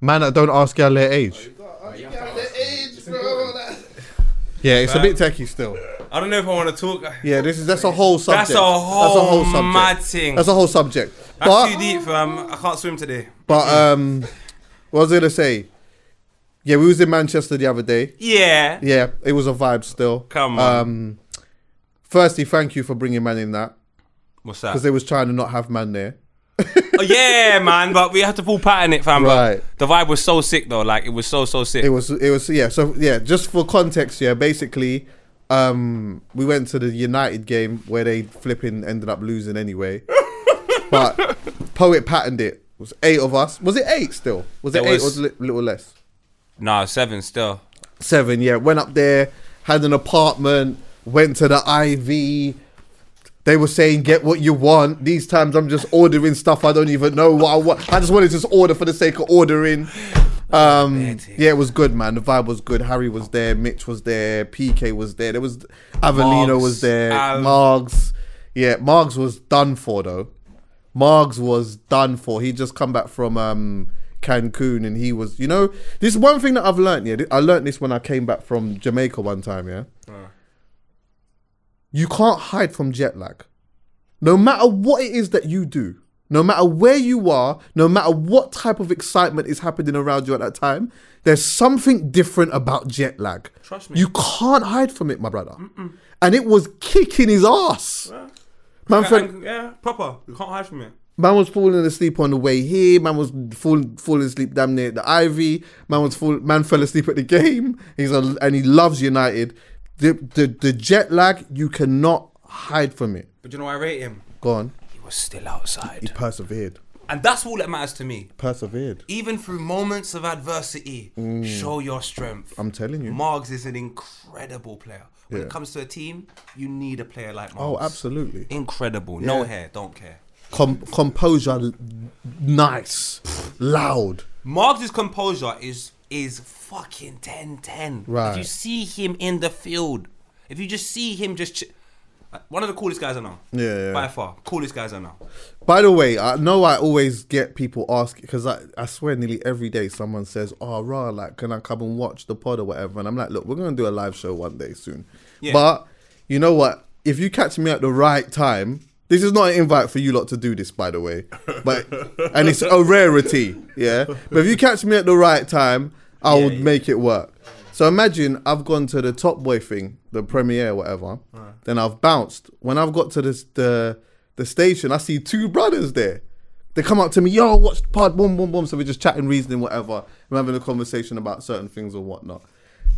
Man, that don't ask y'all their age. Yeah, it's a bit techie still. I don't know if I want to talk. Yeah, this is that's a whole subject. That's a whole mad thing. That's a whole subject. That's But too deep, fam. I can't swim today. but um, what was I gonna say? Yeah, we was in Manchester the other day. Yeah. Yeah, it was a vibe still. Come on. Um, firstly, thank you for bringing man in that What's that? because they was trying to not have man there. Oh, yeah, man. But we had to full pattern it, fam. but Right. The vibe was so sick, though. Like, it was so, so sick. It was it was yeah. So yeah, just for context, yeah. Basically, um, we went to the United game where they flipping ended up losing anyway. but poet patterned it. It was eight of us. Was it eight still? Was it There eight was- or a little less? nah, seven still. Seven. Yeah. Went up there, had an apartment. Went to the Ivy. They were saying get what you want. These times I'm just ordering stuff I don't even know what I want. I just wanted to just order for the sake of ordering. Um, yeah, it was good, man. The vibe was good. Harry was there, Mitch was there, PK was there. There was Avelino Margs, was there, Al. Margs. Yeah, Margs was done for though. Margs was done for. He just come back from um, Cancun and he was, you know, this one thing that I've learned. Yeah, I learned this when I came back from Jamaica one time. Yeah, you can't hide from jet lag. No matter what it is that you do, no matter where you are, no matter what type of excitement is happening around you at that time, there's something different about jet lag. Trust me. You can't hide from it, my brother. And it was kicking his ass. Man, Yeah, and- yeah, proper. You can't hide from it. Man was falling asleep on the way here. Man was falling falling asleep damn near the Ivy. Man was fall, man fell asleep at the game. He's a, and he loves United. The, the the jet lag you cannot hide from it. But you know, I rate him. Go on. He was still outside. He persevered. And that's all that matters to me. Persevered. Even through moments of adversity, show your strength. Mm. I'm telling you. Margs is an incredible player. When Yeah. it comes to a team, you need a player like Margs. Oh, absolutely. Incredible. No hair, don't care. Com- composure, nice, loud. Margs' composure is is fucking 10-10. Right. If you see him in the field, if you just see him just... Ch- uh, one of the coolest guys I know. Yeah, yeah. By far. Coolest guys I know. By the way, I know I always get people asking because I, I swear nearly every day someone says, "Oh, raw, like, can I come and watch the pod or whatever?" And I'm like, "Look, we're gonna do a live show one day soon." Yeah. But you know what? If you catch me at the right time, this is not an invite for you lot to do this, by the way. But and it's a rarity, yeah. But if you catch me at the right time, I will make it work. So imagine I've gone to the Top Boy thing, the premiere, whatever. Then I've bounced. When I've got to this the the station, I see two brothers there. They come up to me, yo, watch the pod, boom, boom, boom. So we're just chatting, reasoning, whatever. We're having a conversation about certain things or whatnot.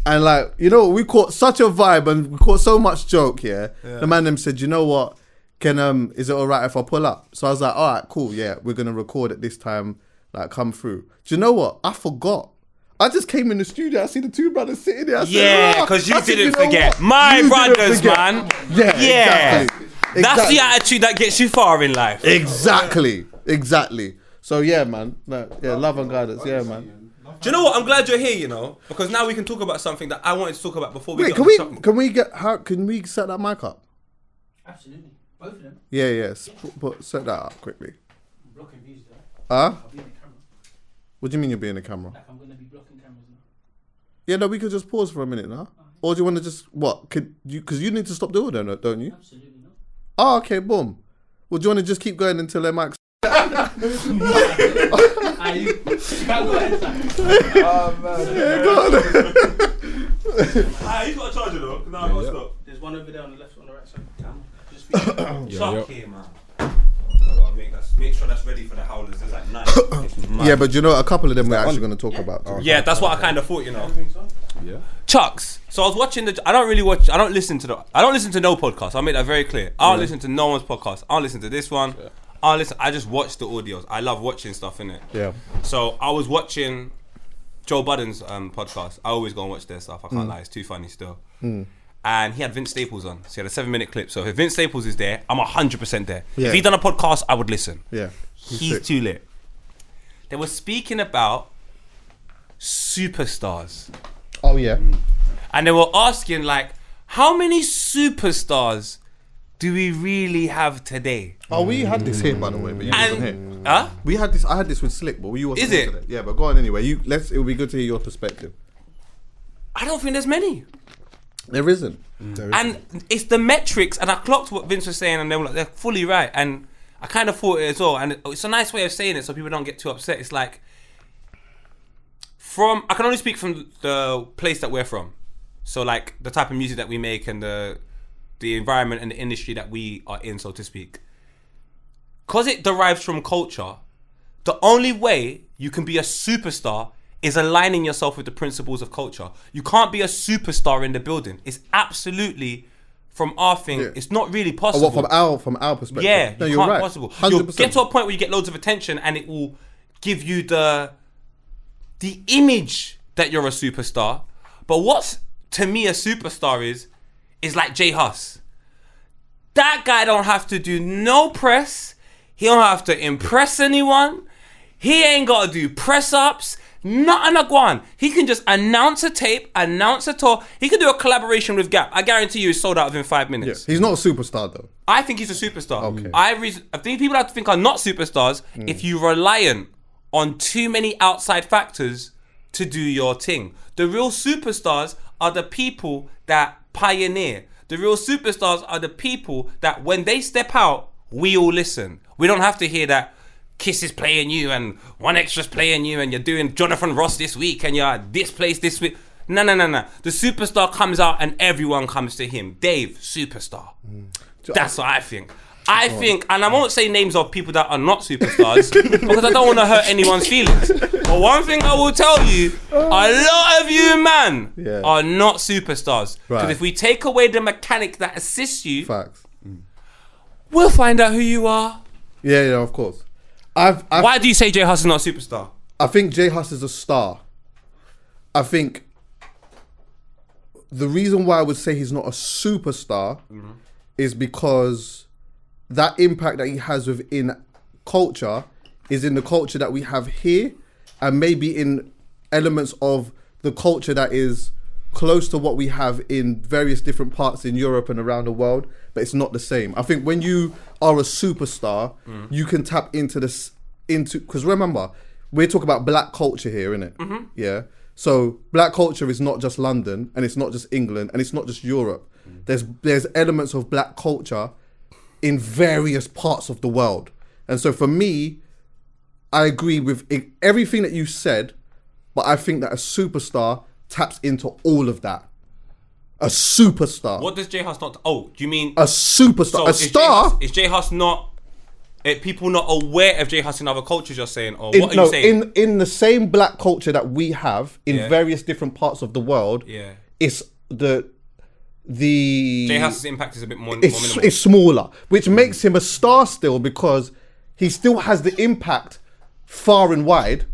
And like, you know, we caught such a vibe and we caught so much joke, yeah. The man them said, you know what? Can um is it alright if I pull up? So I was like, alright, cool, yeah, we're gonna record at this time, like come through. Do you know what? I forgot. I just came in the studio, I see the two brothers sitting there. I said, Yeah, because you I didn't know forget. My You brothers, forget." man. Yeah, Yeah. exactly. That's Exactly. the attitude that gets you far in life. Exactly, exactly. So yeah, man. No, yeah, love and guidance. Yeah, man. Do you know what? I'm glad you're here. You know, because now we can talk about something that I wanted to talk about before we Wait, can we the topic. can we get how can we set that mic up? Absolutely. Both of them. Yeah, yeah. s- Put, put, set that up quickly. I'm blocking views though. Huh? I'll be in the camera. What do you mean you're being the camera? Like I'm gonna be blocking cameras now. Yeah, no, we could just pause for a minute now. Or do you want to just what? Could you? Because you need to stop the audio, no- don't you? Absolutely not. Oh, okay, boom. Well, do you want to just keep going until their mics? Ah, you you can't go ahead. son. Ah, you got a charger though. Now I got stop. There's one over there on the left, on the right side. Just speak. Chuck here, man. I gotta make, that, make sure that's ready for the howlers. There's like nine. Yeah, but you know, a couple of them we're actually going to talk about. too. Yeah, that's what I kind of thought, you know. Everything's on. Chucks. So I was watching the. I don't really watch. I don't listen to the. I don't listen to no podcast. I'll make that very clear. I don't listen to no one's podcast. I don't listen to this one. I listen. I just watch the audios. I love watching stuff in it. Yeah. So I was watching Joe Budden's um, podcast. I always go and watch their stuff. I can't lie. It's too funny still. And he had Vince Staples on. So he had a seven minute clip. So if Vince Staples is there, I'm hundred percent there. Yeah. If he done a podcast, I would listen. Yeah. He's sick. too lit. They were speaking about superstars. Oh yeah. Mm. And they were asking, like, how many superstars do we really have today? Oh, we had this here by the way, but you wasn't here. And, huh? We had this. I had this with Slick, but you wasn't Is here it? today. Yeah, but go on anyway. You let's. It would be good to hear your perspective. I don't think there's many. Mm. There isn't. And it's the metrics, and I clocked what Vince was saying, and they were like, they're fully right. And I kind of thought it as well. And it's a nice way of saying it so people don't get too upset. It's like, from, I can only speak from the place that we're from. So, like, the type of music that we make and the, the environment and the industry that we are in, so to speak. Because it derives from culture, the only way you can be a superstar is aligning yourself with the principles of culture. You can't be a superstar in the building. It's absolutely from our thing. Yeah. It's not really Oh, possible. what from our from our perspective? yeah, no, you you're can't right. possible. You'll get to a point where you get loads of attention, and it will give you the the image that you're a superstar. But what's to me a superstar is is like J Hus. That guy don't have to do no press. He don't have to impress anyone. He ain't got to do press ups. Nothing an guan. He can just announce a tape, announce a tour. He can do a collaboration with Gap. I guarantee you, it's sold out within five minutes. Yeah. He's not a superstar though. I think he's a superstar. Okay. I, re- I think people have to think are not superstars hmm. if you're reliant on too many outside factors to do your thing. The real superstars are the people that pioneer. The real superstars are the people that when they step out, we all listen. We don't have to hear that Kiss is playing you and 1Xtra's playing you and you're doing Jonathan Ross this week and you're at this place this week. No, no, no, no. The superstar comes out and everyone comes to him. Dave, superstar. Mm. That's what I think. I think, and I won't say names of people that are not superstars because I don't want to hurt anyone's feelings. But one thing I will tell you, a lot of you, man, Yeah. are not superstars. Because Right. if we take away the mechanic that assists you, Facts. we'll find out who you are. Yeah, yeah, of course. I've, I've Why do you say J Hus is not a superstar? I think J Hus is a star. I think the reason why I would say he's not a superstar mm-hmm. is because that impact that he has within culture is in the culture that we have here and maybe in elements of the culture that is close to what we have in various different parts in Europe and around the world, but it's not the same. I think when you are a superstar, you can tap into this into because remember we're talking about black culture here, innit? Mm-hmm. Yeah. So black culture is not just London and it's not just England and it's not just Europe. There's there's elements of black culture in various parts of the world. And so for me, I agree with everything that you said, but I think that a superstar taps into all of that. A superstar. What does J Hus not? Oh, do you mean A superstar. so a is star. Hus, is J Hus not? eh, people not aware of J Hus in other cultures? You're saying, or in, what are no, you saying? in in the same black culture that we have in Yeah. various different parts of the world, Yeah. it's the the J Hus's impact is a bit more, more it's, minimal. it's smaller, which makes him a star still because he still has the impact far and wide.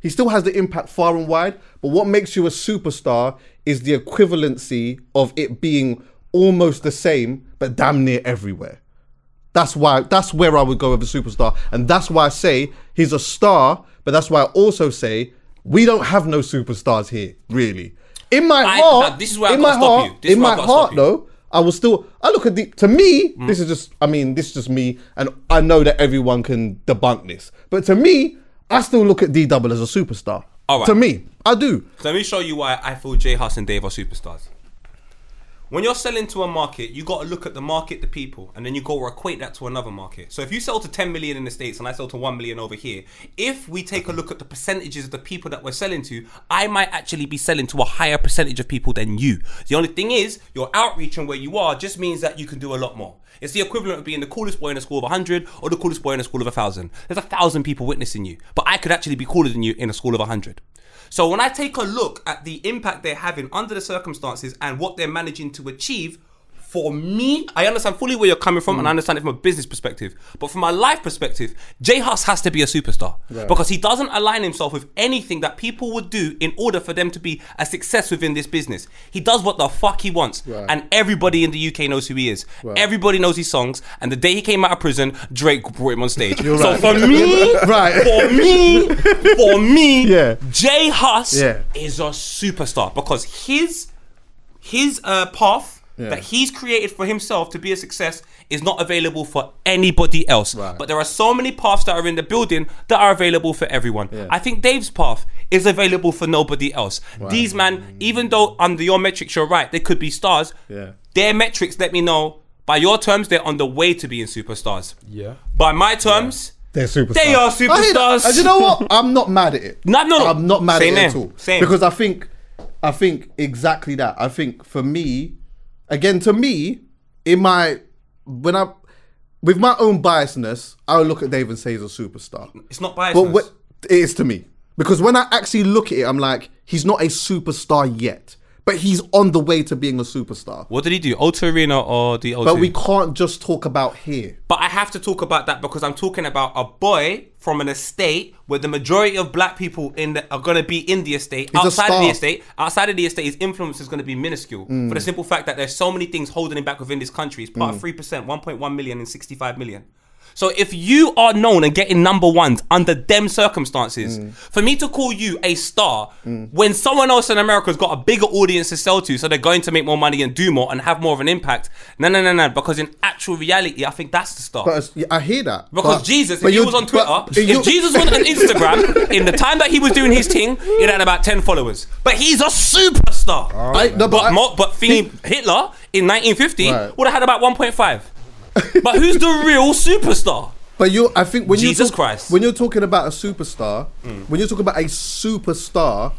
He still has the impact far and wide, but what makes you a superstar is the equivalency of it being almost the same, but damn near everywhere. That's why that's where I would go with a superstar. And that's why I say he's a star, but that's why I also say we don't have no superstars here, really. In my I- heart, this is where I in my stop heart, in my heart, though, I will still. I look at the. To me, Mm. this is just. I mean, this is just me, and I know that everyone can debunk this. But to me, I still look at D Double as a superstar. All right. To me, I do. Let me show you why I feel J Hus and Dave are superstars. When you're selling to a market, you got to look at the market, the people, and then you go equate that to another market. So if you sell to 10 million in the States and I sell to 1 million over here, if we take a look at the percentages of the people that we're selling to, I might actually be selling to a higher percentage of people than you. The only thing is, your outreach and where you are just means that you can do a lot more. It's the equivalent of being the coolest boy in a school of 100 or the coolest boy in a school of 1,000. There's a thousand people witnessing you, but I could actually be cooler than you in a school of 100. So when I take a look at the impact they're having under the circumstances and what they're managing to achieve, for me, I understand fully where you're coming from, and I understand it from a business perspective. But from a life perspective, J Hus has to be a superstar because he doesn't align himself with anything that people would do in order for them to be a success within this business. He does what the fuck he wants, and everybody in the UK knows who he is. Everybody knows his songs, and the day he came out of prison, Drake brought him on stage. so right. for me, Right. for me, for me, Yeah. J Hus Yeah. is a superstar because his his uh, path that he's created for himself to be a success is not available for anybody else. Right. But there are so many paths that are in the building that are available for everyone. I think Dave's path is available for nobody else. These man, even though under your metrics you're right, they could be stars. Yeah. Their metrics let me know. By your terms, they're on the way to being superstars. Yeah. By my terms, They're superstars. They are I hear superstars. And you know what? I'm not mad at it. No, no, no. I'm not mad Same at it here. at all. Same. Because I think, I think exactly that. I think for me, again, to me, in my when I with my own biasness, I would look at Dave and say he's a superstar. it's not biased. But what it is to me. Because when I actually look at it, I'm like, he's not a superstar yet. But he's on the way to being a superstar. What did he do? O2 Arena or the O2? But we can't just talk about here. But I have to talk about that because I'm talking about a boy from an estate where the majority of black people in the, are going to be in the estate. He's outside of the estate, outside of the estate, his influence is going to be minuscule. For the mm. simple fact that there's so many things holding him back within this country. He's part of mm. three percent, 1.1 million and 65 million. So if you are known and getting number ones under them circumstances, mm. for me to call you a star when someone else in America's got a bigger audience to sell to, so they're going to make more money and do more and have more of an impact. No, no, no, no. Because in actual reality, I think that's the star. But I hear that. Because But- Jesus, but if he was on Twitter, but if Jesus was on Instagram, in the time that he was doing his thing, he had about 10 followers. But he's a superstar. I, no, but But, I- mo- but thingy, Hitler in 1950 Right. would have had about 1.5. but who's the real superstar? But you, I think when Jesus you talk, Christ. when you're talking about a superstar, mm. when you're talking about a superstar,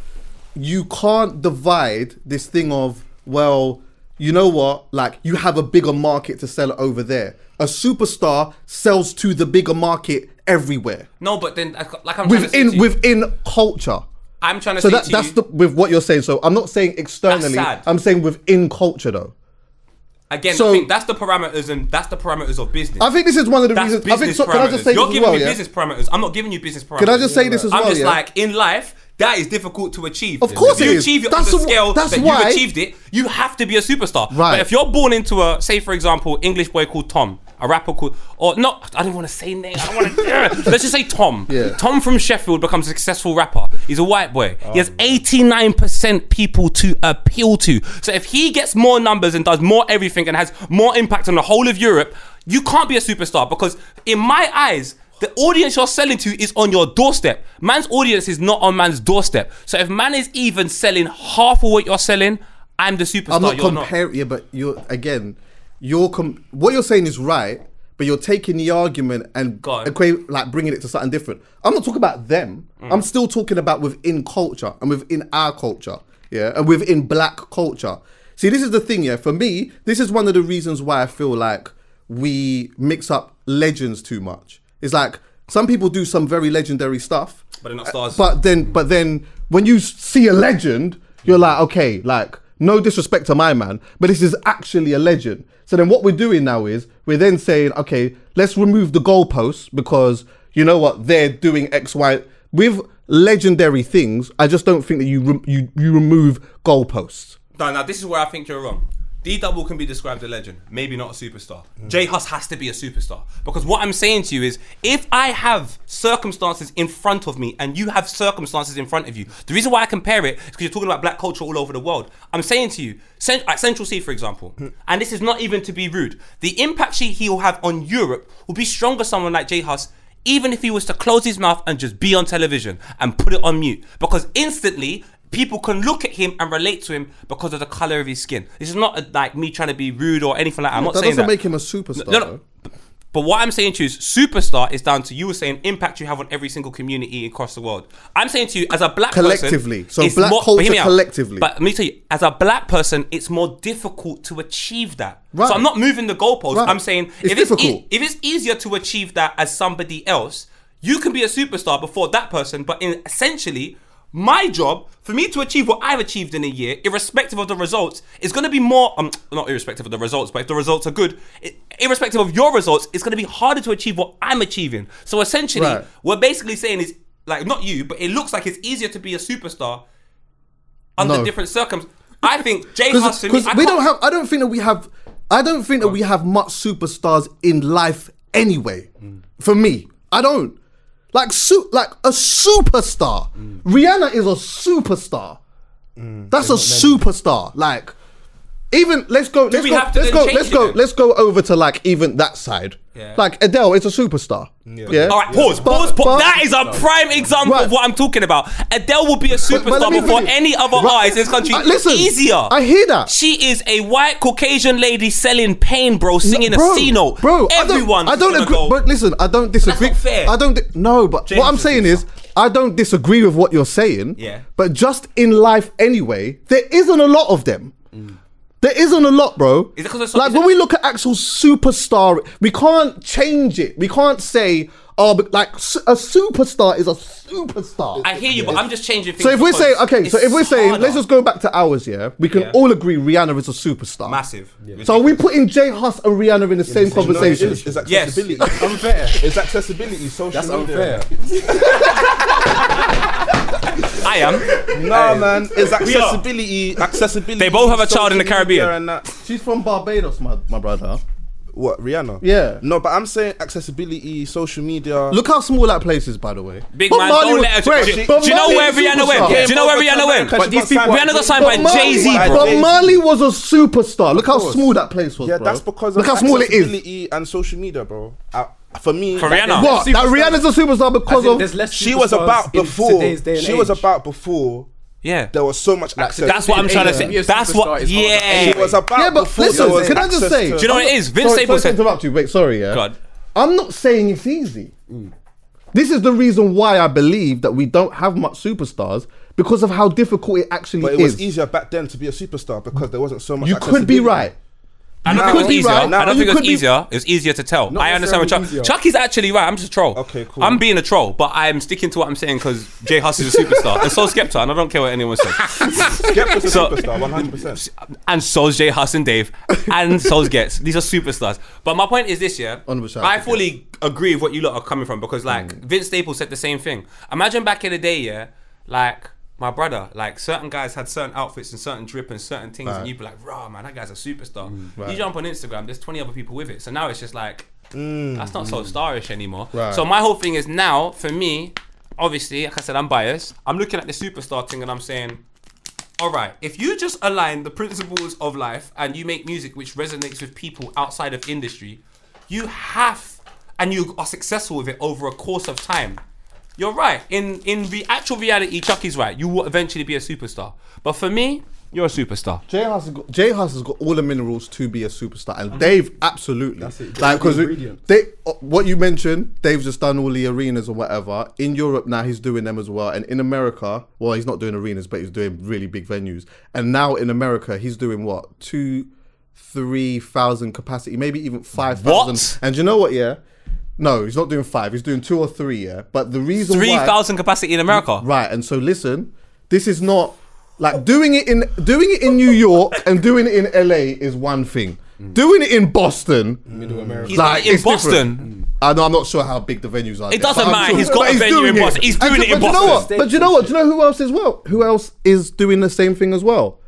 you can't divide this thing of well, you know what? Like you have a bigger market to sell it over there. A superstar sells to the bigger market everywhere No, but then, like I'm trying to to within within culture. I'm trying to So say that that's you, the with what you're saying. So I'm not saying externally. sad. I'm saying within culture though. Again, so- I think that's the parameters and that's the parameters of business. I think this is one of the that's reasons. I think. So, can I just say You're giving well? me Yeah? business parameters. I'm not giving you business parameters. Can I just say this as well? I'm just yeah? like in life. That is difficult to achieve. Of course if you it is. achieve it That's on the wh- scale that's that why- you've achieved it, you have to be a superstar. Right. But if you're born into a, say for example, English boy called Tom, a rapper called, or not, I don't want to say name. I don't want to. let's just say Tom. Yeah. Tom from Sheffield becomes a successful rapper. He's a white boy. He has 89% people to appeal to. So if he gets more numbers and does more everything and has more impact on the whole of Europe, you can't be a superstar because in my eyes. The audience you're selling to is on your doorstep. Man's audience is not on man's doorstep. So if man is even selling half of what you're selling, I'm the superstar. I'm not comparing. Yeah, but you're again. You're com- what you're saying is right, but you're taking the argument and Go on. equa- like bringing it to something different. I'm not talking about them. Mm. I'm still talking about within culture and within our culture. Yeah, and within black culture. See, this is the thing. Yeah, for me, this is one of the reasons why I feel like we mix up legends too much. It's like some people do some very legendary stuff, But they're not stars. But then, but then, when you see a legend, you're like, okay, like no disrespect to my man, but this is actually a legend. So then, what we're doing now is we're then saying, okay, let's remove the goalposts because you know what they're doing X, Y with legendary things. I just don't think that you re- you you remove goalposts. No, now this is where I think you're wrong. D Double can be described a legend, maybe not a superstar. J Hus has to be a superstar because what I'm saying to you is, if I have circumstances in front of me and you have circumstances in front of you, the reason why I compare it is because you're talking about black culture all over the world. I'm saying to you, Cent- at Central Cee, for example, hmm. and this is not even to be rude, the impact she he'll have on Europe will be stronger. Than someone like J Hus even if he was to close his mouth and just be on television and put it on mute, because instantly people can look at him and relate to him because of the color of his skin. This is not uh like me trying to be rude or anything like that. I'm not that saying doesn't that. make him a superstar. No, no. But what I'm saying to you is superstar is down to you saying impact you have on every single community across the world. I'm saying to you as a black person Collectively. person, So it's black more- but culture out. collectively. But let me tell you, as a black person, it's more difficult to achieve that. Right. So I'm not moving the goalposts. Right. I'm saying It's if it's difficult. e- if it's easier to achieve that as somebody else, you can be a superstar before that person. But in essentially, my job for me to achieve what I've achieved in a year, irrespective of the results, is going to be more. Um, not irrespective of the results, but if the results are good, it, irrespective of your results, it's going to be harder to achieve what I'm achieving. So essentially, Right. we're basically saying is like not you, but it looks like it's easier to be a superstar under No. different circumstances. I think J Hus me, we don't have. I don't think that we have. I don't think that we have much superstars in life anyway. Mm. For me, I don't like su- like a superstar. Mm. Rihanna is a superstar. That's a superstar. Like even let's go. Let's go. Let's go. Let's go. then? Let's go over to like even that side. Yeah. Like Adele is a superstar. Yeah. All right, pause, But- pause, pause. but- that is a prime example Right. of what I'm talking about. Adele will be a superstar but let me before finish. any other Right. artist in this country. Uh, listen, easier. I hear that. She is a white Caucasian lady selling pain, bro, singing bro, a C note. Bro, everyone. I don't, I don't agree. Go, But listen, I don't disagree. not fair. I don't. Di- no, but James what I'm saying is, I don't disagree with what you're saying. Yeah. But just in life anyway, there isn't a lot of them. There isn't a lot, bro. Is it 'cause there's so- like when we look at actual superstar, we can't change it. We can't say, oh, but like a superstar is a superstar. I hear you, but I'm just changing things. so if we're saying, okay, so if we're saying, harder. let's just go back to ours, yeah, we can Yeah. all agree Rihanna is a superstar. massive. So are we putting J Hus and Rihanna in the same conversation? It's, it's Yes. accessibility. Unfair. It's accessibility. Social That's media. unfair. I am. Nah, man. It's accessibility. Accessibility. They both have a child in the Caribbean. And that. She's from Barbados, my, my brother. What Rihanna? Yeah. No, but I'm saying accessibility, social media. Look how small that place is, by the way. Big Bob man, Marley don't let her. wait, do, do you know where Rihanna went? superstar. Do you know where Rihanna went? But these people- Rihanna got signed by Bob Marley, Jay Z, by bro. Bob Marley was a superstar. Look how small that place was, Yeah, bro. that's because Look how small it is. accessibility and social media, bro. Uh, for me, For Rihanna. What? That Rihanna's a superstar because of. there's less She was about before. day and She was about before. Yeah. There was so much access. That's what I'm trying to To say. a That's superstar what. is harder. Yeah. She was about Yeah, but before listen, was can I just say- Do you know what it is? Vince sorry, Staples sorry to said. interrupt you. Wait, sorry, yeah. God. I'm not saying it's easy. Mm. This is the reason why I believe that we don't have much superstars because of how difficult it actually is. But it is. was easier back then to be a superstar because there wasn't so much. You could be accessibility. right. I don't You think it was easier. right. I don't think it was could be- easier. It was easier to tell. Not I understand what Chuck. necessarily Chuck is actually right. I'm just a troll. Okay, cool. I'm being a troll, but I'm sticking to what I'm saying because J Hus is a superstar, and so is Skepta, and I don't care what anyone says. Skepta's a So- superstar, 100%. and so's J Hus and Dave, and so's Ghetts. These are superstars. But my point is this, yeah. Honourable shout I out to fully agree with what you lot are coming from because, like, mm. Vince Staples said the same thing. Imagine back in the day, yeah, like. My brother, like certain guys had certain outfits and certain drip and certain things, and you'd be like, "Raw man, that guy's a superstar." Mm, you jump on Instagram, there's 20 other people with it, so now it's just like, mm. that's not so mm. starish anymore. Right. So my whole thing is now, for me, obviously, like I said, I'm biased. I'm looking at the superstar thing, and I'm saying, all right, if you just align the principles of life and you make music which resonates with people outside of industry, you have, and you are successful with it over a course of time. You're right. In in the actual reality, Chucky's right. You will eventually be a superstar. But for me, you're a superstar. J Hus has got J Hus has got all the minerals to be a superstar, and Dave absolutely. That's it. Like because The they uh, what you mentioned, Dave's just done all the arenas or whatever. In Europe now, he's doing them as well, and in America, well, he's not doing arenas, but he's doing really big venues. And now in America, he's doing what two, three thousand capacity, maybe even five thousand. What? And do you know what? Yeah. No, he's not doing five. He's doing two or three. Yeah, but the reason Three why, thousand capacity in America. Right, and so listen, this is not like doing it in doing it in New York and doing it in LA is one thing. Doing it in Boston, Middle America. He's like in it's Boston. different. I know I'm not sure how big the venues are. It there, doesn't but I'm matter, sure- he's got but a venue doing in Boston. He's doing And it in but you know what? Boston. But you know what? Do you know who else as well? Who else is doing the same thing as well?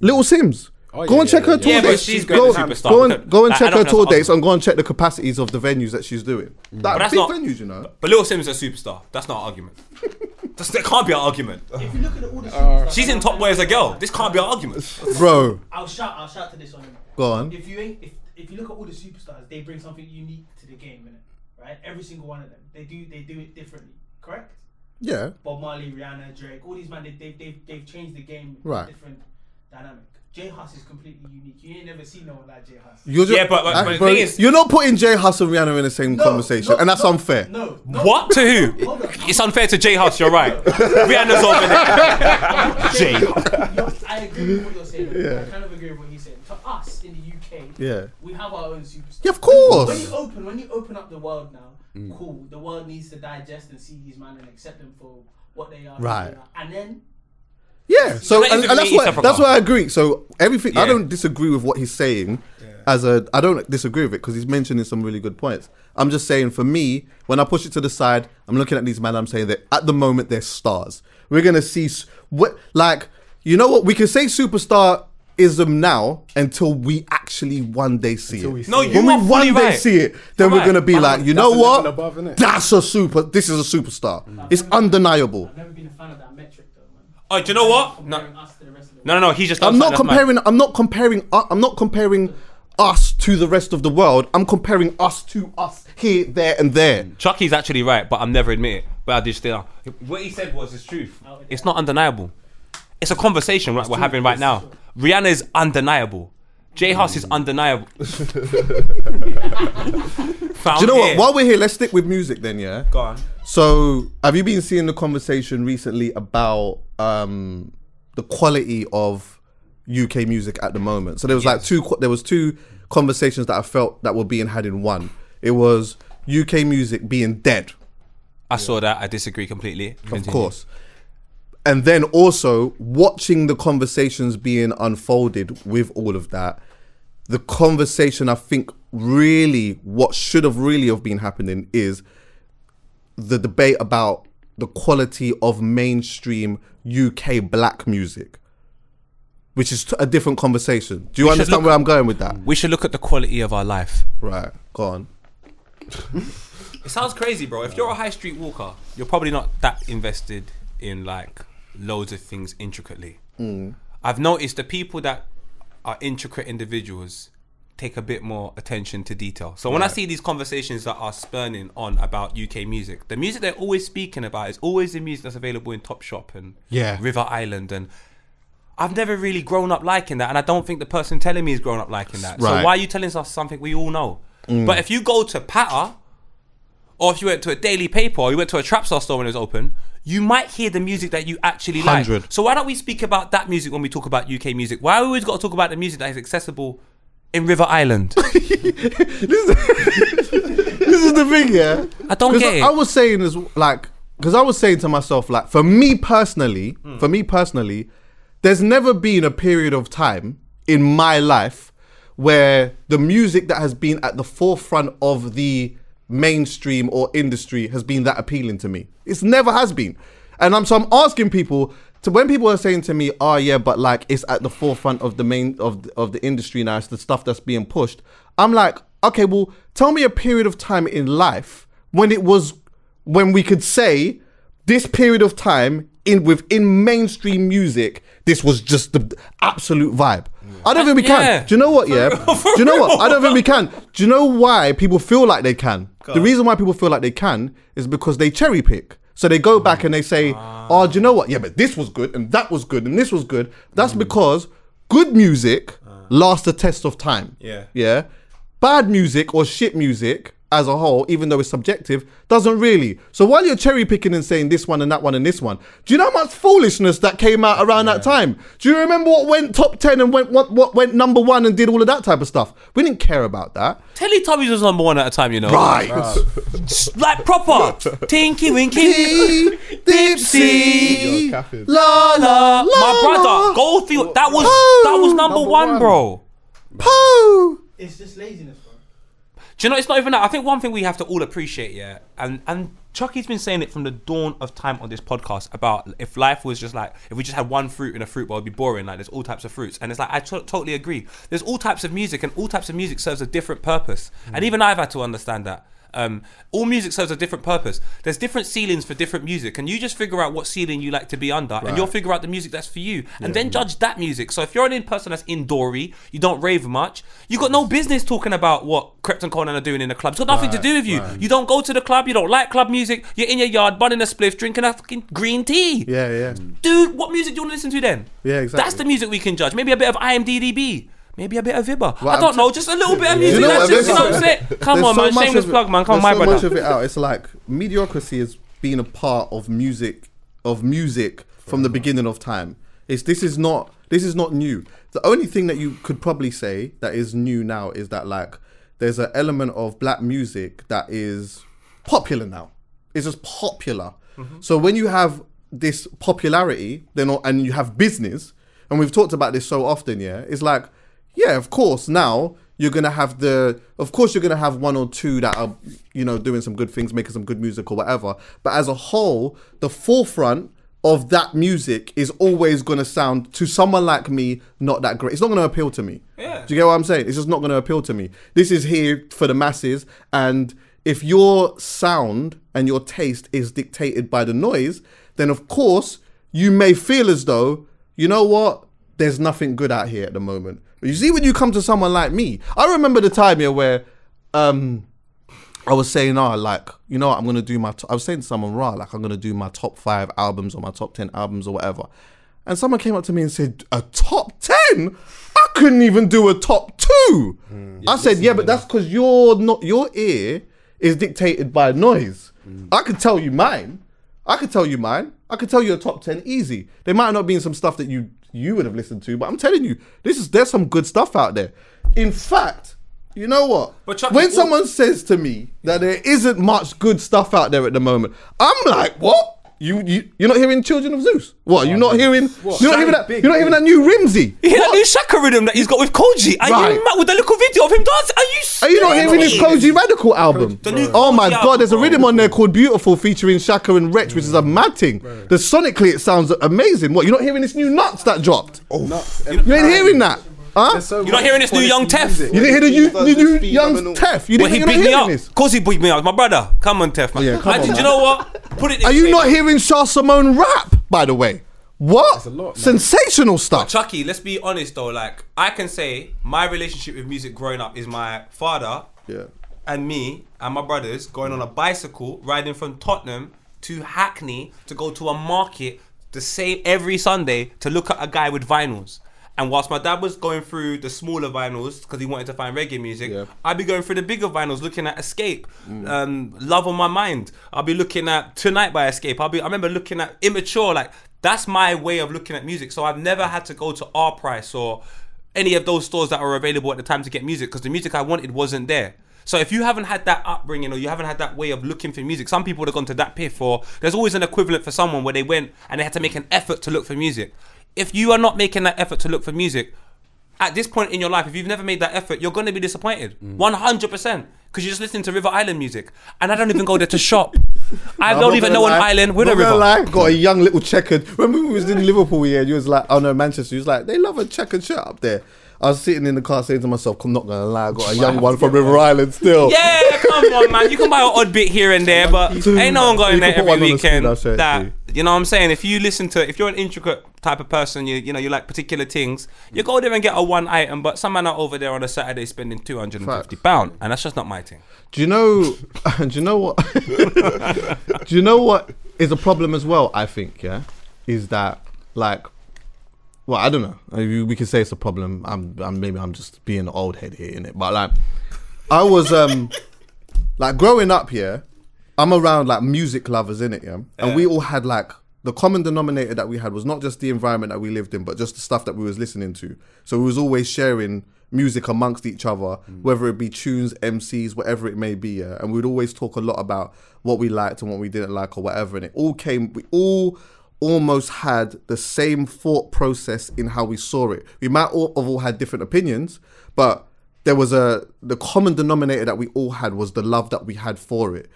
Little Simz. Oh, Go yeah, and check her tour Yeah, dates. she's go, great go and go and I check don't her tour that's dates and go and check the mm. capacities of the venues that she's doing. Mm. Like But that's big not- venues, you know. But Lil Simz is a superstar. That's not an argument. That's, that can't be an argument. If you look at all the uh, superstars, She's in top boy as a girl. This can't be an argument. Bro, I'll shout. I'll shout to this one. go on. If you ain't, if if you look at all the superstars, they bring something unique to the game, innit? Right? Every single one of them, they do they do it differently. Correct? Yeah. Bob Marley, Rihanna, Drake, all these man, they, they, they've, they've changed the game Right. different dynamic. J Hus is completely unique. You ain't never seen no one like J Hus. You're just, Yeah, but- but- but the thing is- you're not putting J Hus and Rihanna in the same No, conversation, no, and that's no, unfair. No, no. What to who? It's unfair to J Hus. You're right. Rihanna's over there. J. You're- I agree with what you're saying. I kind of agree with what he's saying. To us in the UK, Yeah. we have our own superstars. Yeah, of course. When you open, when you open up the world now, mm. cool. The world needs to digest and see these men and accept them for what they are. Right. And then Yeah, so and, and that's why that's why I agree. So everything I don't disagree with what he's saying. As a, I don't disagree with it because he's mentioning some really good points. I'm just saying, for me, when I push it to the side, I'm looking at these men. I'm saying that at the moment they're stars. We're gonna see what, like, you know what? We can say superstar superstarism now until we actually one day see Until it. we see No, it. you when we one fully day right. see it, then You're we're gonna be But like, you that's know what? above. That's a super. This is a superstar. It's undeniable. I've never been a fan of that metric though, man. Oh, do you know what? No, us to the rest of the no, no. no he's just. I'm done not something that's mad. comparing. I'm not comparing. uh, I'm not comparing us to the rest of the world. I'm comparing us to us here, there, and there. Chucky's actually right, but I'm never admit it. But I just still. What he said was his truth. It's not undeniable. It's a conversation right, we're having right now. Rihanna is undeniable. J Hus is undeniable. Do you know what? While we're here, let's stick with music then. Yeah. Go on. So, have you been seeing the conversation recently about um, the quality of UK music at the moment? So there was like two. There was two conversations that I felt that were being had in one. It was UK music being dead. I saw that. I disagree completely. of course. And then also watching the conversations being unfolded with all of that, the conversation I think really what should have really have been happening is the debate about the quality of mainstream UK black music, which is t- a different conversation. Do you We understand look- where I'm going with that? We should look at the quality of our life. Right, go on. It sounds crazy, bro. If you're a high street walker, you're probably not that invested in like loads of things intricately. Mm. I've noticed the people that are intricate individuals take a bit more attention to detail. So when I see these conversations that are spurning on about UK music, the music they're always speaking about is always the music that's available in Top Shop and Yeah. River Island and I've never really grown up liking that, and I don't think the person telling me is grown up liking that. So why are you telling us something we all know? Mm. But if you go to Patta, or if you went to a daily paper, or you went to a Trapstar store when it was open, you might hear the music that you actually like. So why don't we speak about that music when we talk about UK music? Why have we always got to talk about the music that is accessible in River Island? this is the thing, yeah. I don't 'Cause get it. I, I was saying as like, because I was saying to myself, like, for me personally, Hmm. for me personally, there's never been a period of time in my life where the music that has been at the forefront of the mainstream or industry has been that appealing to me. It's never has been, and I'm so I'm asking people. To when people are saying to me, "Oh yeah, but like it's at the forefront of the main of the, of the industry now, it's the stuff that's being pushed." I'm like, okay, well, tell me a period of time in life when it was when we could say this period of time in within mainstream music, this was just the absolute vibe. I don't think we can. Yeah. Do you know what? Yeah. Do you know what? I don't think we can. Do you know why people feel like they can? the reason why people feel like they can is because they cherry pick. So they go back and they say, ah. "Oh, do you know what? Yeah, but this was good and that was good and this was good." That's mm. because good music ah. lasts the test of time. Yeah. Yeah. Bad music or shit music as a whole, even though it's subjective, doesn't really. So while you're cherry picking and saying this one and that one and this one, do you know how much foolishness that came out around that time? Do you remember what went top ten and went what, what went number one and did all of that type of stuff? We didn't care about that. Teletubbies was number one at a time, you know. Right. Like proper. Tinky Winky. Dipsy. You're. La la la. My brother, Goldfield. That was that was number, Number one, one. bro. Pooh. It's just laziness, bro. Do you know? It's not even that. I think one thing we have to all appreciate, yeah, and and Chucky's been saying it from the dawn of time on this podcast about if life was just like if we just had one fruit in a fruit bowl, it'd be boring. Like there's all types of fruits, and it's like I totally agree. There's all types of music, and all types of music serves a different purpose, and mm. even I've had to understand that. Um, all music serves a different purpose. There's different ceilings for different music, and you just figure out what ceiling you like to be under, and you'll figure out the music that's for you, and then judge that music. So if you're an in person that's indoory, you don't rave much, you got no business talking about what Krept and Konan are doing in the club. It's got nothing to do with you. You don't go to the club, you don't like club music. You're in your yard, bunning a spliff, drinking a fucking green tea. Yeah, yeah. Dude, what music do you want to listen to then? Yeah, exactly. That's the music we can judge. Maybe a bit of IMDb. Maybe a bit of Vibber. Well, I don't t- know, just a little bit of music. You know that's just, you know what I'm saying? Come on, so man. Shameless it- plug, man. Come on, my so brother. much of it out. It's like mediocrity has been a part of music, of music from the beginning of time. It's this is not this is not new. The only thing that you could probably say that is new now is that like there's an element of black music that is popular now. It's just popular. Mm-hmm. So when you have this popularity, then and you have business, and we've talked about this so often, yeah, it's like, yeah, of course, now you're gonna have the, of course, you're gonna have one or two that are, you know, doing some good things, making some good music or whatever. But as a whole, the forefront of that music is always gonna sound to someone like me not that great. It's not gonna appeal to me. Yeah. Do you get what I'm saying? It's just not gonna appeal to me. This is here for the masses, and if your sound and your taste is dictated by the noise, then of course you may feel as though, you know what, there's nothing good out here at the moment. But you see, when you come to someone like me, I remember the time here where um, I was saying, oh, like, you know what, I'm gonna do my, t- I was saying to someone, raw, like, I'm gonna do my top five albums or my top 10 albums or whatever. And someone came up to me and said, a top 10? I couldn't even do a top two. Hmm. I said, yeah, but that's because you're not, your ear is dictated by noise. Hmm. I could tell you mine. I could tell you mine. I could tell you a top 10 easy. There might not be some stuff that you you would have listened to, but I'm telling you, this is there's some good stuff out there. In fact, you know what? But Chucky, when all- someone says to me that there isn't much good stuff out there at the moment, I'm like, what? You you you're not hearing Children of Zeus? What? You're not hearing? You're not hearing that? Big, You're not hearing that new Rimzee? You hear that new Shaka rhythm that he's got with Kojey? Are Right. you mad with the little video of him dancing? Are you Are you not hearing his serious? Kojey Radical album? The new oh my Kojey god, there's a album, rhythm on there called Beautiful featuring Shaka and Wretch, which is a mad thing. The sonically it sounds amazing. What, you're not hearing this new nuts that dropped? Oh, You ain't hearing that? Huh? You're not hearing this new Young Tef? You didn't hear the new, the new young Tef? You didn't he you're not beat me hearing up. this? Of course he beat me up. My brother. Come on, Tef, man. Yeah, come I on, did- man. you know what? Put it this Are you way, not man. hearing Shah Simone rap, by the way? What? a lot, man. Sensational stuff. Chucky, let's be honest though. Like, I can say my relationship with music growing up is my father Yeah. and me and my brothers going on a bicycle riding from Tottenham to Hackney to go to a market the same every Sunday to look at a guy with vinyls. And whilst my dad was going through the smaller vinyls because he wanted to find reggae music, Yeah. I'd be going through the bigger vinyls, looking at Xscape, um, Love on My Mind. I'll be looking at Tonight by Xscape. I'll be. I remember looking at Immature. Like that's my way of looking at music. So I've never had to go to Our Price or any of those stores that were available at the time to get music because the music I wanted wasn't there. So if you haven't had that upbringing or you haven't had that way of looking for music, some people would have gone to that piff or there's always an equivalent for someone where they went and they had to make an effort to look for music. If you are not making that effort to look for music, at this point in your life, if you've never made that effort, you're going to be disappointed. Mm. 100%. Because you're just listening to River Island music. And I don't even go there to shop. I I'm don't not even gonna know an lie. island with a Not gonna river. lie, got a young little checkered. When we was in Liverpool, yeah, you was like, oh no, Manchester. You was like, they love a checkered shirt up there. I was sitting in the car saying to myself, I'm not gonna lie, I got a young one from River Island still. Yeah, come on, man. You can buy an odd bit here and there, but ain't no one going You there can put every one on the screen, weekend. I'll show it to That you. You know what I'm saying? If you listen to, if you're an intricate type of person, you you know you like particular things, you go there and get a one item. But some man are over there on a Saturday spending two hundred and fifty pound, and that's just not my thing. Do you know? do you know what? do you know what is a problem as well? I think yeah, is that like, well, I don't know. We we can say it's a problem. I'm, I'm maybe I'm just being an old head here in it, but like, I was um, like growing up here. I'm around like music lovers in it, yeah, and we all had like the common denominator that we had was not just the environment that we lived in, but just the stuff that we was listening to. So we was always sharing music amongst each other, mm. whether it be tunes, MCs, whatever it may be, yeah. And we'd always talk a lot about what we liked and what we didn't like or whatever. And it all came, we all almost had the same thought process in how we saw it. We might all have all had different opinions, but there was a the common denominator that we all had was the love that we had for it.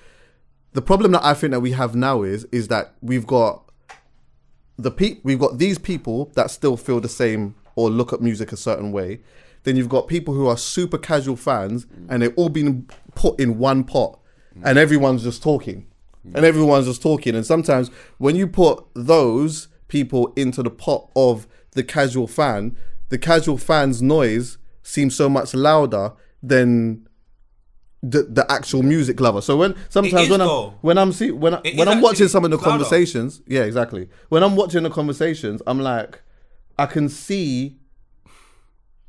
The problem that I think that we have now is is that we've got the pe- we've got these people that still feel the same or look at music a certain way. Then you've got people who are super casual fans and they've all been put in one pot and everyone's just talking. And everyone's just talking. And sometimes when you put those people into the pot of the casual fan, the casual fan's noise seems so much louder than the, the actual music lover. So when sometimes is when I'm when I'm see when I, It when is I'm watching some of the louder. conversations, yeah, exactly. When I'm watching the conversations, I'm like, I can see,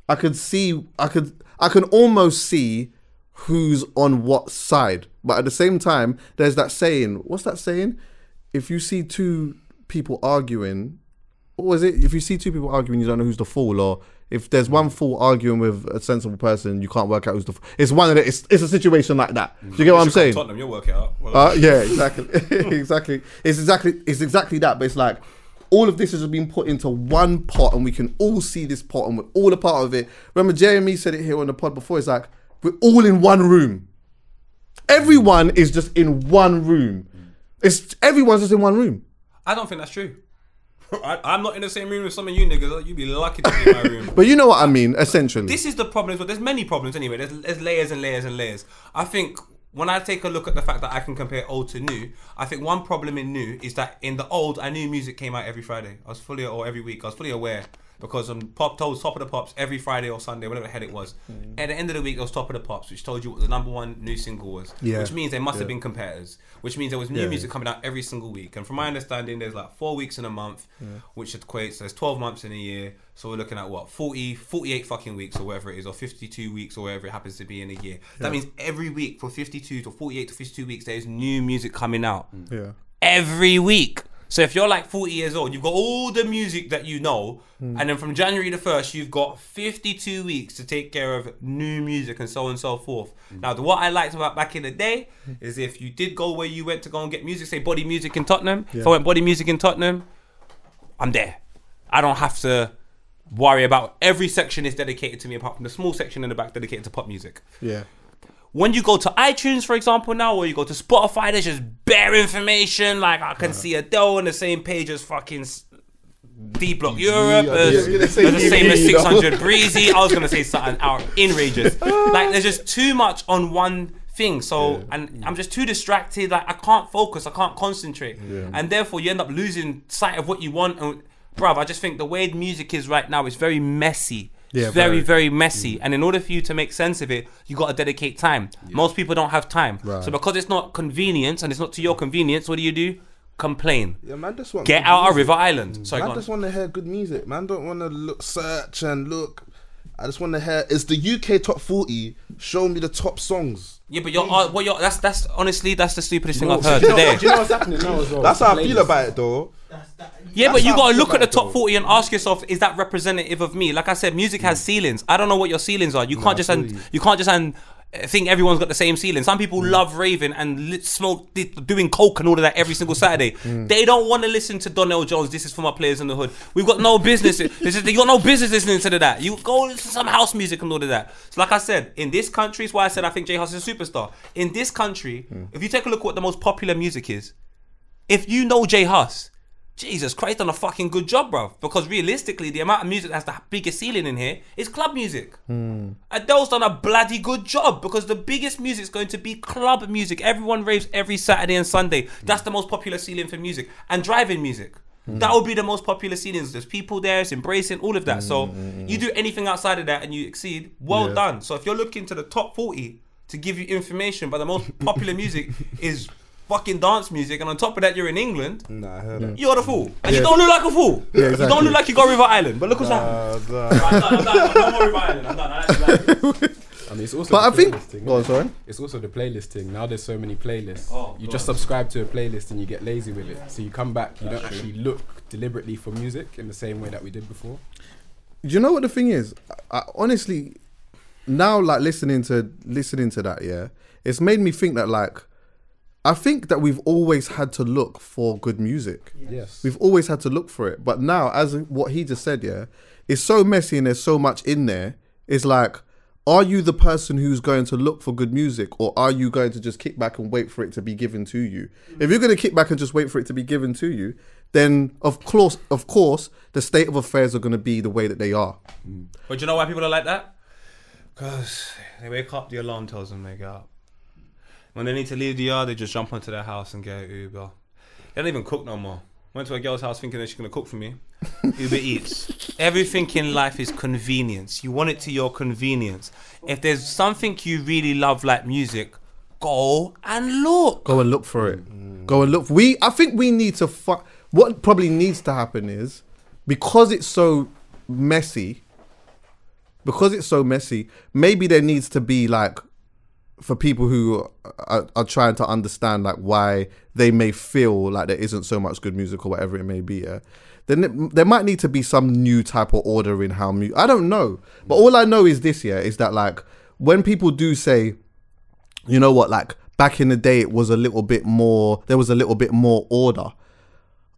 I could see, I could, I can almost see who's on what side. But at the same time, there's that saying. What's that saying? If you see two people arguing, what was it? If you see two people arguing, you don't know who's the fool, or if there's one fool arguing with a sensible person, you can't work out who's the. Fool. It's one of the. It's, it's a situation like that. Do you get what I'm saying? Tottenham, you'll work it out. Well, Uh, yeah, exactly, exactly. It's exactly, it's exactly that. But it's like all of this has been put into one pot, and we can all see this pot, and we're all a part of it. Remember, Jeremy said it here on the pod before. It's like we're all in one room. Everyone is just in one room. It's everyone's just in one room. I don't think that's true. I, I'm not in the same room with some of you niggas. You'd be lucky to be in my room. But you know what I mean, essentially. this is the problem. But there's many problems anyway. There's, there's layers and layers and layers. I think when I take a look at the fact that I can compare old to new, I think one problem in new is that in the old, I knew music came out every Friday. I was fully or every week. I was fully aware because um, pop told top of the pops every Friday or Sunday, whatever the hell it was. At the end of the week, it was top of the pops, which told you what the number one new single was. Yeah. Which means there must have been competitors. Which means there was new Yeah. music coming out every single week. And from my understanding, there's like four weeks in a month, which equates there's 12 months in a year. So we're looking at what 40, 48 fucking weeks or whatever it is, or 52 weeks or whatever it happens to be in a year. That means every week for 52 to 48 to 52 weeks, there's new music coming out yeah. every week. So if you're like 40 years old, you've got all the music that you know, Hmm. and then from January the 1st, you've got 52 weeks to take care of new music and so on and so forth. Hmm. Now, the, what I liked about back in the day is if you did go where you went to go and get music, say Body Music in Tottenham, if I went Body Music in Tottenham, I'm there. I don't have to worry about every section is dedicated to me apart from the small section in the back dedicated to pop music Yeah. When you go to iTunes, for example, now, or you go to Spotify, there's just bare information. Like I can see Adele on the same page as fucking D Block Europe, yeah, as, yeah, yeah. as the same as You know? 600 Breezy. I was gonna say something out outrageous. like there's just too much on one thing. So and I'm just too distracted. Like I can't focus. I can't concentrate, and therefore you end up losing sight of what you want. And bruv, I just think the way music is right now is very messy. Yeah, it's very, very. very messy. And in order for you to make sense of it, you got to dedicate time. Most people don't have time. So because it's not convenience and it's not to your convenience, what do you do? Complain. Yeah, man, just want Get good out of. River Island. Sorry, man go just want to hear good music. Man, don't want to look, search and look. I just want to hear. Is the UK top forty? Show me the top songs. Yeah, but you're, uh, what you're, that's that's honestly that's the stupidest thing No, I've heard do you know- today. Do you know what's happening now as well? That's how I feel about it, though. That's that. Yeah, but you gotta look at the top 40 and ask yourself, is that representative of me? Like I said, music has mm. ceilings. I don't know what your ceilings are. You can't just I and you. you can't just and uh, think everyone's got the same ceiling. Some people mm. love raving and lit, smoke, di- doing coke and all of that every single Saturday. Mm. They don't want to listen to Donell Jones. This is for my players in the hood. We've got no business. this is you got no business listening to that. You go listen to some house music and all of that. So, like I said, in this country, is why I said I think J Hus is a superstar. In this country, if you take a look at what the most popular music is, if you know J Hus, Jesus Christ, done a fucking good job, bro. Because realistically, the amount of music that's the biggest ceiling in here is club music. Hmm. Adele's done a bloody good job because the biggest music is going to be club music. Everyone raves every Saturday and Sunday. That's the most popular ceiling for music. And driving music. Hmm. That will be the most popular ceilings. There's people there, it's embracing all of that. So hmm, you do anything outside of that and you exceed, well Yeah. done. So if you're looking to the top 40 to give you information, but the most popular music is fucking dance music, and on top of that, you're in England. Nah, I heard that. You're the fool, and you don't look like a fool. Yeah, exactly. You don't look like you got River Island. But look what's happening. Uh, uh, I'm done. I'm done. I'm no more River Island. I'm done. I actually like it. I mean, it's also But the I think. playlist thing, Go on, sorry. It's also the playlist thing. Now there's so many playlists. Oh, you God. just subscribe to a playlist and you get lazy with it. So you come back, you don't actually look deliberately for music in the same way that we did before. Do you know what the thing is? I, I honestly now like listening to listening to that, yeah, it's made me think that like I think that we've always had to look for good music. Yes. We've always had to look for it. But now, as what he just said, yeah, it's so messy and there's so much in there. It's like are you the person who's going to look for good music or are you going to just kick back and wait for it to be given to you? If you're going to kick back and just wait for it to be given to you, then of course, of course, the state of affairs are going to be the way that they are. But do you know why people are like that? Because they wake up, the alarm tells them they get up. When they need to leave the yard, they just jump onto their house and get Uber. They don't even cook no more. Went to a girl's house thinking that she's gonna cook for me. Uber Eats. Everything in life is convenience. You want it to your convenience. If there's something you really love like music, go and look. Go and look for it. Go and look. We, I think we need to. Fu- what probably needs to happen is because it's so messy. Because it's so messy, maybe there needs to be like for people who are, are trying to understand like why they may feel like there isn't so much good music or whatever it may be. Yeah, then it, there might need to be some new type of order in how mu- I don't know, but all I know is this. Yeah, is that like when people do say you know what, like back in the day, it was a little bit more, there was a little bit more order.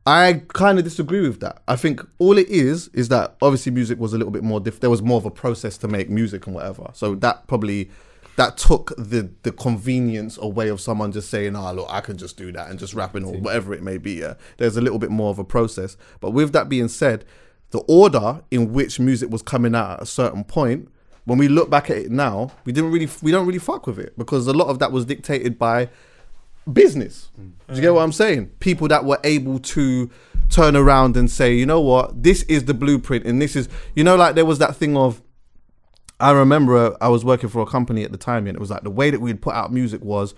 I kind of disagree with that. I think all it is is that obviously music was a little bit more diff. There was more of a process to make music and whatever. So that probably that took the the convenience away of someone just saying, "Ah, look, I can just do that and just rapping or whatever it may be." Yeah, there's a little bit more of a process. But with that being said, the order in which music was coming out at a certain point when we look back at it now, we didn't really we don't really fuck with it because a lot of that was dictated by business. Do you get what I'm saying? People that were able to turn around and say, you know what, this is the blueprint, and this is, you know, like there was that thing of. I remember uh, I was working for a company at the time, and it was like the way that we'd put out music was,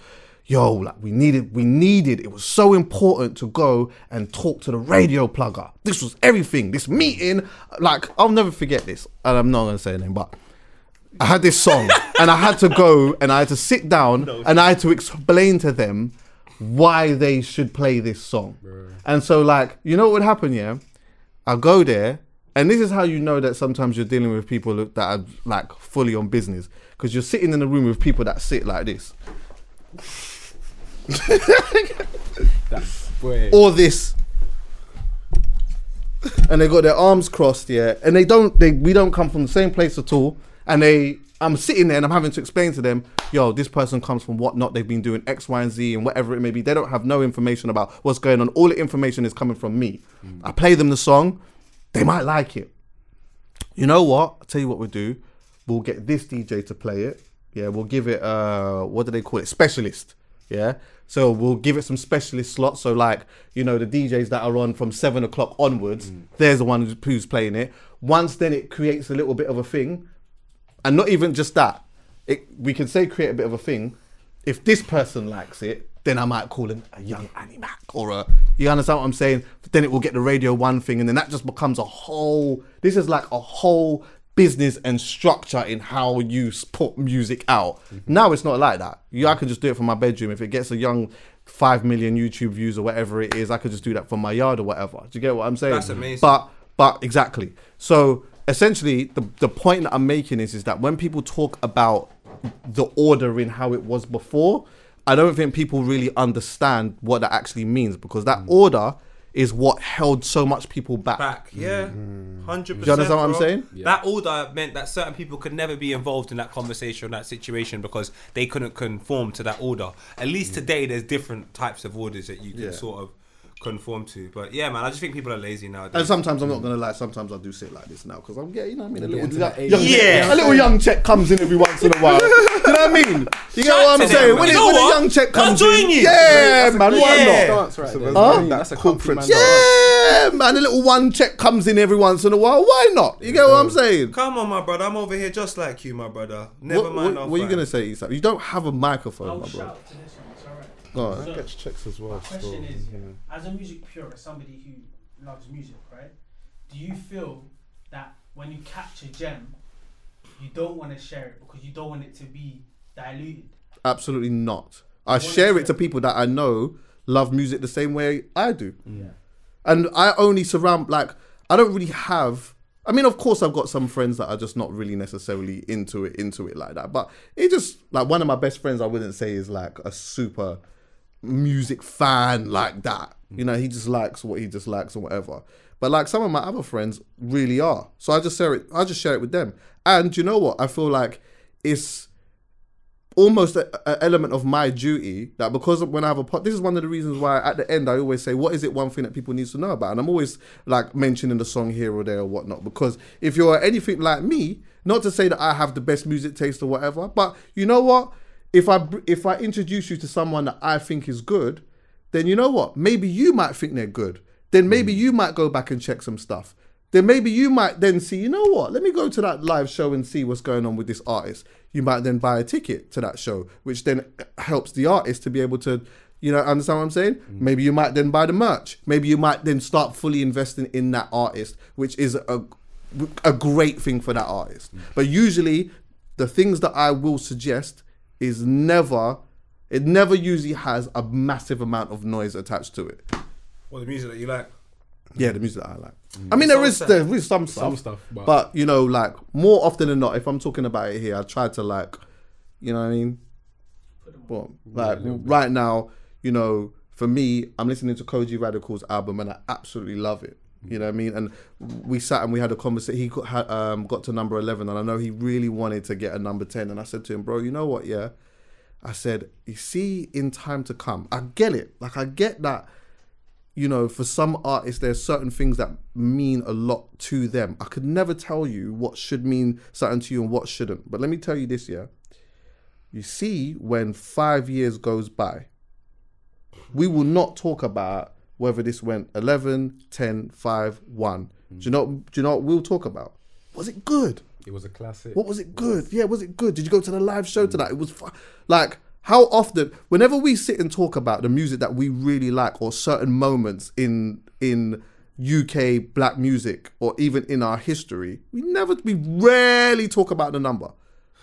yo, like we needed, we needed. It was so important to go and talk to the radio plugger. This was everything. This meeting, like I'll never forget this, and I'm not gonna say a name, but I had this song and I had to go and I had to sit down and I had to explain to them why they should play this song. And so, like, you know what would happen, yeah? I'll go there, and this is how you know that sometimes you're dealing with people that are like fully on business because you're sitting in a room with people that sit like this or this. And they got their arms crossed, yeah, and they don't. They we don't come from the same place at all. And they, I'm sitting there and I'm having to explain to them, yo, this person comes from whatnot. They've been doing X, Y, and Z, and whatever it may be. They don't have no information about what's going on. All the information is coming from me. I play them the song, they might like it. You know what? I'll tell you what we'll do. We'll get this DJ to play it. Yeah, we'll give it uh what do they call it? Specialist. Yeah. So we'll give it some specialist slots. So like, you know, the DJs that are on from seven o'clock onwards, there's the one who's- who's playing it. Once then it creates a little bit of a thing. And not even just that. It we can say create a bit of a thing. If this person likes it, then I might call him a young Annie Mac or a you understand what I'm saying? Then it will get the radio one thing and then that just becomes a whole this is like a whole business and structure in how you put music out. Mm-hmm. Now it's not like that. You I can just do it from my bedroom. If it gets a young five million YouTube views or whatever it is, I could just do that from my yard or whatever. Do you get what I'm saying? That's amazing. But but exactly. So essentially, the the point that I'm making is is that when people talk about the order in how it was before, I don't think people really understand what that actually means because that order is what held so much people back. back. Yeah, mm. hundred percent. Do you understand what I'm saying? That order meant that certain people could never be involved in that conversation or that situation because they couldn't conform to that order. At least mm. today, there's different types of orders that you can Yeah. sort of conform to. But yeah, man, I just think people are lazy nowadays. And sometimes I'm not gonna lie. Sometimes I do sit like this now because I'm getting, you know, what I mean, a little, into young, young Yeah. a little young check comes in every once in a while. do you know what I mean? You get Shout what I'm to them, saying? When, You know when a what? young check I'll comes in, you. yeah, man, why Yeah. not? Dance right. Huh? That's a Conference. Yeah, man, a little one check comes in every once in a while. Why not? You get what I'm saying? Come on, my brother. I'm over here just like you, my brother. Never What, mind. what, our what are you gonna say, Isak? You don't have a microphone, I'll my bro. Shout to this one. It's alright. Go on. So, Gets checks as well. My question still, is, yeah. as a music purist, somebody who loves music, right? Do you feel that when you catch a gem, you don't want to share it because you don't want it to be diluted? Absolutely not. I share it to people that I know love music the same way I do. Yeah. And I only surround like I don't really have I mean of course I've got some friends that are just not really necessarily into it into it like that. But it just like one of my best friends I wouldn't say is like a super music fan like that. You know, he just likes what he just likes or whatever. But like some of my other friends really are. So I just share it I just share it with them. And you know what? I feel like it's almost an element of my duty that because when I have a pod, this is one of the reasons why at the end I always say, what is it one thing that people need to know about? And I'm always like mentioning the song here or there or whatnot because if you're anything like me, not to say that I have the best music taste or whatever, but you know what? If I if I introduce you to someone that I think is good, then you know what? Maybe you might think they're good. Then maybe mm. you might go back and check some stuff. Then maybe you might then see, you know what? Let me go to that live show and see what's going on with this artist. You might then buy a ticket to that show, which then helps the artist to be able to, you know, understand what I'm saying? Mm. Maybe you might then buy the merch. Maybe you might then start fully investing in that artist, which is a a great thing for that artist. Mm. But usually, the things that I will suggest is never, it never usually has a massive amount of noise attached to it. What the music that you like? Yeah, the music that I like. Mm. I mean, there is Some there is some stuff, Some stuff, but, but- you know, like more often than not, if I'm talking about it here, I try to like, you know what I mean. But like right now, you know, for me, I'm listening to Kojey Radical's album and I absolutely love it. You know what I mean? And we sat and we had a conversation. He got, um, got to number 11, and I know he really wanted to get a number 10. And I said to him, bro, you know what? Yeah. I said, you see, in time to come, I get it. Like, I get that you know, for some artists, there's certain things that mean a lot to them. I could never tell you what should mean something to you and what shouldn't. But let me tell you this, yeah. You see, when five years goes by, we will not talk about whether this went 11, 10, 5, 1. Do you know, do you know what we'll talk about? Was it good? It was a classic. What was it good? Yeah, was it good? Did you go to the live show tonight? It was fu- like how often whenever we sit and talk about the music that we really like or certain moments in in UK black music or even in our history, we never we rarely talk about the number.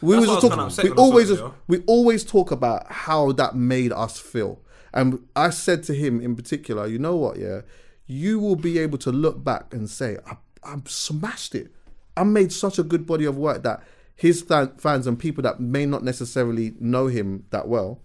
We always was talk, kinda we when I saw always it, we always talk about how that made us feel. And I said to him in particular, you know what, yeah, you will be able to look back and say, I, I smashed it. I made such a good body of work that his fan, fans and people that may not necessarily know him that well,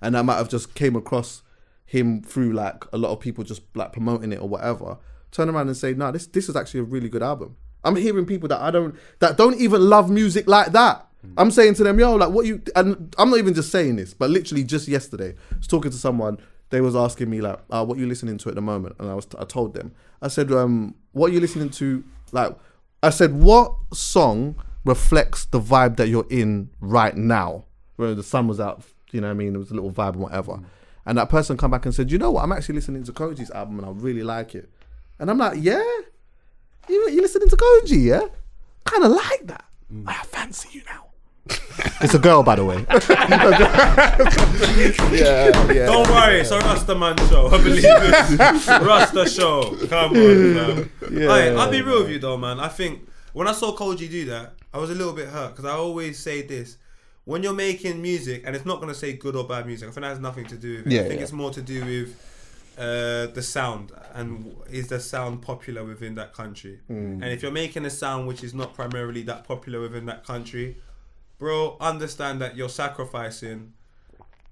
and I might have just came across him through like a lot of people just like promoting it or whatever, turn around and say, no, this this is actually a really good album. I'm hearing people that I don't that don't even love music like that. I'm saying to them, yo, like what you and I'm not even just saying this, but literally just yesterday, I was talking to someone, they was asking me like, uh, what you listening to at the moment? And I was I told them. I said, um, what are you listening to? Like I said, what song reflects the vibe that you're in right now? Where the sun was out, you know what I mean? It was a little vibe and whatever. And that person come back and said, you know what? I'm actually listening to Kojey's album and I really like it. And I'm like, yeah? You, you listening to Kojey, yeah? Kind of like that. I fancy you now. it's a girl, by the way. yeah, yeah. Don't worry, it's a Rasta Man show. I believe it. Rasta show. Come on, man. Yeah. Hey, I'll be real with you though, man. I think when I saw Kojey do that, I was a little bit hurt because I always say this. When you're making music, and it's not going to say good or bad music, I think that has nothing to do with it. Yeah, I think yeah. it's more to do with uh, the sound and is the sound popular within that country. Mm. And if you're making a sound which is not primarily that popular within that country, bro, understand that you're sacrificing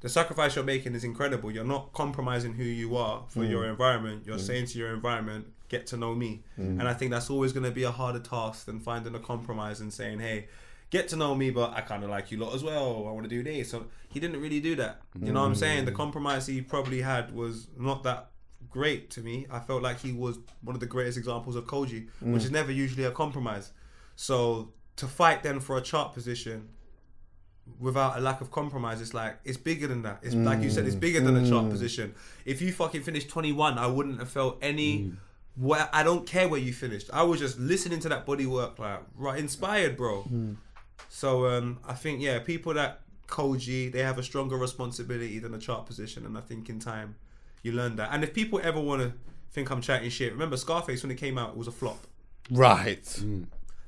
the sacrifice you're making is incredible. You're not compromising who you are for your mm. environment. You're mm. saying to your environment, get to know me. Mm. And I think that's always going to be a harder task than finding a compromise and saying, hey, get to know me, but I kind of like you lot as well. I want to do this. So he didn't really do that. You know what I'm saying? The compromise he probably had was not that great to me. I felt like he was one of the greatest examples of Kojey, which is never usually a compromise. So to fight then for a chart position without a lack of compromise, it's like it's bigger than that. It's like you said, it's bigger than a chart mm. position. If you fucking finished 21, I wouldn't have felt any. Mm. Where I don't care where you finished. I was just listening to that body work, like right, inspired, bro. Mm. So um, I think yeah, people that Kojey they have a stronger responsibility than a chart position, and I think in time you learn that. And if people ever want to think I'm chatting shit, remember Scarface when it came out, it was a flop. right.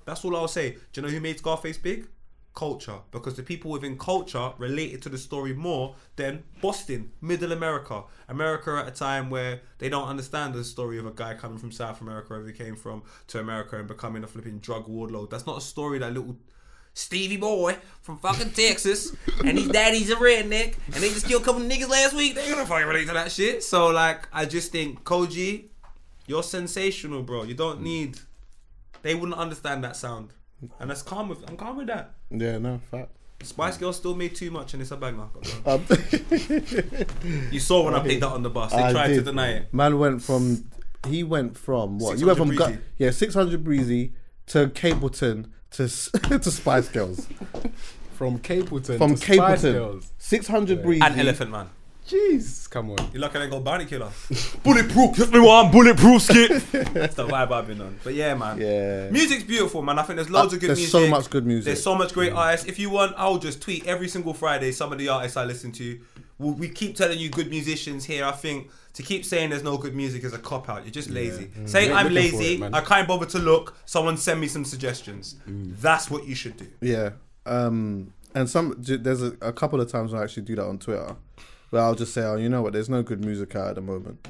That's all I'll say. Do you know who made Scarface big? Culture. Because the people within culture related to the story more than Boston, Middle America. America at a time where they don't understand the story of a guy coming from South America, wherever he came from, to America and becoming a flipping drug warlord. That's not a story that little Stevie boy from fucking Texas and his daddy's a redneck and they just killed a couple niggas last week. They're gonna fucking relate to that shit. So like I just think Kojey, you're sensational, bro. You don't need they wouldn't understand that sound. And that's calm with I'm calm with that. Yeah, no, fact. Spice Girls still made too much and it's a banger. Um, You saw when I played that on the bus. They I tried to did. deny it. Man went from he went from what? You went from Gu- yeah, six hundred breezy to Capleton to to Spice Girls. From Capleton From to Spice Capleton, Girls. six hundred breezy And Elephant Man. Jeez, come on. You're lucky I got Bounty Killer. bulletproof. Hit me one bulletproof skip. That's the vibe I've been on. But yeah, man. Yeah. Music's beautiful, man. I think there's loads Uh, of good music. there's music. so much good music. There's so much great artists. If you want, I'll just tweet every single Friday some of the artists I listen to. We, we keep telling you good musicians here. I think to keep saying there's no good music is a cop out. You're just lazy. Say We're I'm looking for lazy. it, man. I can't bother to look. Someone send me some suggestions. That's what you should do. Yeah. Um, and some j- there's a, a couple of times when I actually do that on Twitter, where I'll just say, "Oh, you know what? There's no good music out at the moment,"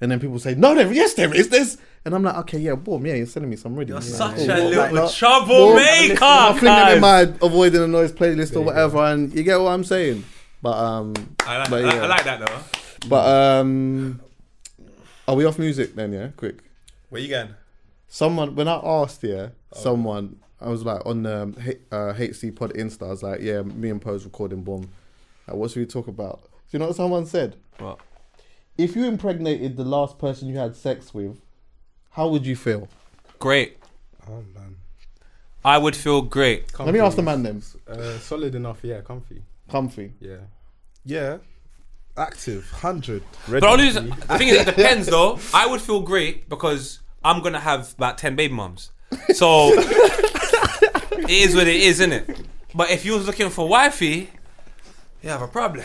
and then people say, "No, there, yes, there is." This, and I'm like, "Okay, yeah, boom, yeah, you're sending me some ready." You're Yeah, such cool. a little like, no, troublemaker. I fling them in cuz. my avoiding the noise playlist or whatever, and you get what I'm saying. But um, I like, but yeah. I like that though. but um, are we off music then? Yeah, quick. Where you going? Someone when I asked, yeah, someone I was like on the um, uh, HC Pod Insta. I was like, yeah, me and Poe's recording. Boom. Like, what should we talk about? Do you know what someone said? What? If you impregnated the last person you had sex with, how would you feel? Great. Oh man. I would feel great. Let me ask the man then. Uh, solid enough, yeah, comfy. Comfy. Yeah. Yeah. Active. Hundred. But only the thing is, it depends though. I would feel great because I'm gonna have about ten baby mums. So it is what it is, isn't it? But if you was looking for wifey, you have a problem.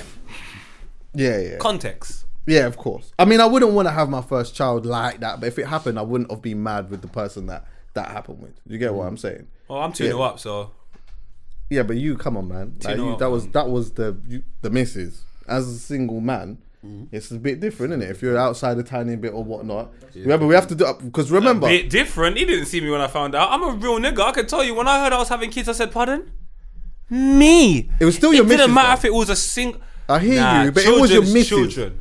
Yeah, yeah, Context. yeah. Of course. I mean, I wouldn't want to have my first child like that, but if it happened, I wouldn't have been mad with the person that that happened with. You get what mm. I'm saying? Well, I'm tuning Yeah. up, so Yeah, but you, come on, man. Like, you what, that was that was the you, the misses. As a single man, mm-hmm. it's a bit different, isn't it? If you're outside a tiny bit or whatnot. Remember, we have to do because remember, bit different. He didn't see me when I found out. I'm a real nigga. I can tell you. When I heard I was having kids, I said, "Pardon." Me. it was still your It didn't matter though. if it was a single. I hear Nah, you, but it was your children's missus. Children.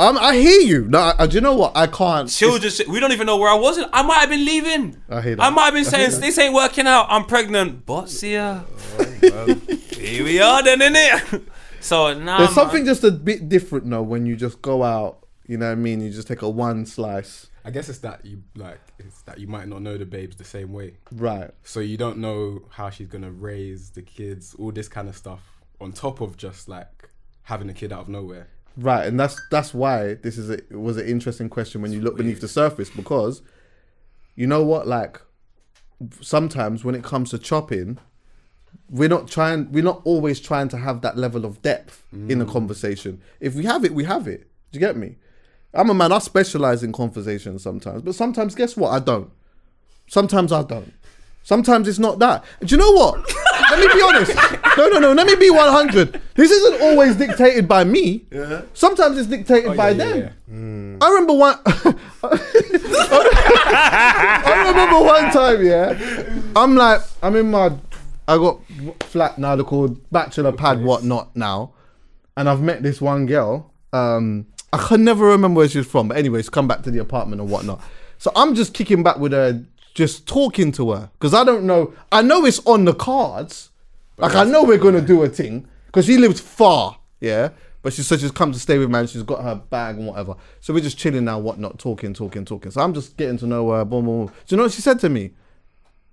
Um, I hear you. No, I, do you know what? I can't. Children. We don't even know where I wasn't. I might have been leaving. I hear that. I might have been saying this ain't working out. I'm pregnant. But see ya. Oh, Here we are then, innit? So now There's something just a bit different though when you just go out. You know what I mean? You just take a one slice. I guess it's that you like it's that you might not know the babes the same way. Right. So you don't know how she's gonna raise the kids, all this kind of stuff, on top of just like having a kid out of nowhere. Right, and that's that's why this is a, it was an interesting question when you look beneath the surface because you know what, like sometimes when it comes to chopping, we're not trying, we're not always trying to have that level of depth in a mm. conversation. If we have it, we have it. Do you get me? I'm a man. I specialize in conversations sometimes, but sometimes, guess what? I don't. Sometimes I don't. Sometimes it's not that. Do you know what? Let me be honest. No, no, no. Let me be 100. This isn't always dictated by me. Yeah. Sometimes it's dictated by Oh, yeah, them. yeah, I remember one. I remember one time, yeah. I'm like, I'm in my, I got flat now. They're called bachelor pad, whatnot now, and I've met this one girl. Um, I can never remember where she's from, but anyways, come back to the apartment and whatnot. So I'm just kicking back with her, just talking to her because I don't know. I know it's on the cards. Like I know we're gonna do a thing because she lives far, yeah. But she said she's come to stay with man. She's got her bag and whatever. So we're just chilling now, whatnot, talking, talking, talking. So I'm just getting to know her. Boom, boom, boom. Do you know what she said to me?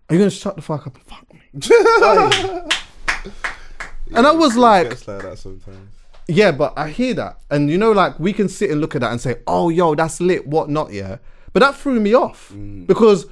Are you gonna shut the fuck up and fuck me? and I was like, like that sometimes. yeah, but I hear that, and you know, like we can sit and look at that and say, "Oh, yo, that's lit," whatnot, yeah. But that threw me off because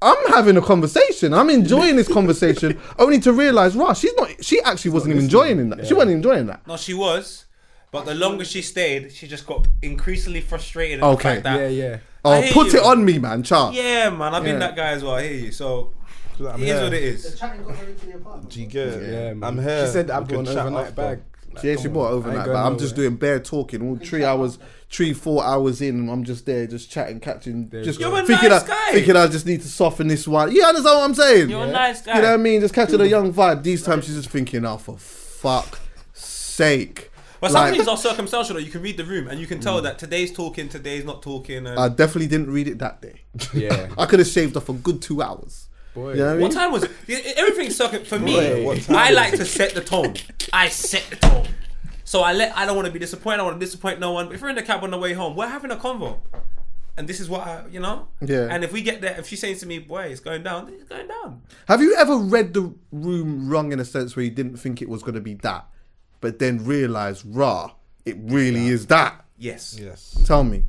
I'm having a conversation. I'm enjoying this conversation, only to realize, right, she's not. She actually wasn't even enjoying that. She wasn't enjoying that. No, she was. But the longer she stayed, she just got increasingly frustrated. At Okay. The fact that, yeah, yeah. Oh, hear put you. it on me, man, Char. Yeah, man. I've been Yeah. that guy as well. I hear you. So I'm it is here. what it The chatting got her into the apartment. Do you get it? Yeah, man. I'm here. She said I We bought can an chat overnight after. bag. Like, Yeah, come she on, bought I ain't overnight, going but I'm just nowhere. doing bare talking. All three hours, three, four hours in, and I'm just there, just chatting, catching, There just you go. You're a thinking, nice I, guy. thinking I just need to soften this one. You understand what I'm saying? You're a nice guy. You know what I mean? Just catching a young vibe. These times she's just thinking, oh, for fuck sake. But some Like- things are circumstantial. Though. You can read the room and you can tell mm. that today's talking, today's not talking. And I definitely didn't read it that day. Yeah. I could have shaved off a good two hours. Boy. You know what I mean? What time was it? Yeah, Everything's sucking for me. Boy, what time I like to set the tone. I set the tone. So I let. I don't want to be disappointed. I want to disappoint no one. But if we're in the cab on the way home, we're having a convo, and this is what I, you know. Yeah. And if we get there, if she's saying to me, "Boy, it's going down," it's going down. Have you ever read the room wrong in a sense where you didn't think it was going to be that, but then realized, rah, it really is that? Yes. Yes. Tell me.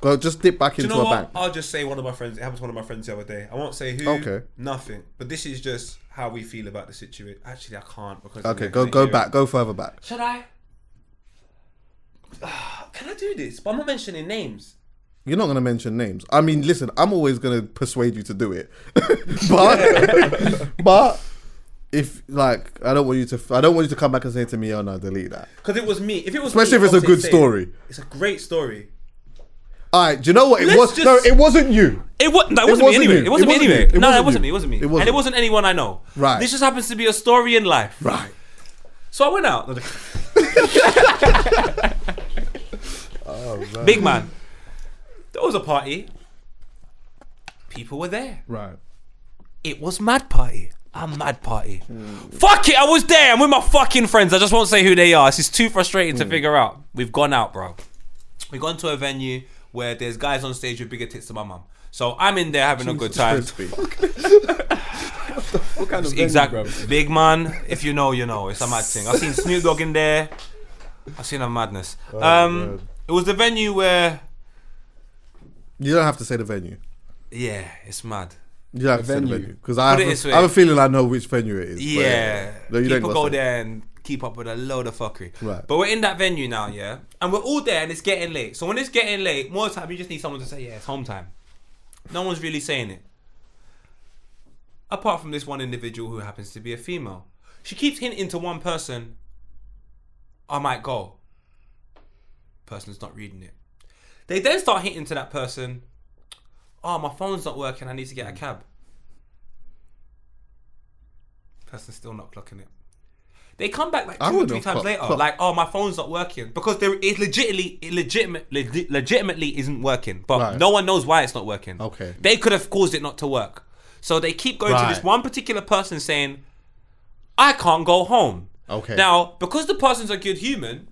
Go, just dip back Do you into know a what? bank. I'll just say one of my friends. It happened to one of my friends the other day. I won't say who. Okay. Nothing. But this is just how we feel about the situation. Actually, I can't because. Okay, go go back, it. go further back. Should I? Can I do this? But I'm not mentioning names. You're not going to mention names. I mean, listen, I'm always going to persuade you to do it, but but if like I don't want you to, I don't want you to come back and say to me, "Oh no, delete that." Because it was me. If it was Especially me, if it's a good say- story. It's a great story. All right, do you know what it Let's was? just- No, it wasn't you. It, was, no, it It wasn't, wasn't me anyway. you. It wasn't It me wasn't anyway. It no, wasn't it wasn't me. It wasn't me. It and wasn't. it wasn't anyone I know. Right. This just happens to be a story in life. Right. So I went out. Oh, Big man. There was a party. People were there. Right. It was mad party. A mad party. Fuck it, I was there. I'm with my fucking friends. I just won't say who they are. This is too frustrating to figure out. We've gone out, bro. We've gone to a venue where there's guys on stage with bigger tits than my mum. So I'm in there having a good time. What kind of Exactly. Big man, if you know, you know. It's a mad thing. I've seen Snoop Dogg in there. I've seen a madness. Oh, um, it was the venue where, You don't have to say the venue. yeah, it's mad. You don't have to say the venue. venue because I, Put it have a- way. I have a feeling I know which venue it is. but Yeah, No, you don't people gotta go say. there and keep up with a load of fuckery. Right. But we're in that venue now, yeah, and we're all there, and it's getting late. So when it's getting late, more time you just need someone to say, "Yeah, it's home time." No one's really saying it, apart from this one individual who happens to be a female. She keeps hinting to one person, "I might go." Person's not reading it. They then start hinting to that person, "Oh, my phone's not working. I need to get a hmm. cab." Person's still not clocking it. They come back like two or three times clocked- later, clocked. like, "Oh, my phone's not working," because there it legitimately, it legitimate, legit, legitimately isn't working, but Right. no one knows why it's not working. Okay. they could have caused it not to work, so they keep going to this one particular person saying, "I can't go home." Okay. Now, because the person's a good human,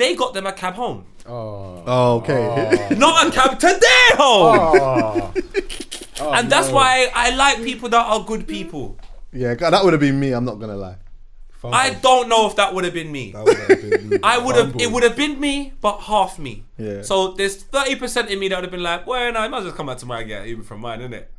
they got them a cab home, Oh. Oh, okay. Oh. not a cab to their home, oh. oh, and that's no. why I like people that are good people. yeah, that would have been me. I'm not gonna lie. Fuck I don't know if that would have been me. That been me. I would have. It would have been me, but half me. Yeah. So there's thirty percent in me that would have been like, "Well, no, I might as well come back tomorrow and get even from mine, isn't it?"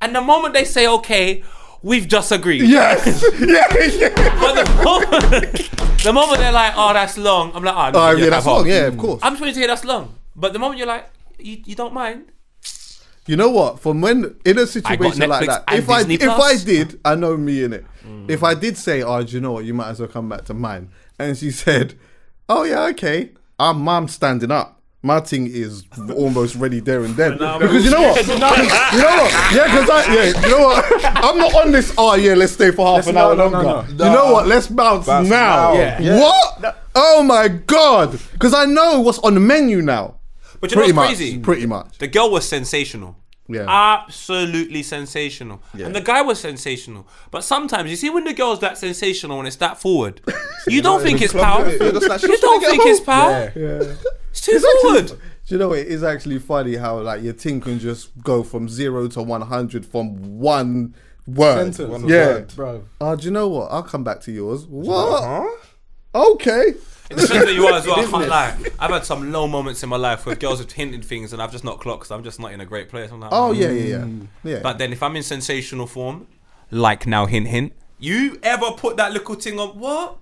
And the moment they say, "Okay, we've just agreed," Yes. yeah. yeah. but the moment, the moment they're like, "Oh, that's long," I'm like, "Oh, no, Oh, you're yeah, that's long. Yeah, of course. I'm just waiting to hear that's long. But the moment you're like, "You, you don't mind," You know what? From when in a situation like that, and if I Disney if I did, I know me in it. Mm. If I did say, "Oh, do you know what? You might as well come back to mine," and she said, "Oh yeah, okay," I'm mom standing up. My thing is almost ready there and then because you know what? you know what? Yeah, because I yeah, you know what? I'm not on this. Oh yeah, let's stay for half Let's- an no, hour no, no, longer. no. You know what? Let's bounce, Bounce now. now. Yeah. What? Oh my god! Because I know what's on the menu now. but you know Pretty what's much. crazy? Pretty much. The girl was sensational. Yeah. Absolutely sensational. Yeah. And the guy was sensational. But sometimes, you see, when the girl's that sensational and it's that forward, you don't think it's power. club, you're just like, You "Just don't think it's power. Yeah. It's too forward. Do you know it is actually funny how like your team can just go from zero to one hundred from one word. Sentence. One yeah. word, bro. Oh, ah, do you know what? I'll come back to yours. What? Okay. It depends where you are as well. I can't lie. I've had some low moments in my life where girls have hinted things and I've just not clocked because I'm just not in a great place. I'm like, Oh mm. yeah, yeah, yeah. Yeah. But then if I'm in sensational form, like now, hint, hint, you ever put that little thing on what?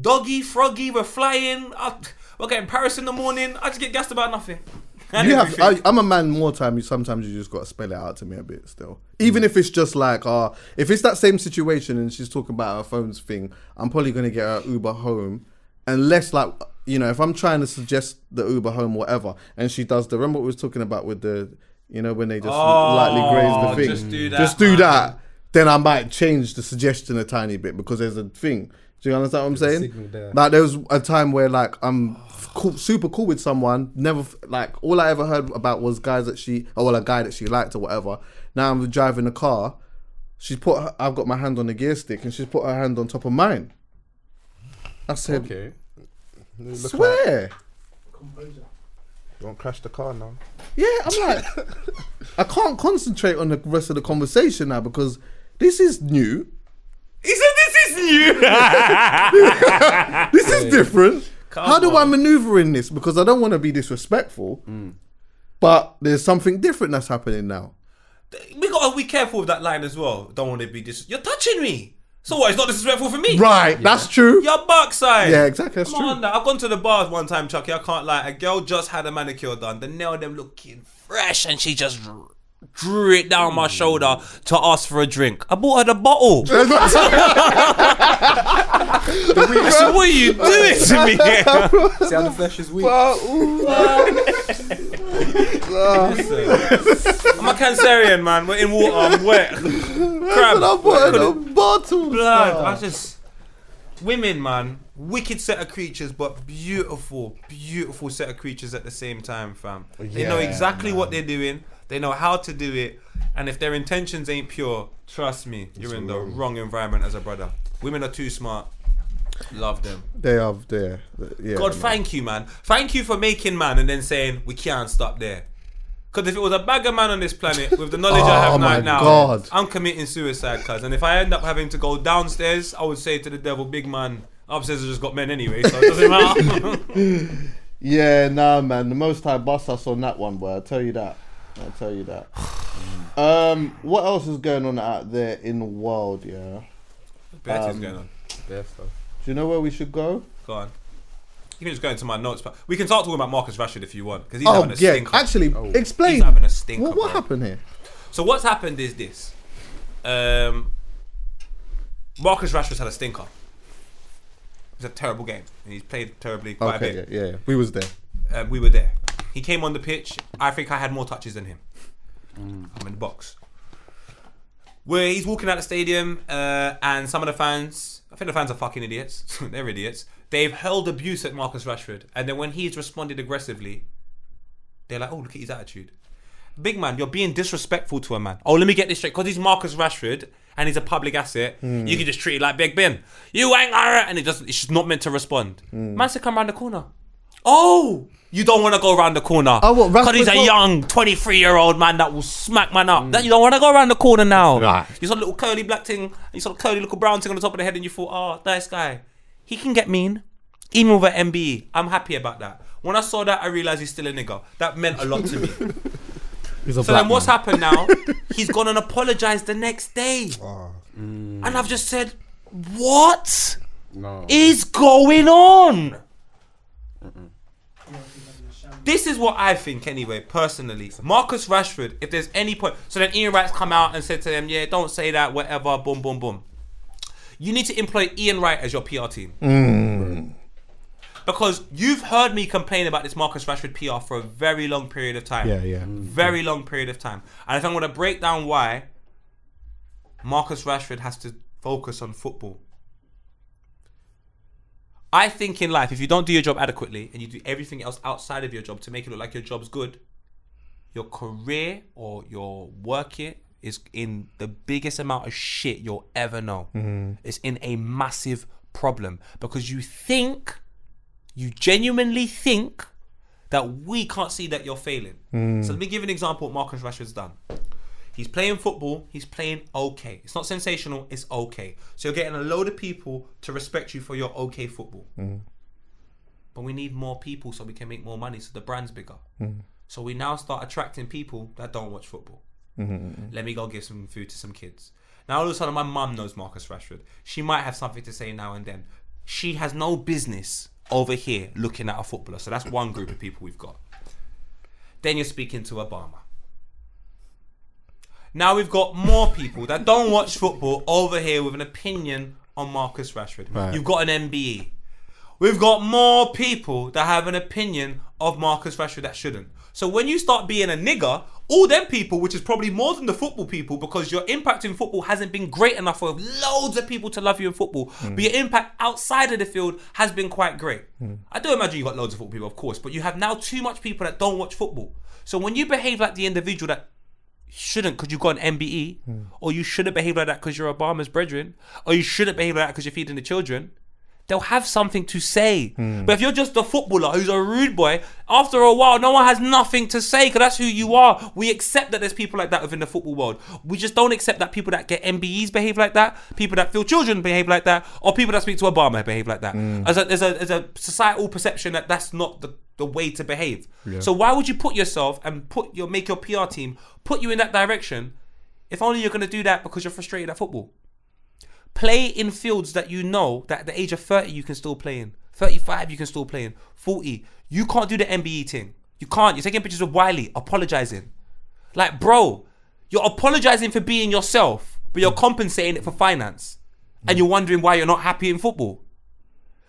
Doggy, froggy, we're flying. I, we're getting Paris in the morning. I just get gassed about nothing. And you have. I, I'm a man. More time. You sometimes you just got to spell it out to me a bit. Still, even if it's just like, uh, if it's that same situation and she's talking about her phone's thing, I'm probably gonna get her Uber home, unless like, you know, if I'm trying to suggest the Uber home, whatever, and she does the. Remember what we was talking about with the, you know, when they just Oh, lightly graze the thing. just do that, Just do that. Then I might change the suggestion a tiny bit because there's a thing. Do you understand what I'm saying? there. Like there was a time where like I'm cool, super cool with someone. Never like all I ever heard about was guys that she, or well, a guy that she liked or whatever. Now I'm driving a car, She's put. Her, I've got my hand on the gear stick, and she's put her hand on top of mine. I said, Okay. You look "Swear." Composure. Don't crash the car now. Yeah, I'm like, I can't concentrate on the rest of the conversation now because this is new. He said this is new. This is different. Come How do I maneuver in this? Because I don't want to be disrespectful, mm. but there's something different that's happening now. we gotta be careful with that line as well. Don't want to be dis. You're touching me. So what? It's not disrespectful for me. Right, that's true. Your backside. Yeah, exactly, that's Come true. on now. I've gone to the bars one time, Chuckie. I can't lie. A girl just had a manicure done. The nail them looking fresh, and she just dr- drew it down my shoulder to ask for a drink. I bought her the bottle. so what are you doing to me? See how the flesh is weak. I'm a Cancerian, man. We're in water. I'm wet. Crab. I her the bottle. blood. I just women, man. Wicked set of creatures, but beautiful, beautiful set of creatures at the same time, fam. they know Yeah, exactly what they're doing. They know how to do it, and if their intentions ain't pure, trust me, you're in the wrong environment as a brother. Women are too smart. Love them. They have there. Yeah. God, man. thank you, man. Thank you for making man and then saying we can't stop there. Because if it was a bag of man on this planet with the knowledge I Oh have my right now, God. I'm committing suicide, cuz. And if I end up having to go downstairs, I would say to the devil, big man, upstairs has just got men anyway, so it doesn't matter. Yeah, nah, man. The Most High bust us on that one, boy. I'll tell you that. I'll tell you that. um, what else is going on out there in the world? Yeah. Betty's Um, going on. Their stuff. Do you know where we should go? Go on. You can just go into my notes, but we can start talking about Marcus Rashford if you want, because he's Oh having a yeah. stinker. Actually, explain. He's having a stinker. What, what bro. happened here? So what's happened is this. Um, Marcus Rashford's had a stinker. It was a terrible game, and he's played terribly quite a Okay. bit. Yeah, yeah. We was there. Um, we were there. He came on the pitch. I think I had more touches than him. I'm in the box. Where he's walking out of the stadium, uh, and some of the fans, I think the fans are fucking idiots. They're idiots. They've hurled abuse at Marcus Rashford, and then when he's responded aggressively, they're like, "Oh, look at his attitude." Big man, you're being disrespectful to a man. Oh, let me get this straight. Because he's Marcus Rashford and he's a public asset, you hmm. can just treat it like Big Ben. You ain't alright. And it just, it's just not meant to respond. Hmm. Man said, come around the corner. Oh, you don't want to go around the corner. Oh, what, Because he's a got- young 23 year old man that will smack man up. Mm. That You don't want to go around the corner now. Right. You saw a little curly black thing, you saw a curly little brown thing on the top of the head, and you thought, oh, nice guy. He can get mean. Even with an MBE. I'm happy about that. When I saw that, I realized he's still a nigga. That meant a lot to me. He's a So black then what's happened now? He's gone and apologized the next day. Ah. And I've just said, what No. is going on? This is what I think anyway, personally. Marcus Rashford, if there's any point so then Ian Wright's come out and said to them, Yeah, don't say that, whatever, boom, boom, boom. You need to employ Ian Wright as your PR team. Mm. Because you've heard me complain about this Marcus Rashford PR for a very long period of time. Yeah, yeah. Mm. Very long period of time. And if I'm going to break down why, Marcus Rashford has to focus on football. I think in life, if you don't do your job adequately and you do everything else outside of your job to make it look like your job's good, your career or your work here is in the biggest amount of shit you'll ever know. Mm-hmm. It's in a massive problem because you think, you genuinely think that we can't see that you're failing. So mm. let me give an example what Marcus Rashford's done. He's playing football. He's playing okay. It's not sensational. It's okay. So you're getting a load of people to respect you for your okay football. Mm-hmm. But we need more people so we can make more money so the brand's bigger. Mm-hmm. So we now start attracting people that don't watch football. Mm-hmm. Let me go give some food to some kids. Now all of a sudden my mum knows Marcus Rashford. She might have something to say now and then. She has no business over here looking at a footballer. So that's one group of people we've got. Then you're speaking to Obama. Now we've got more people that don't watch football over here with an opinion on Marcus Rashford. Right. You've got an MBE. We've got more people that have an opinion of Marcus Rashford that shouldn't. So when you start being a nigger, all them people, which is probably more than the football people, because your impact in football hasn't been great enough for loads of people to love you in football, hmm. but your impact outside of the field has been quite great. Hmm. I do imagine you've got loads of football people, of course, but you have now too much people that don't watch football. So when you behave like the individual that shouldn't because you've got an MBE, hmm. or you shouldn't behave like that because you're Obama's brethren, or you shouldn't behave like that because you're feeding the children, they'll have something to say. Hmm. But if you're just a footballer who's a rude boy, after a while, no one has nothing to say because that's who you are. We accept that there's people like that within the football world. We just don't accept that people that get MBEs behave like that, people that feel children behave like that, or people that speak to Obama behave like that. Hmm. As, a, as, a, as a societal perception that that's not the, the way to behave. So why would you put yourself and put your make your PR team put you in that direction if only you're going to do that because you're frustrated at football? Play in fields that you know that at the age of 30 you can still play in 35 you can still play in 40 you can't do the mbe thing you can't you're taking pictures of wiley apologizing like bro you're apologizing for being yourself but you're compensating it for finance and you're wondering why you're not happy in football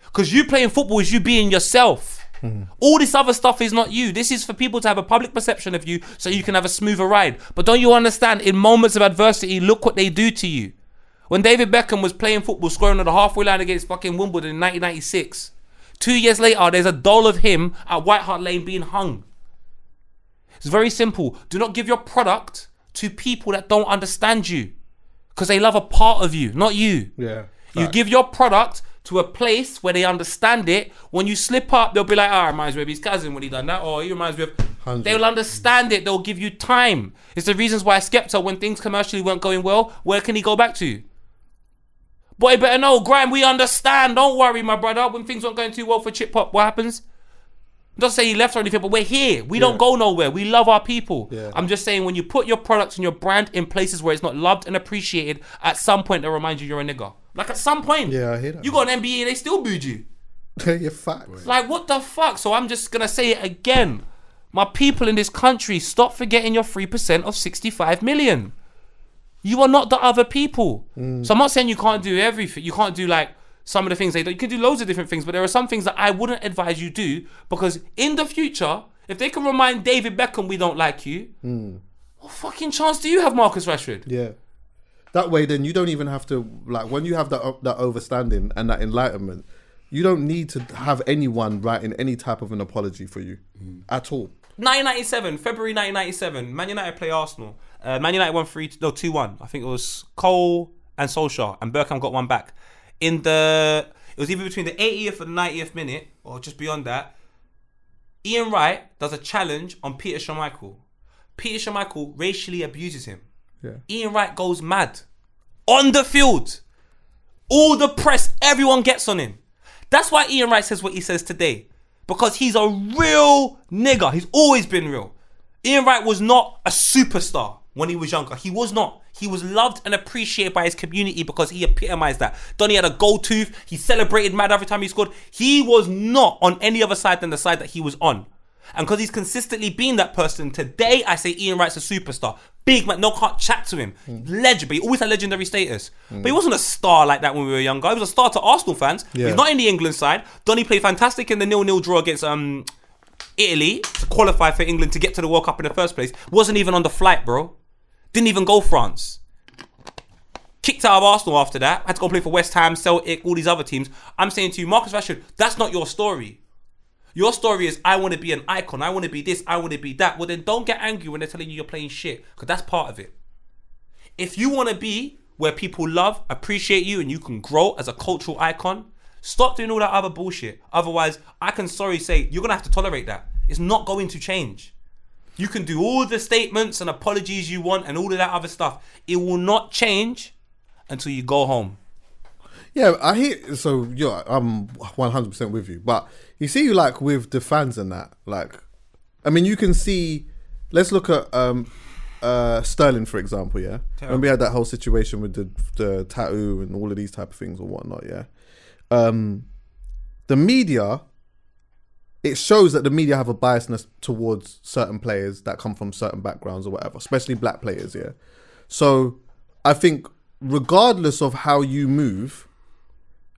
because you playing football is you being yourself mm-hmm. all this other stuff is not you. This is for people to have a public perception of you so you can have a smoother ride. But don't you understand? In moments of adversity, look what they do to you. When David Beckham was playing football, scoring on the halfway line against fucking Wimbledon in 1996, two years later, there's a doll of him at White Hart Lane being hung. It's very simple. Do not give your product to people that don't understand you because they love a part of you, not you. Yeah. You give your product to a place where they understand it. When you slip up, they'll be like, "Ah, reminds me of his cousin when he done that," or he reminds me of. Hundred. They'll understand it. They'll give you time. It's the reasons why Skepta, when things commercially weren't going well, where can he go back to? Boy, better know, Grime. We understand. Don't worry, my brother. When things aren't going too well for Chip Pop, what happens? Don't say he left or anything, but we're here. We don't go nowhere. We love our people. Yeah. I'm just saying, when you put your products and your brand in places where it's not loved and appreciated, at some point they'll remind you you're a nigger. Like at some point. Yeah, I hear that, You got an MBE and they still booed you. You're facts. Like, what the fuck? So I'm just gonna say it again. My people in this country, stop forgetting your 3% of 65 million. You are not the other people. Mm. So I'm not saying you can't do everything. You can't do like some of the things they do. You can do loads of different things, but there are some things that I wouldn't advise you do because in the future, if they can remind David Beckham we don't like you, mm. what fucking chance do you have, Marcus Rashford? Yeah. That way, then you don't even have to like when you have that uh, that overstanding and that enlightenment. You don't need to have anyone writing any type of an apology for you mm. at all. 1997, February 1997, Man United play Arsenal. Uh, Man United won 3 no 2 1. I think it was Cole and Solskjaer, and Bergkamp got one back. In the, it was either between the 80th and 90th minute, or just beyond that. Ian Wright does a challenge on Peter Schmeichel. Peter Schmeichel racially abuses him. Yeah. Ian Wright goes mad on the field. All the press, everyone gets on him. That's why Ian Wright says what he says today. Because he's a real nigger. He's always been real. Ian Wright was not a superstar when he was younger. He was not. He was loved and appreciated by his community because he epitomized that. Donny had a gold tooth. He celebrated mad every time he scored. He was not on any other side than the side that he was on. And because he's consistently been that person, today I say Ian Wright's a superstar. Big man, no can't chat to him. Legend, but he always had legendary status. But he wasn't a star like that when we were younger. He was a star to Arsenal fans. Yeah. He's not in the England side. Donny played fantastic in the nil-nil draw against um Italy to qualify for England to get to the World Cup in the first place. Wasn't even on the flight, bro. Didn't even go France. Kicked out of Arsenal after that. Had to go play for West Ham, Celtic, all these other teams. I'm saying to you, Marcus Rashford, that's not your story. Your story is I want to be an icon. I want to be this. I want to be that. Well, then don't get angry when they're telling you you're playing shit because that's part of it. If you want to be where people love, appreciate you, and you can grow as a cultural icon, stop doing all that other bullshit. Otherwise, I can sorry say you're gonna have to tolerate that. It's not going to change. You can do all the statements and apologies you want and all of that other stuff. It will not change until you go home. Yeah, I hear. So yeah, I'm 100 percent with you. But you see, like with the fans and that, like, I mean, you can see. Let's look at um, uh, Sterling for example. Yeah, when we had that whole situation with the the tattoo and all of these type of things or whatnot. Yeah, um, the media. It shows that the media have a biasness towards certain players that come from certain backgrounds or whatever, especially black players. Yeah, so I think regardless of how you move,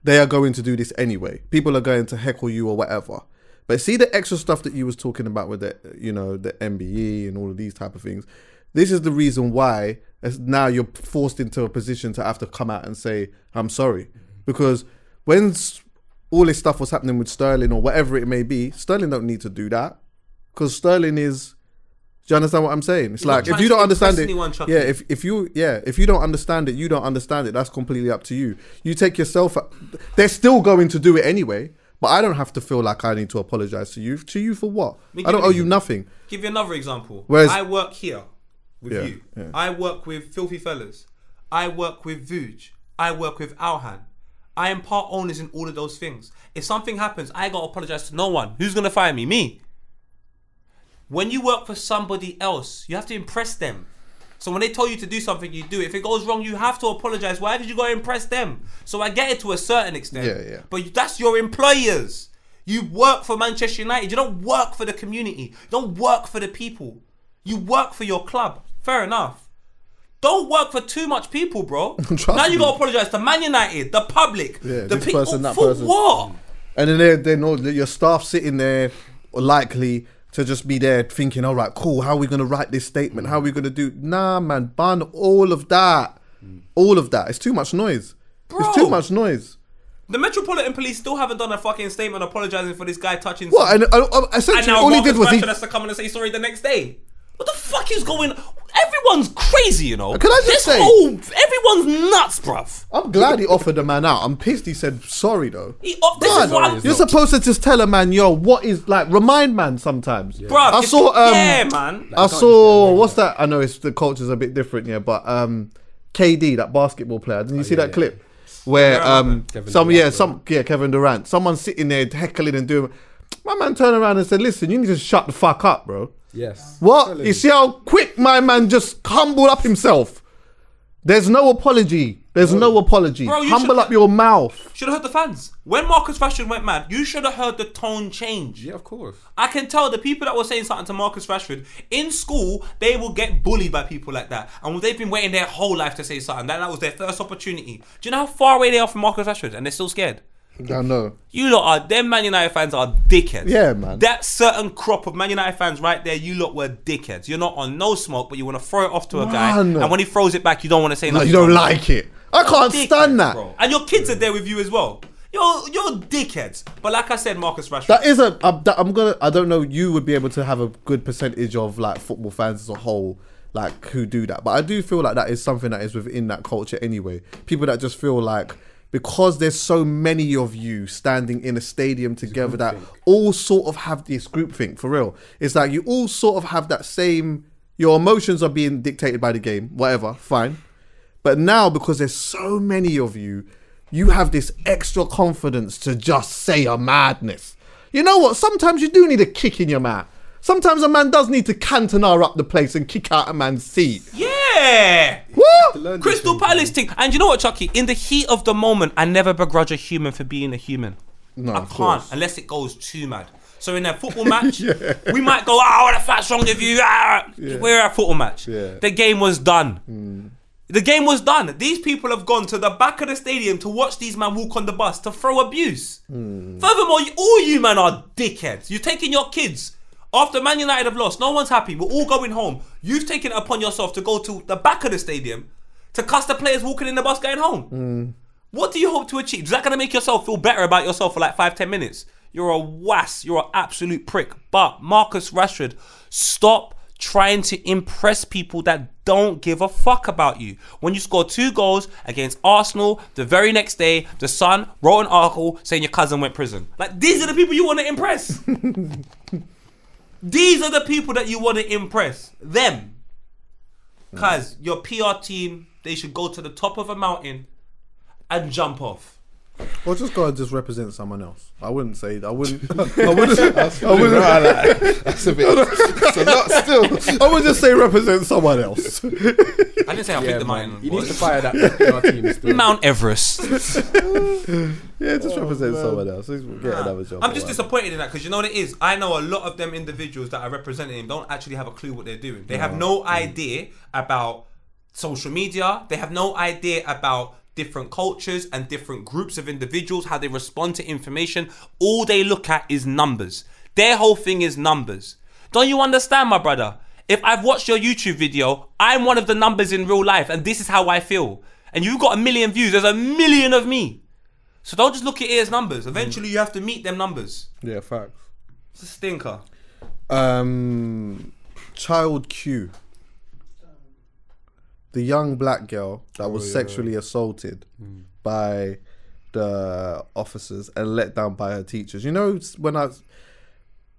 they are going to do this anyway. People are going to heckle you or whatever. But see the extra stuff that you was talking about with the you know the MBE and all of these type of things. This is the reason why now you're forced into a position to have to come out and say I'm sorry because when all this stuff was happening with Sterling or whatever it may be, Sterling don't need to do that because Sterling is Do you understand what I'm saying? It's You're like if you don't understand it, anyone, yeah. If if you yeah, if you don't understand it, you don't understand it. That's completely up to you. You take yourself. They're still going to do it anyway. But I don't have to feel like I need to apologize to you. To you for what? Me I don't owe you- you nothing. Give you another example. Whereas- I work here with Yeah, you. yeah. I work with Filthy Fellas. I work with Vuj. I work with Alhan. I am part owners in all of those things. If something happens, I gotta apologize to no one. Who's gonna fire me? Me. When you work for somebody else, you have to impress them. So when they tell you to do something, you do it. If it goes wrong, you have to apologize. Why did you go impress them? So I get it to a certain extent. Yeah, yeah. But that's your employers. You work for Manchester United. You don't work for the community. You don't work for the people. You work for your club. Fair enough. Don't work for too much people, bro. Now you gotta apologize to Man United, the public, Yeah, the this people. person, that for person. what? And then they they know that your staff sitting there likely to just be there thinking, all right, cool. How are we gonna write this statement? How are we gonna do? Nah, man, ban all of that. All of that. It's too much noise. It's too much noise. The Metropolitan Police still haven't done a fucking statement apologizing for this guy touching. What? And uh, uh, and essentially, now all he Marcus did was he. Rashford has to come in and say sorry the next day. What the fuck is going? Everyone's crazy, you know. Can I just this say- Whole, everyone's nuts, bruv. I'm glad he offered the man out. I'm pissed he said sorry though. He, oh, this is what I'm, you're supposed to just tell a man, yo, what is like remind man sometimes. bruv. I if- saw um yeah, man. I saw what's that? I know it's the culture's a bit different, yeah, but um KD, that basketball player. Didn't you see that clip? Where um Kevin some Durant, yeah, bro. some yeah, Kevin Durant. Someone sitting there heckling and doing my man turned around and said, Listen, you need to shut the fuck up, bro. Yes. What? You see how quick my man just humbled up himself? There's no apology. There's no apology. Bro, you Humble should- up your mouth. Should have heard the fans. When Marcus Rashford went mad, you should have heard the tone change. Yeah, of course. I can tell the people that were saying something to Marcus Rashford in school, they will get bullied by people like that. And they've been waiting their whole life to say something. That, that was their first opportunity. Do you know how far away they are from Marcus Rashford? And they're still scared. I know. You lot are, them Man United fans are dickheads. Yeah, man. That certain crop of Man United fans right there, you lot were dickheads. You're not on no smoke, but you want to throw it off to a guy. And when he throws it back, you don't want to say No, you don't like it. I can't stand that. bro. And your kids are there with you as well. You're, you're dickheads. But like I said, Marcus Rashford. That is a. uh, that- I'm gonna. I don't know. You would be able to have a good percentage of like football fans as a whole, like who do that. But I do feel like that is something that is within that culture anyway. People that just feel like because there's so many of you standing in a stadium together that all sort of have this group think for real. It's like you all sort of have that same. Your emotions are being dictated by the game. Whatever, fine. But now, because there's so many of you, you have this extra confidence to just say a madness. You know what? Sometimes you do need a kick in your mouth. Sometimes a man does need to Cantona up the place and kick out a man's seat. yeah. What? Crystal Palace thing. And you know what, Chucky? In the heat of the moment, I never begrudge a human for being a human. No, I of can't course. unless it goes too mad. So in a football match, we might go, "Oh, what the fuck's wrong with you?" Ah. We're at a football match. Yeah. The game was done. The game was done. These people have gone to the back of the stadium to watch these men walk on the bus to throw abuse. Furthermore, all you men are dickheads. You're taking your kids after Man United have lost. No one's happy. We're all going home. You've taken it upon yourself to go to the back of the stadium to cuss the players walking in the bus going home. Mm. What do you hope to achieve? Is that going to make yourself feel better about yourself for like five, ten minutes? You're a wass. You're an absolute prick. But Marcus Rashford, stop trying to impress people that don't give a fuck about you. When you score two goals against Arsenal, the very next day, the Sun wrote an article saying your cousin went prison. Like these are the people you want to impress. these are the people that you want to impress. Them. Mm. Cause your PR team, they should go to the top of a mountain and jump off. Or just go and just represent someone else. I wouldn't say I wouldn't. I wouldn't. I wouldn't. That's a bit. It's a lot still. I would just say represent someone else. I didn't say I Yeah, picked the man. mountain. He needs to fire that PR team still. Mount Everest. yeah, just represent oh, someone else. Just Get another job. I'm just or whatever. disappointed in that because you know what it is. I know a lot of them individuals that are representing him don't actually have a clue what they're doing. They have no idea about social media. They have no idea about different cultures and different groups of individuals, how they respond to information. All they look at is numbers. Their whole thing is numbers. Don't you understand, my brother? If I've watched your YouTube video, I'm one of the numbers in real life, and this is how I feel. And you've got a million views, there's a million of me. So don't just look at it as numbers. Eventually, you have to meet them numbers. Yeah, facts. It's a stinker. Um, Child Q, the young black girl that was oh, sexually assaulted mm. by the officers and let down by her teachers. You know, when I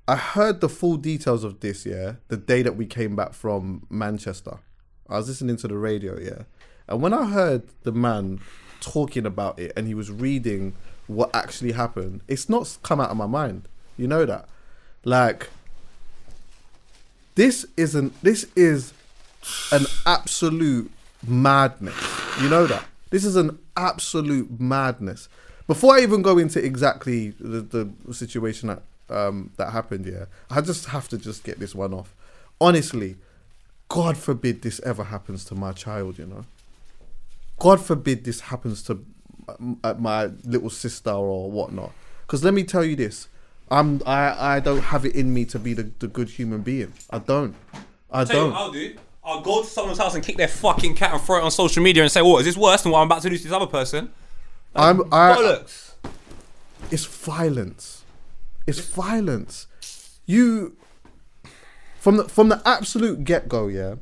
I heard the full details of this, yeah, the day that we came back from Manchester. I was listening to the radio, yeah. And when I heard the man talking about it and he was reading what actually happened, it's not come out of my mind. You know that? Like this isn't this is an absolute madness. You know that? This is an absolute madness. Before I even go into exactly the, the situation that um, that happened, yeah, I just have to just get this one off. Honestly, God forbid this ever happens to my child. You know, God forbid this happens to uh, my little sister or whatnot. Because let me tell you this, I'm I I don't have it in me to be the, the good human being. I don't. I don't. I'll do. I'll go to someone's house and kick their fucking cat and throw it on social media and say, "What is this worse than what I'm about to do to this other person?" I'm I. Bollocks. It's violence. It's violence. You from the from the absolute get go, yeah.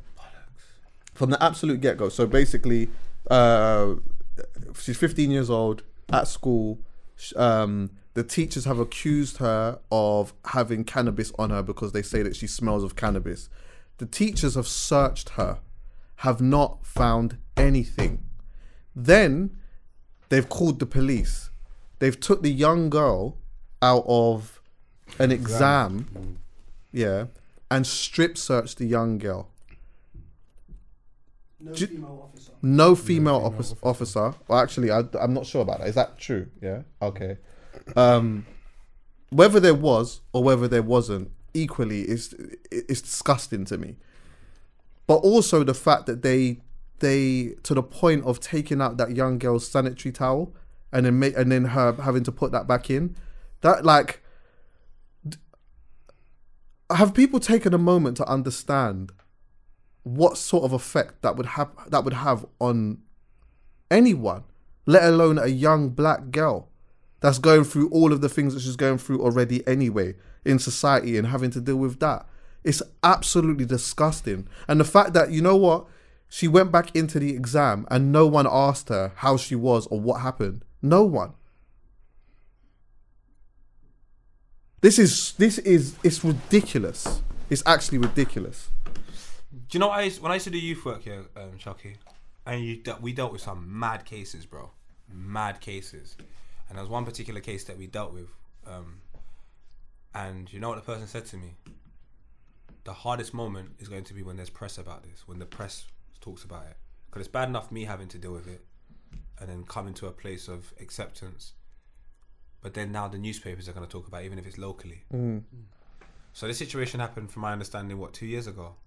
From the absolute get go. So basically, uh, she's 15 years old at school. Um, the teachers have accused her of having cannabis on her because they say that she smells of cannabis. The teachers have searched her, have not found anything. Then they've called the police. They've took the young girl out of an exam, yeah, and strip searched the young girl. No Ju- female officer. No female, officer, officer. Well, actually, I, I'm not sure about that. Is that true? Yeah. Okay. Um, whether there was or whether there wasn't, equally, is it's disgusting to me. But also the fact that they they to the point of taking out that young girl's sanitary towel and then make and then her having to put that back in. That like have people taken a moment to understand what sort of effect that would have that would have on anyone, let alone a young black girl that's going through all of the things that she's going through already anyway in society and having to deal with that. It's absolutely disgusting. And the fact that you know what, she went back into the exam and no one asked her how she was or what happened. No one. This is this is it's ridiculous. It's actually ridiculous. Do you know I used, when I used to do youth work here, um, Chucky, and you we dealt with some mad cases, bro, mad cases, and there was one particular case that we dealt with, um, and you know what the person said to me? The hardest moment is going to be when there's press about this, when the press talks about it, because it's bad enough me having to deal with it, and then coming to a place of acceptance, but then now the newspapers are going to talk about it, even if it's locally. So this situation happened, from my understanding, what two years ago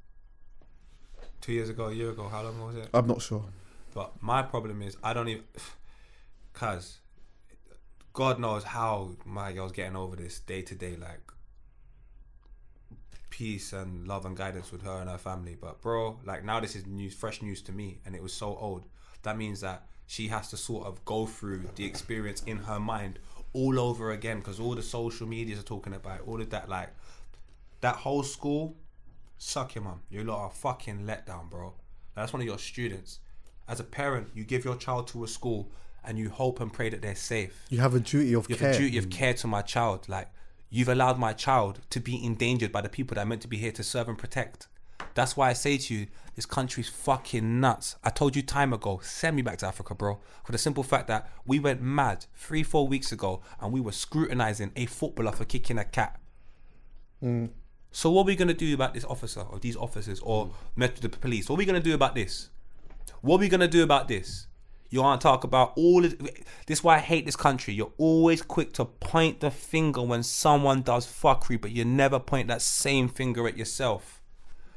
two years ago, a year ago, how long was it? I'm not sure. But my problem is I don't even, cause God knows how my girl's getting over this day to day, like peace and love and guidance with her and her family. But bro, like now this is news, fresh news to me, and it was so old. That means that she has to sort of go through the experience in her mind all over again, because all the social medias are talking about all of that, like that whole school suck your mum. You lot are fucking letdown, bro. That's one of your students. As a parent, you give your child to a school and you hope and pray that they're safe. You have a duty of You care. have a duty of care to my child. Like you've allowed my child to be endangered by the people that are meant to be here to serve and protect. That's why I say to you, this country's fucking nuts. I told you time ago, send me back to Africa, bro. For the simple fact that we went mad three, four weeks ago and we were scrutinizing a footballer for kicking a cat. Mm. So what are we gonna do about this officer or these officers or mm. met the police? What are we gonna do about this? What are we gonna do about this? You want to talk about all of this? Is why I hate this country. You're always quick to point the finger when someone does fuckery, but you never point that same finger at yourself.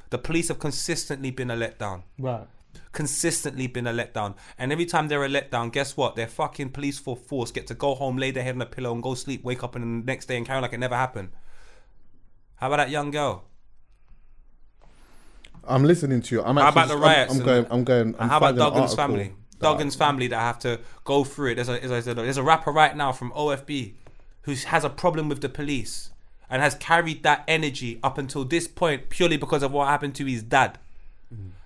The police have consistently been a letdown. Right. Consistently been a letdown. And every time they're a letdown, guess what? Their fucking police for force get to go home, lay their head on a pillow, and go sleep, wake up, and the next day and carry on like it never happened. How about that young girl? I'm listening to you. I'm actually, How actually about the just- I'm- riots I'm, going. I'm going. I'm how about finding an Duggan's article family? Duggan's family that have to go through it. There's a, there's a, there's a rapper right now from OFB who has a problem with the police. and has carried that energy up until this point purely because of what happened to his dad.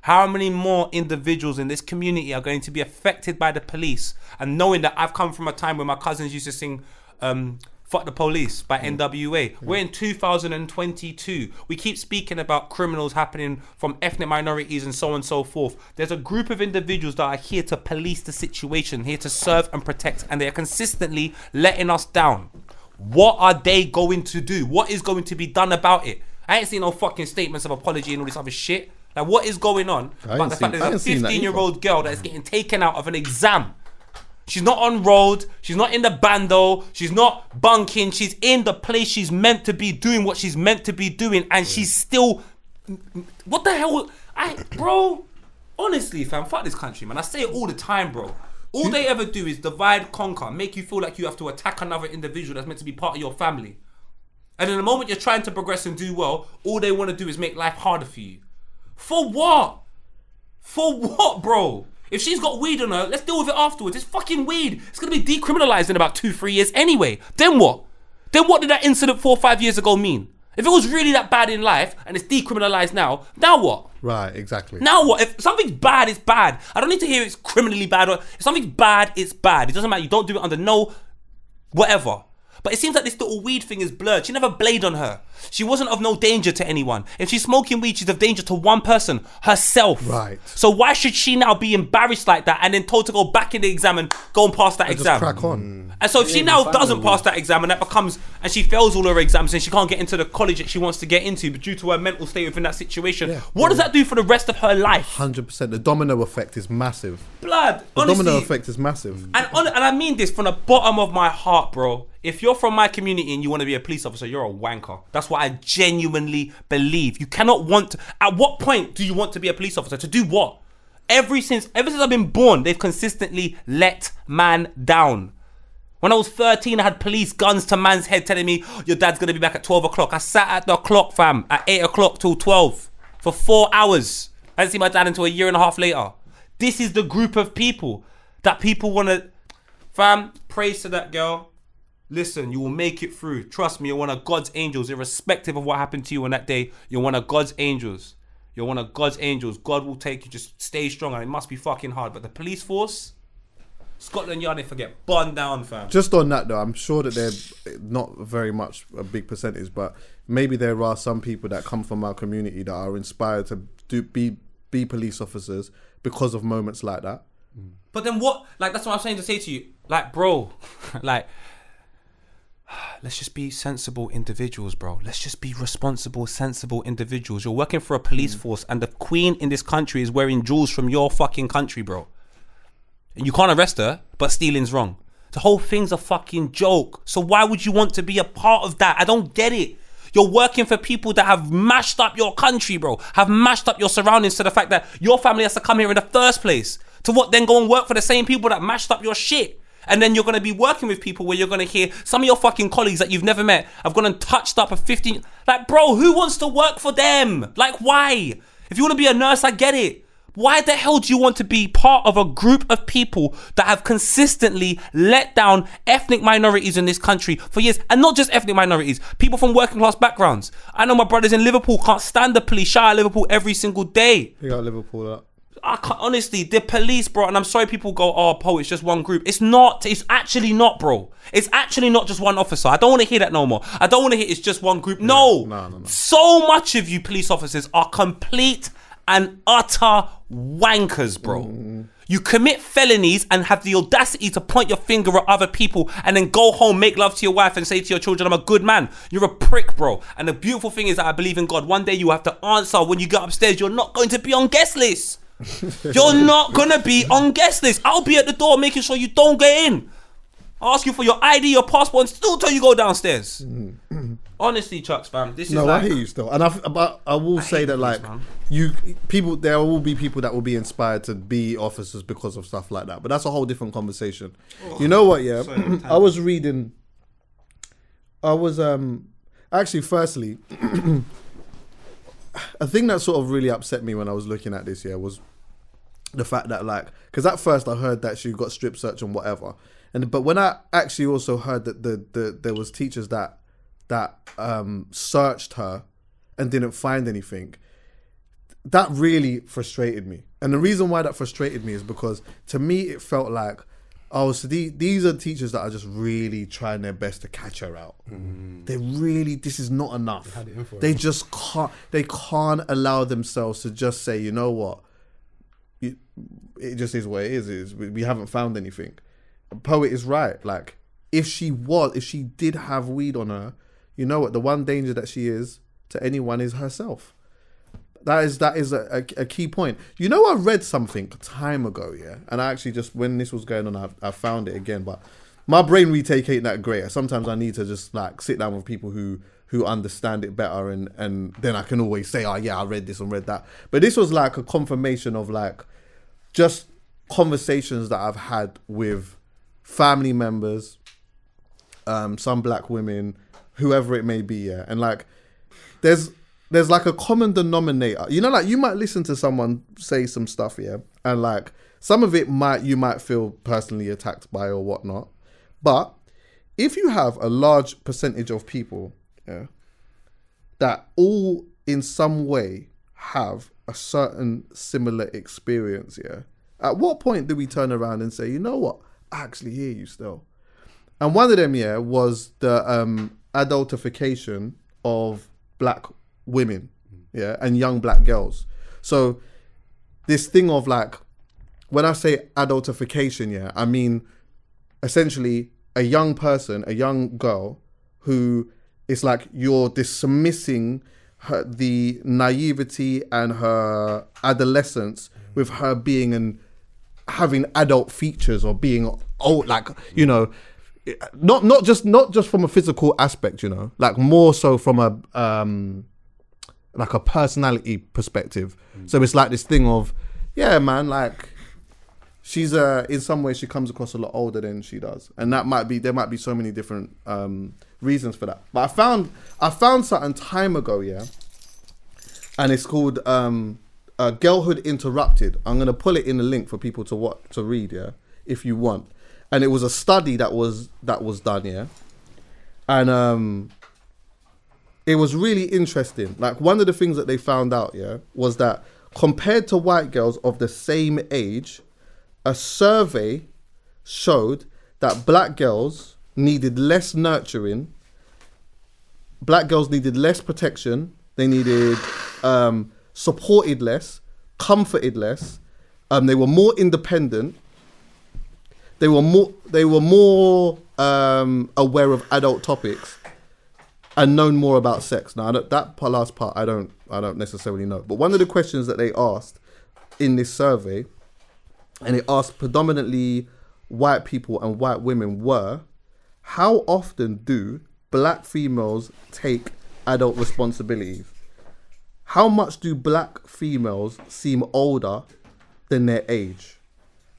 How many more individuals in this community are going to be affected by the police? And knowing that I've come from a time where my cousins used to sing um, Fuck the Police by NWA. We're in 2022. We keep speaking about criminals happening from ethnic minorities and so on and so forth. There's a group of individuals that are here to police the situation, here to serve and protect, and they are consistently letting us down. What are they going to do? What is going to be done about it? I ain't seen no fucking statements of apology and all this other shit. Like, what is going on? I But the fact I there's a 15 year old girl that is getting taken out of an exam. She's not on road. She's not in the bando. She's not bunking. She's in the place she's meant to be doing what she's meant to be doing, and she's still. What the hell? I, bro. Honestly, fam, fuck this country, man. I say it all the time, bro. All they ever do is divide, conquer, make you feel like you have to attack another individual that's meant to be part of your family. And in the moment you're trying to progress and do well, all they want to do is make life harder for you. For what? For what, bro? If she's got weed on her, let's deal with it afterwards. It's fucking weed. It's gonna be decriminalized in about two, three years anyway. Then what? Then what did that incident four or five years ago mean? If it was really that bad in life and it's decriminalized now, now what? Right, exactly. Now what? If something's bad, it's bad. I don't need to hear it's criminally bad. Or if something's bad, it's bad. It doesn't matter. You don't do it under no whatever. But it seems like this little weed thing is blurred. She never blade on her. She wasn't of no danger to anyone. If she's smoking weed, she's of danger to one person, herself. Right. So why should she now be embarrassed like that and then told to go back in the exam and go and pass that Just exam? crack on. And so if she now doesn't pass that exam and that becomes and she fails all her exams and she can't get into the college that she wants to get into, but due to her mental state within that situation, Yeah. what does that do for the rest of her life? Hundred percent. The domino effect is massive. Blood. The honestly, domino effect is massive. and on, and I mean this from the bottom of my heart, bro. If you're from my community and you want to be a police officer, you're a wanker. That's what I genuinely believe. You cannot want. To, at what point do you want to be a police officer? To do what? Every since ever since I've been born, they've consistently let man down. When I was 13, I had police guns to man's head telling me, your dad's gonna be back at 12 o'clock. I sat at the clock, fam, at 8 o'clock till 12 for four hours. I didn't see my dad until a year and a half later. This is the group of people that people wanna. Fam, praise to that girl. Listen, you will make it through. Trust me, you're one of God's angels, irrespective of what happened to you on that day. You're one of God's angels. You're one of God's angels. God will take you. Just stay strong, and it must be fucking hard. But the police force, Scotland Yard, they forget bun down, fam. Just on that though, I'm sure that they're not very much a big percentage, but maybe there are some people that come from our community that are inspired to do be be police officers because of moments like that. But then what? Like that's what I'm saying to say to you. Like, bro, like, let's just be sensible individuals, bro. Let's just be responsible, sensible individuals. You're working for a police mm. force, and the queen in this country is wearing jewels from your fucking country, bro. And you can't arrest her, but stealing's wrong. The whole thing's a fucking joke. So why would you want to be a part of that? I don't get it. You're working for people that have mashed up your country, bro. Have mashed up your surroundings to the fact that your family has to come here in the first place. To what then go and work for the same people that mashed up your shit. And then you're gonna be working with people where you're gonna hear some of your fucking colleagues that you've never met have gone and touched up a 15. Like, bro, who wants to work for them? Like, why? If you wanna be a nurse, I get it. Why the hell do you want to be part of a group of people that have consistently let down ethnic minorities in this country for years? And not just ethnic minorities, people from working class backgrounds. I know my brothers in Liverpool can't stand the police, shout out Liverpool every single day. You got Liverpool up. I can't, honestly, the police, bro, and I'm sorry people go, oh, Poe, it's just one group. It's not. It's actually not, bro. It's actually not just one officer. I don't want to hear that no more. I don't want to hear it's just one group. No. no, no, no. So much of you police officers are complete and utter wankers, bro. Mm. You commit felonies and have the audacity to point your finger at other people and then go home, make love to your wife, and say to your children, I'm a good man. You're a prick, bro. And the beautiful thing is that I believe in God. One day you have to answer when you get upstairs. You're not going to be on guest list. You're not gonna be on guest list. I'll be at the door making sure you don't get in. I'll ask you for your ID, your passport, and still tell you go downstairs. Honestly, Chucks, fam, this is No, like I hear you still, and I but I will say hate that police, like man. you people, there will be people that will be inspired to be officers because of stuff like that. But that's a whole different conversation. you know what? Yeah, I was reading. I was um actually firstly. a thing that sort of really upset me when I was looking at this year was the fact that like because at first I heard that she got strip search and whatever, and but when I actually also heard that the, the there was teachers that that um, searched her and didn't find anything. That really frustrated me, and the reason why that frustrated me is because to me it felt like, oh, so the, these are teachers that are just really trying their best to catch her out. They really, this is not enough. had it in for They just can't. They can't allow themselves to just say, you know what, it, it just is what it is. Is we, we haven't found anything. Poet is right. Like if she was, if she did have weed on her, you know what? The one danger that she is to anyone is herself. That is that is a, a, a key point. You know, I read something time ago, yeah, and I actually just when this was going on, I, I found it again. But my brain retake ain't that great. Sometimes I need to just like sit down with people who who understand it better, and and then I can always say, oh yeah, I read this and read that. But this was like a confirmation of like just conversations that I've had with family members, um, some black women, whoever it may be, yeah. And like there's there's like a common denominator. You know, like you might listen to someone say some stuff, yeah, and like some of it might you might feel personally attacked by or whatnot. But if you have a large percentage of people, yeah, that all in some way have a certain similar experience, yeah. At what point do we turn around and say, you know what, I actually hear you still? And one of them, yeah, was the um, adultification of black women, yeah, and young black girls. So this thing of like, when I say adultification, yeah, I mean essentially a young person, a young girl who it's like you're dismissing her, the naivety and her adolescence with her being and having adult features or being old like you know not not just not just from a physical aspect you know like more so from a um like a personality perspective. So it's like this thing of yeah man like she's uh in some ways she comes across a lot older than she does. And that might be there might be so many different um reasons for that. But i found i found something time ago yeah? And it's called um uh, girlhood interrupted. I'm gonna pull it in the link for people to what to read yeah? If you want. And it was a study that was that was done yeah? And um it was really interesting. Like one of the things that they found out yeah was that compared to white girls of the same age a survey showed that black girls needed less nurturing. Black girls needed less protection. They needed um, supported less comforted less. Um, they were more independent. They were more they were more um, aware of adult topics and known more about sex. Now that last part i don't i don't necessarily know. But one of the questions that they asked in this survey and it asked predominantly white people and white women were how often do black females take adult responsibilities? How much do black females seem older than their age?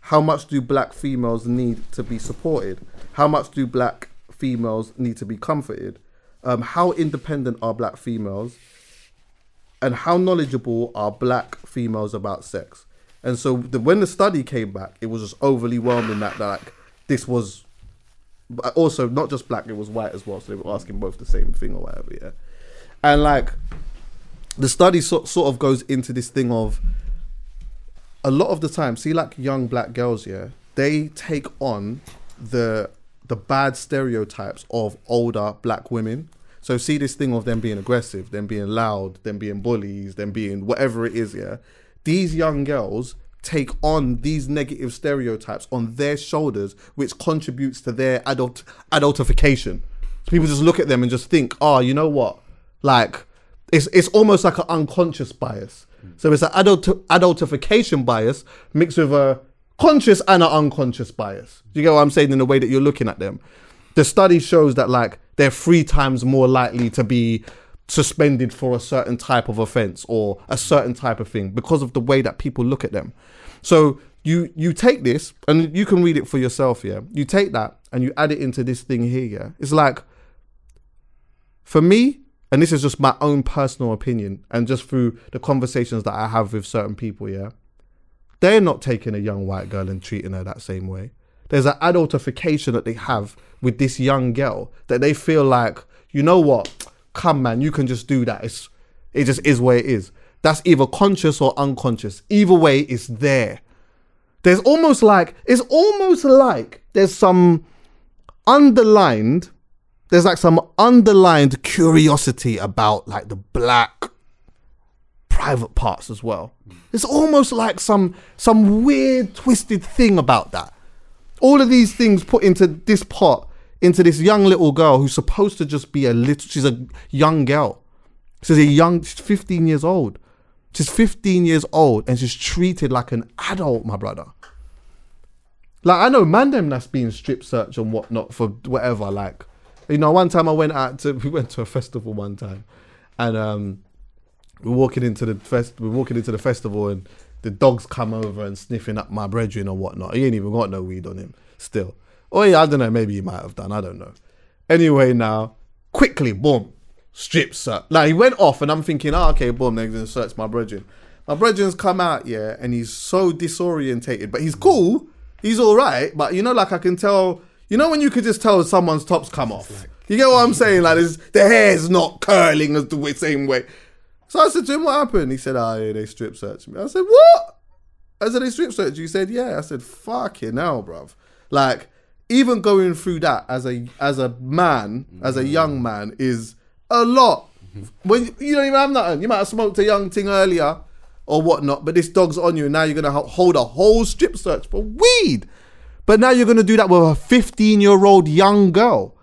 How much do black females need to be supported? How much do black females need to be comforted? Um, how independent are black females? And how knowledgeable are black females about sex? And so the, when the study came back it was just overly whelming that, that like this was but also not just black it was white as well so they were asking both the same thing or whatever yeah. And like the study sort, sort of goes into this thing of a lot of the time see like young black girls yeah they take on the the bad stereotypes of older black women. So see this thing of them being aggressive them being loud them being bullies them being whatever it is yeah. These young girls take on these negative stereotypes on their shoulders which contributes to their adult adultification so people just look at them and just think oh you know what like it's it's almost like an unconscious bias. So it's an adult adultification bias mixed with a conscious and an unconscious bias. You get what I'm saying in the way that you're looking at them? The study shows that like they're three times more likely to be suspended for a certain type of offense or a certain type of thing because of the way that people look at them. So you you take this and you can read it for yourself, yeah. You take that and you add it into this thing here, yeah. It's like for me, and this is just my own personal opinion, and just through the conversations that I have with certain people, yeah, they're not taking a young white girl and treating her that same way. There's an adultification that they have with this young girl that they feel like you know what? Come, man, you can just do that. It's it just is where it is. That's either conscious or unconscious. Either way, it's there. There's almost like it's almost like there's some underlined there's like some underlined curiosity about like the black private parts as well. It's almost like some some weird twisted thing about that. All of these things put into this pot into this young little girl who's supposed to just be a little she's a young girl. She's a young she's 15 years old. She's 15 years old and she's treated like an adult, my brother. Like I know man them that's being strip searched and whatnot for whatever. Like, you know, one time I went out to we went to a festival one time and um we're walking into the fest we're walking into the festival and the dogs come over and sniffing up my brethren or whatnot. He ain't even got no weed on him still. Oh yeah, I don't know, maybe he might have done, I don't know. Anyway now, quickly, boom, strip search. Like he went off and I'm thinking, oh okay, boom, they're gonna search my brethren. My brethren's come out, yeah, and he's so disorientated, but he's cool. He's all right, but you know, like I can tell. You know when you could just tell someone's tops come off. You get what I'm saying? Like this, the hair's not curling as the same way. So I said to him, "What happened?" He said, "Ah, yeah, they strip searched me." I said, "What?" I said, "They strip searched you." He said, "Yeah." I said, "Fucking hell, bruv." Like even going through that as a as a man, as a mm. young man, is a lot. Mm-hmm. When you don't even have nothing, you might have smoked a young thing earlier or whatnot, but this dog's on you, and now you're gonna hold a whole strip search for weed. But now you're gonna do that with a 15 year old young girl.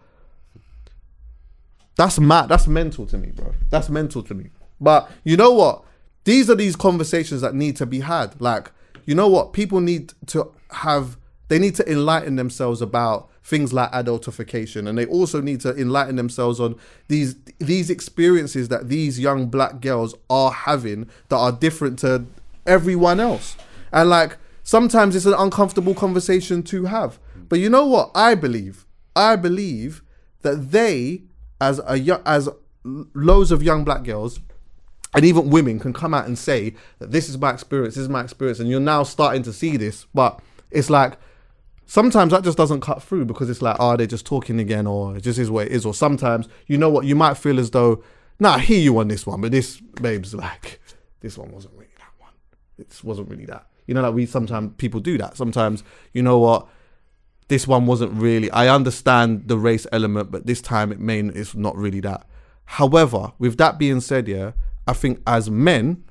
That's mad. That's mental to me, bro. That's mental to me. But you know what? These are these conversations that need to be had. Like, you know what? People need to have. They need to enlighten themselves about things like adultification, and they also need to enlighten themselves on these these experiences that these young black girls are having that are different to everyone else. And like sometimes it's an uncomfortable conversation to have. But you know what? I believe. I believe that they, as a as loads of young black girls, and even women can come out and say that this is my experience, this is my experience, and you're now starting to see this. But it's like sometimes that just doesn't cut through because it's like, oh, they're just talking again, or it just is what it is. Or sometimes, you know what, you might feel as though, nah, I hear you on this one, but this babe's like, this one wasn't really that one. It wasn't really that. You know, like we sometimes people do that. Sometimes, you know what, this one wasn't really. I understand the race element, but this time it may it's not really that. However, with that being said, yeah, I think as men,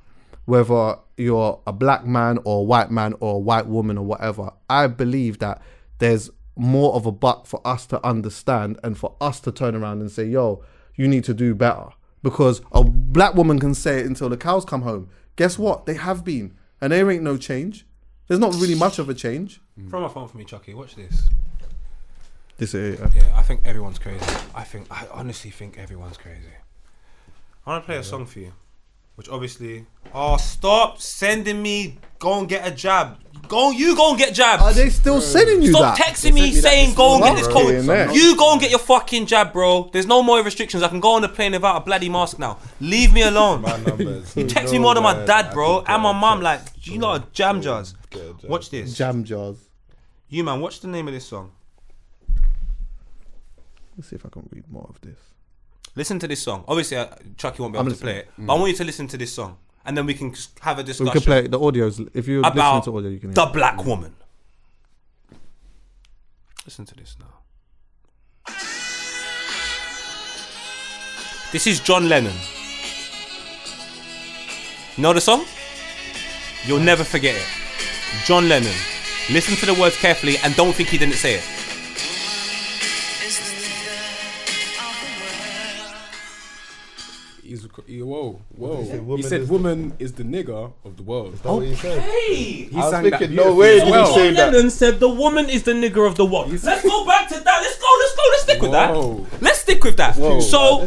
whether you're a black man or a white man or a white woman or whatever, I believe that there's more of a buck for us to understand and for us to turn around and say, yo, you need to do better. Because a black woman can say it until the cows come home. Guess what? They have been. And there ain't no change. There's not really much of a change. Mm. Throw my phone for me, Chucky. Watch this. This is Yeah, I think everyone's crazy. I think I honestly think everyone's crazy. I want to play a song for you, which obviously. Oh, stop sending me. Go and get a jab. Go, you go and get jabbed. Are they still sending you Stop that? texting me saying go and get this Fucking COVID. hell. You go and get your fucking jab, bro. There's no more restrictions. I can go on the plane without a bloody mask now. Leave me alone. My numbers. You text me more than my dad, bro, and my mum. Like, you know, jam jars. Watch this. Jam jars. You man, what's the name of this song? Let's see if I can read more of this. Listen to this song. Obviously, uh, Chucky won't be I'm able to play listening. it, but I want you to listen to this song, and then we can have a discussion. We can play the audios. If you're about listening to audio, you can the hear. black woman. Listen to this now. This is John Lennon. You Know the song? You'll never forget it. John Lennon. Listen to the words carefully and don't think he didn't say it. He's, he, whoa, whoa. he say? He said, is- "Woman is the nigger of the world." That's what he said. Hey! He I was sang thinking, that no way beautifully did as he say that. Lennon said the woman is the nigger of the world. Let's go back to that. Let's go. Let's go. Let's stick with that. Let's stick with that. Whoa. So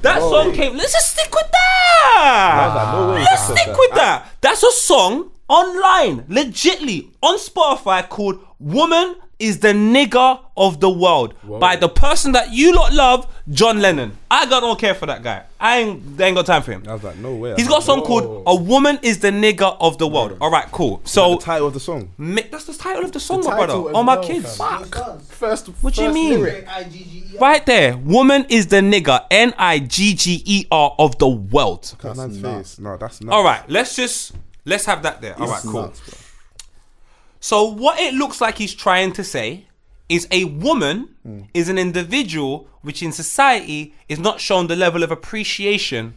that Whoa. song came. Let's just stick with that. like, no Let's said stick that. with that. That's a song online, legitly on Spotify called "Woman is the nigger of the world by the person that you lot love, John Lennon. I got don't care for that guy. I ain't, I ain't got time for him. I was like, no way. He's got a song called "A Woman Is the Nigger of the World." All right, cool. So the title of the song. mi- that's the title of the song, my brother. as Oh my well, kids. fam. First, What do you mean? lyric. Right there, woman is the nigger, N I G G E R of the world. That man's nuts. No, that's not. All right, let's just let's have that there. All right, That's cool. nuts, bro. So what it looks like he's trying to say is a woman Hmm. is an individual which in society is not shown the level of appreciation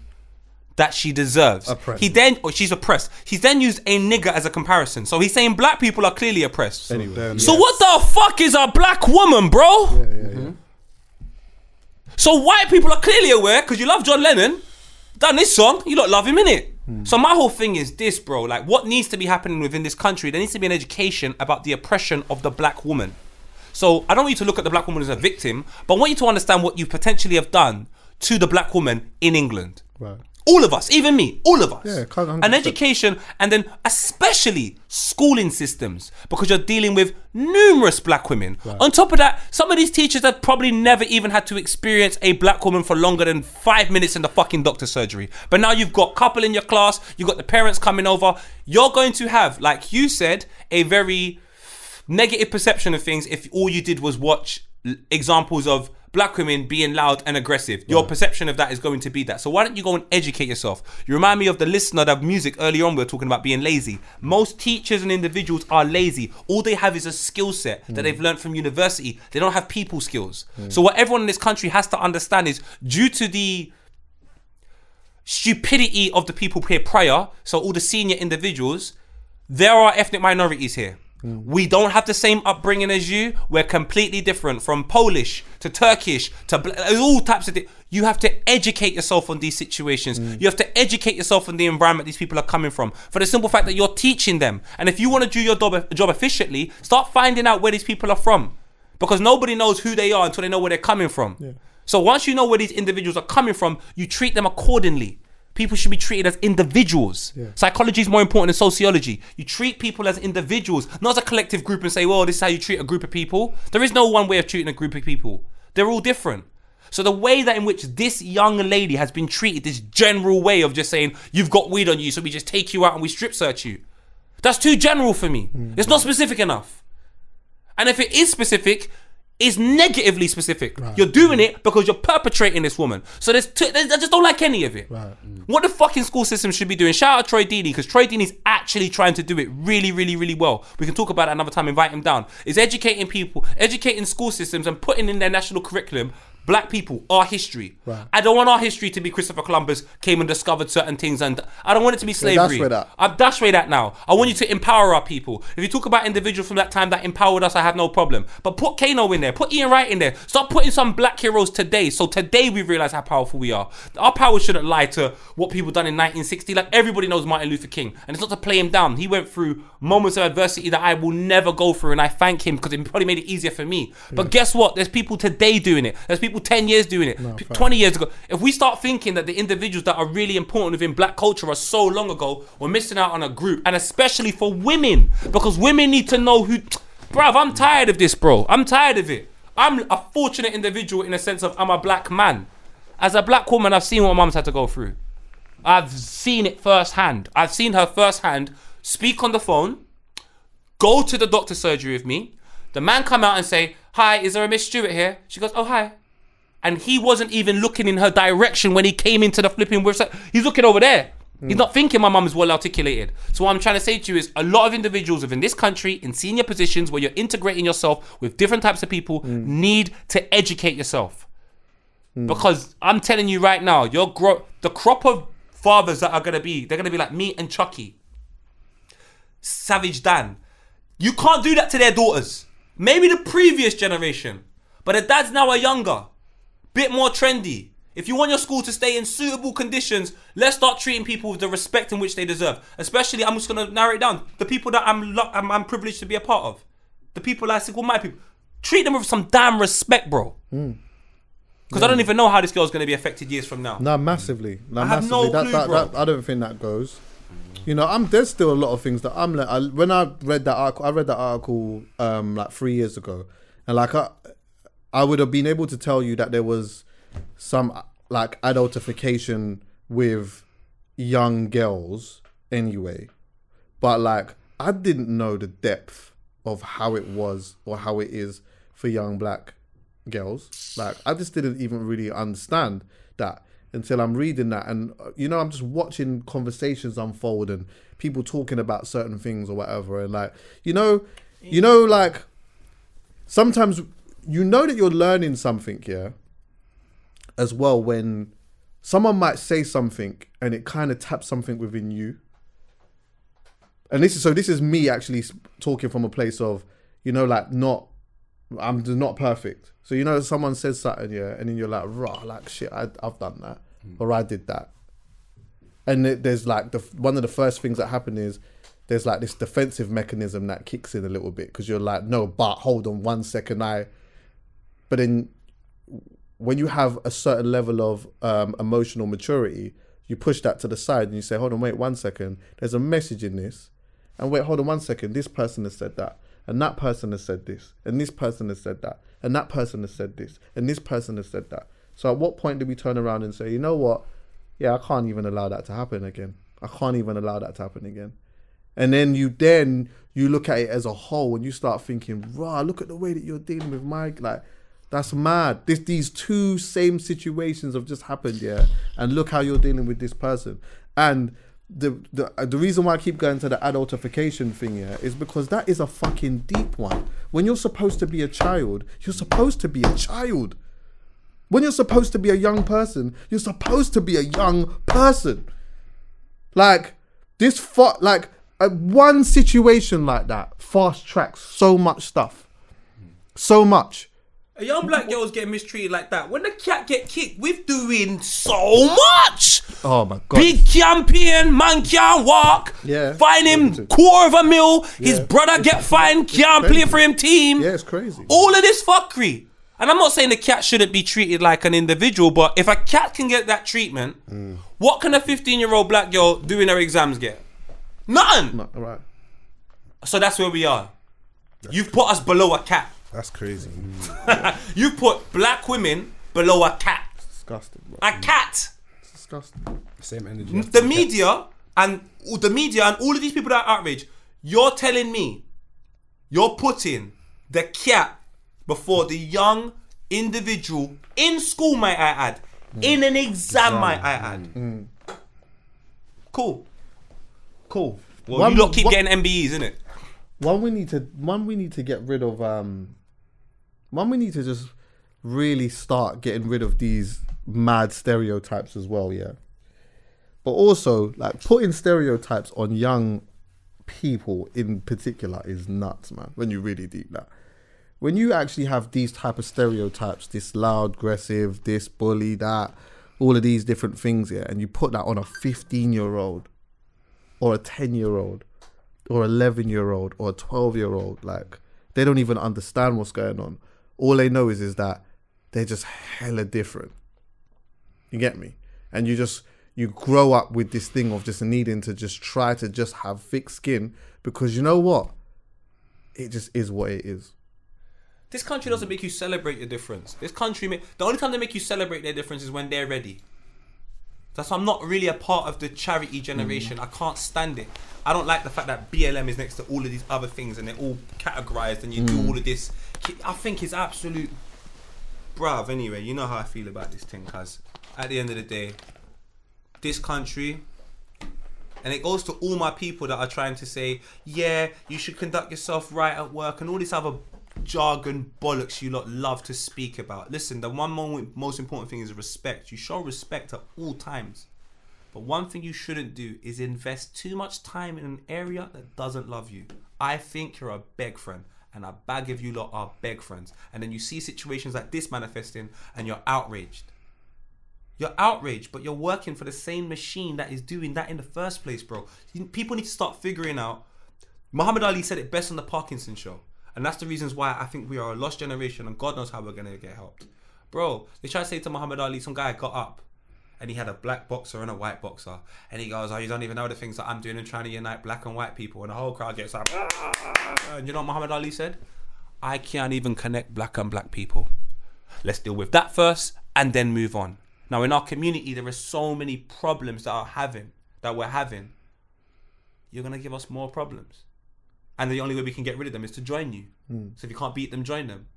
that she deserves. Oppressed. He then or she's oppressed. He's then used a nigger as a comparison. So he's saying black people are clearly oppressed. Anyway. So what the fuck is a black woman, bro? So white people are clearly aware because you love John Lennon. Done this song, you lot love him in it. Mm. So my whole thing is this, bro. Like, what needs to be happening within this country? There needs to be an education about the oppression of the black woman. So I don't want you to look at the black woman as a victim, but I want you to understand what you potentially have done to the black woman in England. Right. All of us, even me, all of us. Yeah, can't- An 100%. education and then especially schooling systems because you're dealing with numerous black women. On top of that, some of these teachers have probably never even had to experience a black woman for longer than five minutes in the fucking doctor surgery. But now you've got couple in your class, you've got the parents coming over. You're going to have, like you said, a very negative perception of things if all you did was watch examples of black women being loud and aggressive. Your perception of that is going to be that. So why don't you go and educate yourself? You remind me of the listener that music earlier on we were talking about being lazy. Most teachers and individuals are lazy. All they have is a skill set that hmm. they've learned from university. They don't have people skills. Hmm. So what everyone in this country has to understand is due to the stupidity of the people here prior, so all the senior individuals, there are ethnic minorities here. Mm. We don't have the same upbringing as you. We're completely different from Polish to Turkish to bl- uh, all types of. Di- you have to educate yourself on these situations. Mm. You have to educate yourself on the environment these people are coming from. For the simple fact that you're teaching them. And if you want to do your job, job efficiently, start finding out where these people are from because nobody knows who they are until they know where they're coming from. So once you know where these individuals are coming from, you treat them accordingly. People should be treated as individuals. Psychology is more important than sociology. You treat people as individuals, not as a collective group and say, well, this is how you treat a group of people. There is no one way of treating a group of people. They're all different. So the way that in which this young lady has been treated, this general way of just saying, you've got weed on you, so we just take you out and we strip search you. That's too general for me. Hmm. It's not specific enough. And if it is specific, it's negatively specific. You're doing mm. it because you're perpetrating this woman. So there's, two, there's I just don't like any of it. Mm. What the fucking school system should be doing? Shout out Troy Deeney because Troy Deeney's actually trying to do it really, really, really well. We can talk about it another time. Invite him down. Is educating people, educating school systems, and putting in their national curriculum. Black people, our history. I don't want our history to be Christopher Columbus came and discovered certain things, and I don't want it to be slavery. with that. I'm dash way that now. I want you to empower our people. If you talk about individuals from that time that empowered us, I have no problem. But put Kano in there, put Ian Wright in there. Start putting some black heroes today. So today we realize how powerful we are. Our power shouldn't lie to what people done in 1960. Like everybody knows Martin Luther King, and it's not to play him down. He went through moments of adversity that I will never go through, and I thank him because it probably made it easier for me. But guess what? There's people today doing it. There's people 10 years doing it. P- 20 years ago. If we start thinking that the individuals that are really important within black culture are so long ago, we're missing out on a group, and especially for women, because women need to know who. Bruv, I'm tired of this, bro. I'm tired of it. I'm a fortunate individual in the sense of I'm a black man. As a black woman, I've seen what mum's had to go through. I've seen it firsthand. I've seen her firsthand speak on the phone, go to the doctor surgery with me. The man come out and say, "Hi, is there a Miss Stewart here?" She goes, "Oh, hi." And he wasn't even looking in her direction when he came into the flipping website. He's looking over there. He's hmm. not thinking my mum is well articulated. So what I'm trying to say to you is a lot of individuals within this country in senior positions where you're integrating yourself with different types of people hmm. need to educate yourself. Hmm. Because I'm telling you right now, your gro- the crop of fathers that are gonna be, they're gonna be like me and Chuckie. Savage Dan. You can't do that to their daughters. Maybe the previous generation. But the dads now are younger. Bit more trendy. If you want your school to stay in suitable conditions, let's start treating people with the respect in which they deserve. Especially, I'm just gonna narrow it down. The people that I'm lu- I'm, I'm privileged to be a part of. The people I well, my people. Treat them with some damn respect, bro. Because I don't even know how this girl's gonna be affected years from now. No, massively. No, I have massively. no that, clue, that, bro. that- I don't think that goes. You know, I'm there's still a lot of things that I'm like. I, when I read that article, I read that article um like three years ago, and like I, I would have been able to tell you that there was some like adultification with young girls anyway, but like I didn't know the depth of how it was or how it is for young black girls. Like I just didn't even really understand that until I'm reading that, and uh, you know, I'm just watching conversations unfold and people talking about certain things or whatever, and like you know, you know, like sometimes you know that you're learning something, yeah, as well when someone might say something and it kind of taps something within you. And this is so. This is me actually talking from a place of, you know, like not, I'm not perfect. So you know, someone says something, yeah, and then you're like, raw, like shit, I, I've done that, hmm. or I did that. And it, there's like the one of the first things that happen is there's like this defensive mechanism that kicks in a little bit because you're like, no, but hold on one second, I. But then when you have a certain level of um, emotional maturity, you push that to the side and you say, hold on, wait one second. There's a message in this. And wait, hold on one second. This person has said that. And that person has said this. And this person has said that. And that person has said this. And this person has said that. So at what point do we turn around and say, you know what? Yeah, I can't even allow that to happen again. I can't even allow that to happen again. And then you then you look at it as a whole and you start thinking, rah, look at the way that you're dealing with Mike. Like, that's mad. This these two same situations have just happened, yeah. And look how you're dealing with this person. And the the uh, the reason why I keep going to the adultification thing, yeah, is because that is a fucking deep one. When you're supposed to be a child, you're supposed to be a child. When you're supposed to be a young person, you're supposed to be a young person. Like this, fu- like uh, one situation like that fast tracks so much stuff, so much. A young black girl's getting mistreated like that. When the cat get kicked, we're doing so much. Oh my god! Big champion, man can't walk. Yeah. Fine him quarter of a mil. His Yeah. brother get fined, can't crazy. play for him team. Yeah, it's crazy. All of this fuckery. And I'm not saying the cat shouldn't be treated like an individual, but if a cat can get that treatment, Mm. what can a 15 year old black girl doing her exams get? Nothing. No, right. So that's where we are. You've put us below a cat. That's crazy. You've put black women below a cat. Disgusting, bro. A cat. It's disgusting. Same energy. The media and the media and all of these people that are outraged, you're telling me you're putting the cat before the young individual in school, might I add, in an exam, might I add. Cool. Cool. Well, One- you lot keep one- getting MBEs, innit? One we need to one we need to get rid of um one we need to just really start getting rid of these mad stereotypes as well, yeah. But also like putting stereotypes on young people in particular is nuts, man. When you really deep that. When you actually have these type of stereotypes, this loud, aggressive, this bully, that, all of these different things, yeah, and you put that on a 15 year old or a 10 year old or 11 year old or a 12 year old like they don't even understand what's going on all they know is is that they're just hella different you get me and you just you grow up with this thing of just needing to just try to just have thick skin because you know what it just is what it is This country doesn't make you celebrate your difference. This country, ma- the only time they make you celebrate their difference is when they're ready. That's why I'm not really a part of the charity generation. Mm. I can't stand it. I don't like the fact that BLM is next to all of these other things and they're all categorized and you do mm. all of this. I think it's absolute. Bruv, anyway, you know how I feel about this thing, cuz at the end of the day, this country, and it goes to all my people that are trying to say, yeah, you should conduct yourself right at work and all this other jargon bollocks you lot love to speak about. Listen, the one mo- most important thing is respect. You show respect at all times. But one thing you shouldn't do is invest too much time in an area that doesn't love you. I think you're a beg friend, and a bag of you lot are beg friends. And then you see situations like this manifesting, and you're outraged. You're outraged, but you're working for the same machine that is doing that in the first place, bro. People need to start figuring out. Muhammad Ali said it best on the Parkinson show. And that's the reasons why I think we are a lost generation and God knows how we're going to get helped. Bro, they try to say to Muhammad Ali, some guy got up and he had a black boxer and a white boxer, and he goes, "Oh, you don't even know the things that I'm doing and trying to unite black and white people," and the whole crowd gets up. "Ah!" And you know what Muhammad Ali said? I can't even connect black and black people. Let's deal with that first and then move on. Now, in our community, there are so many problems that are having that we're having. You're gonna give us more problems, and the only way we can get rid of them is to join you. So if you can't beat them, join them.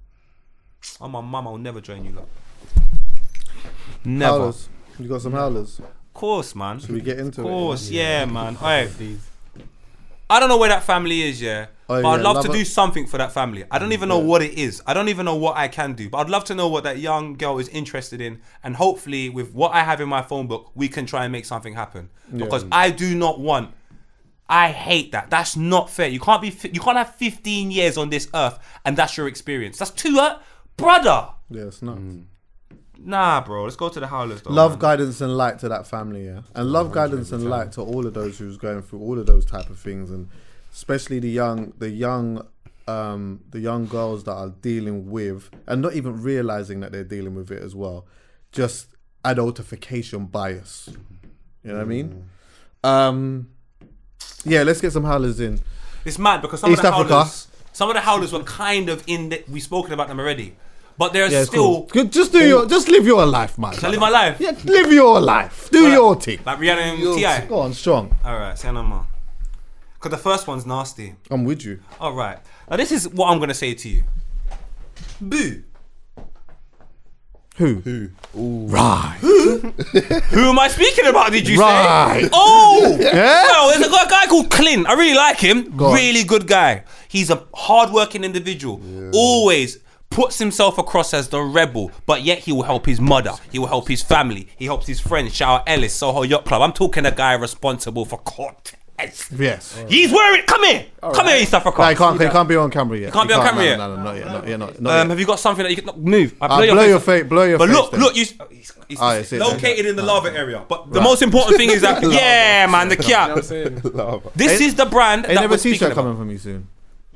Oh, my mum, I'll never join you, lot. Never. Howlers. You got some howlers. Of course, man. Should we get into it? Of it? course, yeah, man. Alright. I don't know where that family is, yeah. Oh, but I'd yeah, love, love to it. do something for that family. I don't even know what it is. I don't even know what I can do. But I'd love to know what that young girl is interested in. And hopefully, with what I have in my phone book, we can try and make something happen. Because I do not want. I hate that. That's not fair. You can't be. fi- You can't have 15 years on this earth and that's your experience. That's too. Uh, brother. Yeah, it's not. Nah, bro. Let's go to the howlers. Though, Love, man. guidance, and light to that family, yeah, and love, guidance, and light to all of those who's going through all of those type of things, and especially the young, the young, um, the young girls that are dealing with, and not even realizing that they're dealing with it as well, just adultification bias. You know what I mean? Um, yeah, let's get some howlers in. It's mad because some East of the Africa. howlers, some of the howlers were kind of in. The, we've spoken about them already, but they're Yeah, still cool. Good, Just do your, just live your life, man. Shall I live my life? Yeah, live your life. Do your thing. like Rihanna and Ti. Go on, strong. All right, say no more. Because the first one's nasty. I'm with you. All right, now this is what I'm gonna say to you. Boo. Who? Who? Right. Who Who am I speaking about? Did you Right. say? Oh, well, there's a guy- guy called Clint. I really like him. Go on. really good guy. He's a hardworking individual. Always puts himself across as the rebel, but yet he will help his mother. He will help his family. He helps his friends. Shout out Ellis, Soho Yacht Club. I'm talking a guy responsible for Corteiz. Yes. He's wearing. Come here. Come here, East Africa. No, he can't. He can't be on camera yet. can't be He on camera no, yet? No, no, no, not yet. Not yet. Not, not Um, yet. have you got something that you can no, move? I Uh, blow your face. Blow your But face. But look, then. look, you. He's, he's Ah, it's it. located in the lava area. But the most important thing is that yeah, man, the You know kia. This is the brand Ain't that never we're a t-shirt coming about. for me soon.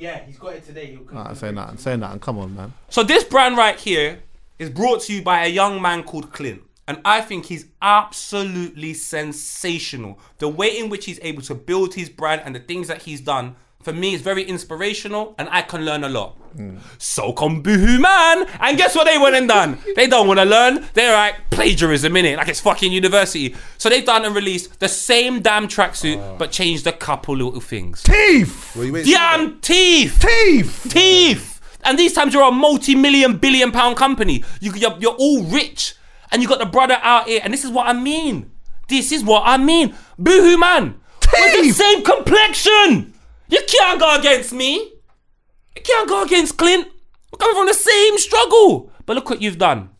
Yeah, he's got it today. He'll come Ah, say nothing. Say nothing. Come on, man. So this brand right here is brought to you by a young man called Clint. And I think he's absolutely sensational. The way in which he's able to build his brand and the things that he's done, for me, is very inspirational and I can learn a lot. So come Boohoo Man! And guess what they went and done? They don't want to learn. They're like plagiarism in it, like it's fucking university. So they've done and released the same damn tracksuit, oh. but changed a couple little things. Teeth. Well, you Damn teeth! Teeth. teeth. And these times you're a multi-million, billion pound company. You, you're, you're all rich, and you got the brother out here. And this is what I mean. This is what I mean. Boohoo man, we're the same complexion. You can't go against me. You can't go against Clint. We're coming from the same struggle. But look what you've done.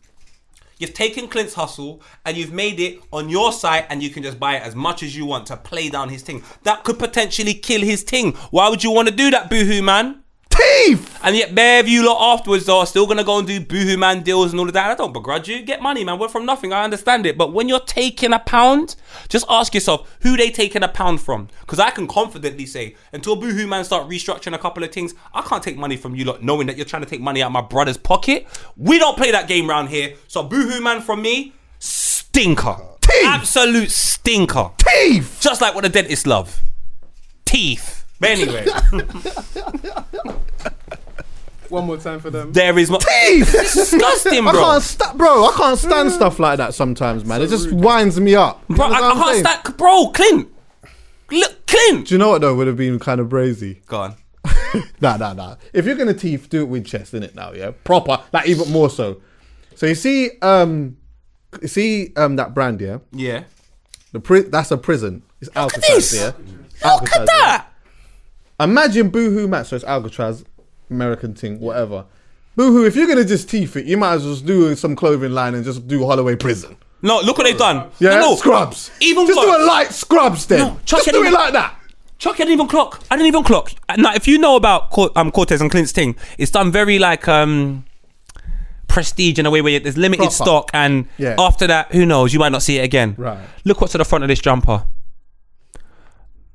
You've taken Clint's hustle and you've made it on your site, and you can just buy it as much as you want to play down his thing. That could potentially kill his thing. Why would you want to do that, Boohoo man? Teeth. And yet, bare of you lot afterwards are still gonna go and do boohoo man deals and all of that. I don't begrudge you. Get money, man. We're from nothing. I understand it. But when you're taking a pound, just ask yourself who they taking a pound from. Because I can confidently say, until boohoo man start restructuring a couple of things, I can't take money from you lot, knowing that you're trying to take money out of my brother's pocket. We don't play that game round here. So boohoo man from me, stinker, Teeth. absolute stinker. Teeth. Just like what the dentists love, teeth. But anyway, One more time for them. there is my Teeth. disgusting, bro. I can't sta- bro. I can't stand stuff like that sometimes, man. it just winds me up. You Bro, know I, I can't saying? stand. Bro, Clint. Look, Clint. Do you know what though? Would have been kind of brazy. Go on. Nah, nah, nah. If you're gonna teeth, do it with chest in it now, yeah, proper, like even more so. So you see, um, you see, um, that brand, yeah, Yeah. the pri- that's a prison. It's Alcatraz, this. yeah. Look Alcatraz, at that. yeah? Imagine Boohoo Man, so it's Alcatraz, American thing, whatever. Boohoo, if you're gonna just teeth it, you might as well do some clothing line and just do Holloway Prison. No, look what they've done. Yeah, no, no. scrubs. Even just worse. do a light scrubs then. No, chuck just do it like that. Chuck, I didn't even clock. I didn't even clock. Now, if you know about um, Corteiz and Clint's thing, it's done very like um, prestige in a way where there's limited Proper. stock, and Yeah. after that, who knows? You might not see it again. Right. Look what's at the front of this jumper.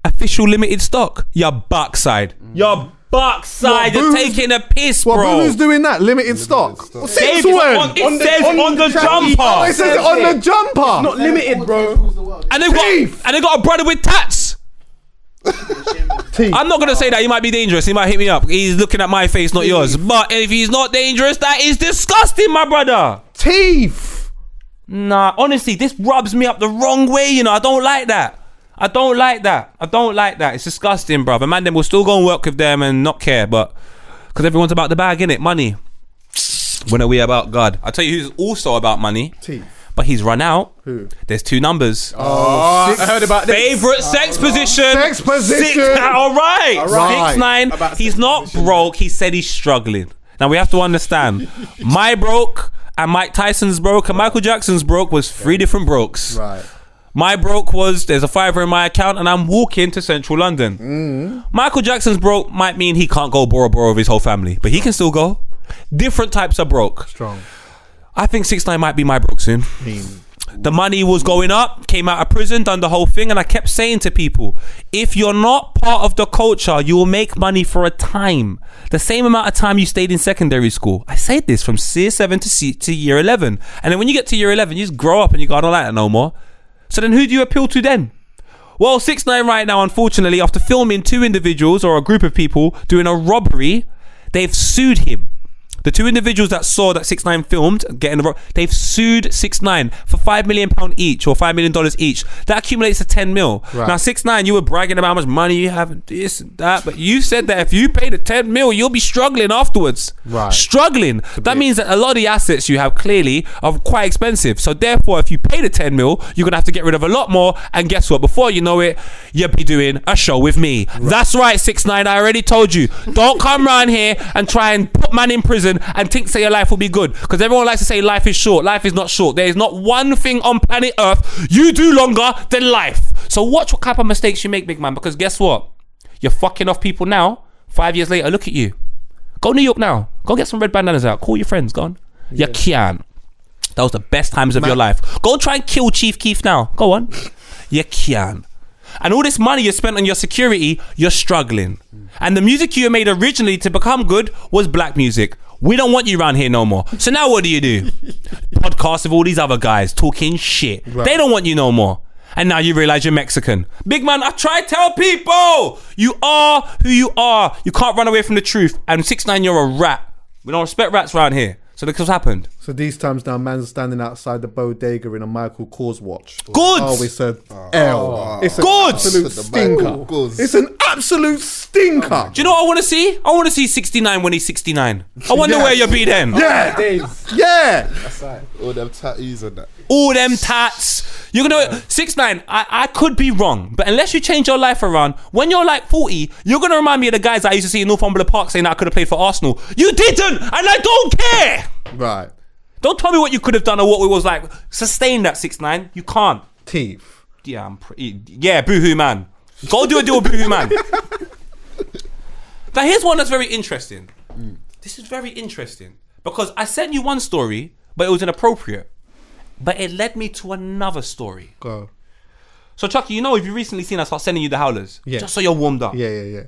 Official limited stock. Your backside. Your backside. What, You're Boo's- taking a piss, What, bro. who's doing that? Limited stock. stock. Since Dave, when? on- it says on the jumper. Oh, it says on the jumper. Not limited, bro. And they got Thief. and they got a brother with tats. Teeth. I'm not gonna say that he might be dangerous. He might hit me up. He's looking at my face, not yours. But if he's not dangerous, that is disgusting, my brother. Teeth. Nah, honestly, this rubs me up the wrong way. You know, I don't like that. I don't like that. I don't like that. It's disgusting, brother. Man, then we'll still go and work with them and not care, but because everyone's about the bag, innit? Money. When are we about God? I tell you who's also about money, Teeth. but he's run out. Who? There's two numbers. Oh, I heard about this. Favorite oh, sex position. Sex position. Six, all right. right. Six nine. About He's not position. broke. He said he's struggling. Now we have to understand. my broke and Mike Tyson's broke and Michael Jackson's broke was three different brokes. Right. My broke was there's a fiver in my account and I'm walking to central London. Mm. Michael Jackson's broke might mean he can't go Bora Bora with his whole family, but he can still go. Different types of broke. Strong. I think six nine might be my broke soon. The money was going up, came out of prison, done the whole thing, and I kept saying to people, if you're not part of the culture, you will make money for a time. The same amount of time you stayed in secondary school. I said this from year seven to C- to year eleven, and then when you get to year eleven, you just grow up and you go, I don't like that no more. So then, who do you appeal to then? Well, six nine right now, unfortunately, after filming two individuals or a group of people doing a robbery, they've sued him. The two individuals that saw that six nine filmed getting the they've sued six nine for five million pound each or five million dollars each. That accumulates to ten mil. Right. Now six nine, you were bragging about how much money you have, and this and that, but you said that if you pay the ten mil, you'll be struggling afterwards. Right. Struggling. That means that a lot of the assets you have clearly are quite expensive. So therefore, if you pay the ten mil, you're gonna have to get rid of a lot more. And guess what? Before you know it, you'll be doing a show with me. That's right, six nine. I already told you. Don't come round here and try and put man in prison and think say your life will be good. Because everyone likes to say life is short. Life is not short. There is not one thing on planet Earth you do longer than life. So watch what type of mistakes you make, big man. Because guess what? You're fucking off people now. Five years later, look at you. Go New York now. Go get some red bandanas out. Call your friends. Go on. You can. That was the best times of your life. Go try and kill Chief Keef now. Go on. You can. And all this money you spent on your security, you're struggling. And the music you made originally to become good was black music. We don't want you around here no more. So now what do you do? Podcast with all these other guys talking shit. They don't want you no more. And now you realize you're Mexican. Big man, I try to tell people you are who you are. You can't run away from the truth. And six nine, you're a rat. We don't respect rats around here. So look what's happened. So these times now, man's standing outside the bodega in a Michael Kors watch. Good. Oh, it's a ah. L. Ah. It's an Good. absolute stinker. It's an absolute stinker. Do you know what I want to see? I want to see 69 when he's 69. I wonder Yeah. where you'll be then. Yeah, Days. yeah. All them tattoos and that. All them tats. You're gonna six nine. I, I could be wrong, but unless you change your life around, when you're like 40, you're gonna remind me of the guys I used to see in Northumberland Park saying I could have played for Arsenal. You didn't, and I don't care. Right. Don't tell me what you could have done or what it was like. Sustain that six nine. You can't. Teeth. Yeah, I'm pretty. Yeah, boohoo man. Go do a deal with boohoo man. now here's one that's very interesting. This is very interesting because I sent you one story, but it was inappropriate. But it led me to another story. Go. So Chuckie, you know, if you've recently seen us start sending you the howlers, Yeah. just so you're warmed up. Yeah, yeah, yeah.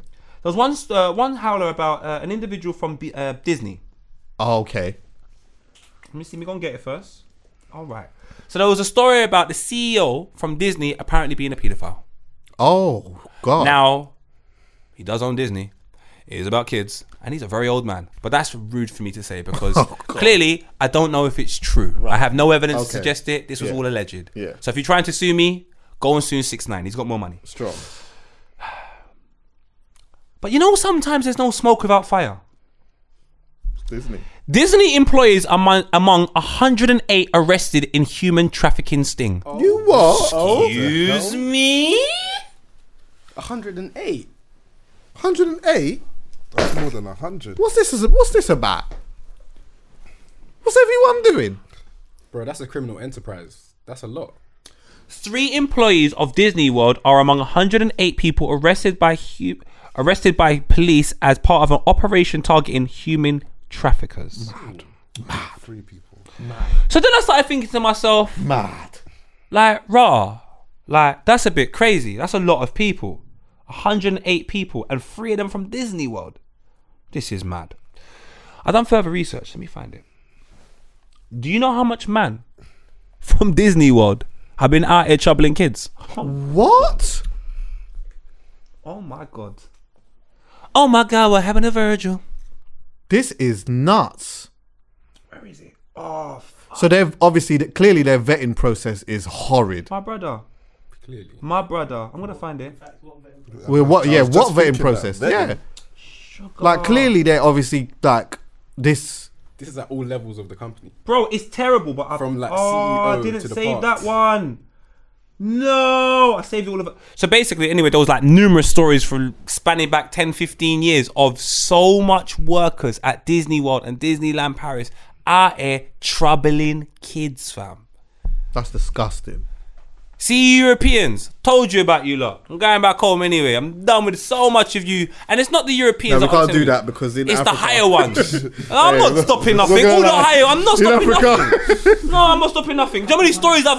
There was one uh, one howler about uh, an individual from B- uh, Disney. Oh, okay. Let me see. Me go and get it first. All right. So there was a story about the CEO from Disney apparently being a pedophile. Oh, God. Now, he does own Disney. It is about kids, and he's a very old man. But that's rude for me to say because oh, clearly I don't know if it's true. I have no evidence to suggest it. This was Yeah. all alleged. Yeah. So if you're trying to sue me, go and sue Six Nine. He's got more money. strong. But you know, sometimes there's no smoke without fire. Disney. Disney employees are among, among 108 arrested in human trafficking sting. Oh. You what? Excuse oh. me? 108. 108? That's more than hundred. What's this? What's this about? What's everyone doing? Bro, that's a criminal enterprise. That's a lot. Three employees of Disney World are among 108 people arrested by hu- arrested by police as part of an operation targeting human traffickers. mad, Three people. Mad. So then I started thinking to myself, Mad. like, raw, like that's a bit crazy. That's a lot of people. 108 people, and three of them from Disney World. This is mad. I done further research. Let me find it. Do you know how much man from Disney World have been out here troubling kids? What? Oh my god. Oh my god, we're having a Virgil. This is nuts. Where is it? Oh, So they've obviously clearly their vetting process is horrid. my brother. Clearly. My brother. I'm gonna find it. Well, what? Yeah, what vetting process? that, Yeah, vetting. like clearly they're obviously like this. This is at all levels of the company. Bro, it's terrible, but I, From, like, oh, I didn't to the save parts. that one. No, I saved all of it. So basically, anyway, there was like numerous stories from spanning back 10, 15 years of so much workers at Disney World and Disneyland Paris are here troubling kids, fam. That's disgusting. See Europeans, told you about you lot. I'm going back home anyway. I'm done with so much of you, and it's not the Europeans. No, we can't do telling me. that because in it's the higher ones. I'm Hey, not look- stopping nothing. at All the higher. I'm not stopping Africa. nothing. No, I'm not stopping nothing. Do you know how many stories I've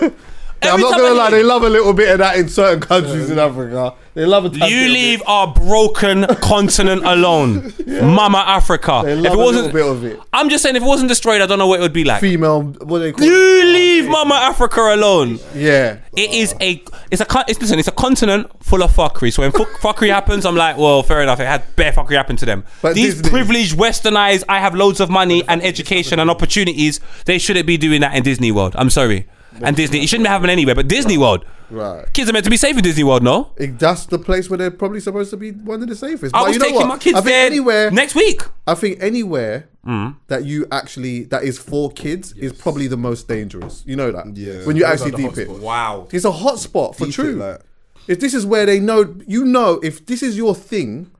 heard? Yeah, I'm not gonna lie, they love a little bit of that in certain countries in Africa. They love a tiny You little leave bit. our broken continent alone, Mama Africa. They if love it a wasn't, little bit of it. I'm just saying, if it wasn't destroyed, I don't know what it would be like. Female, what do they call You it? Oh, leave Mama Africa alone. Yeah, It is a, it's a, co- it's listen, it's a continent full of fuckery. So when fu- fuckery happens, I'm like, well, fair enough. It had bare fuckery happen to them. But These Disney- privileged, westernized, I have loads of money and education and opportunities. They shouldn't be doing that in Disney World. I'm sorry. And Disney, it shouldn't be happening anywhere. But Disney World, right. kids are meant to be safe in Disney World, no? It- That's the place where they're probably supposed to be one of the safest. I but was you know taking what? my kids I think there anywhere next week. I think anywhere Mm. that you actually that is for kids is probably the most dangerous. You know that. Yeah. When you Those actually deep it. hotspots. Wow. It's a hot spot for Deep it, true. like- if this is where they know, you know, if this is your thing,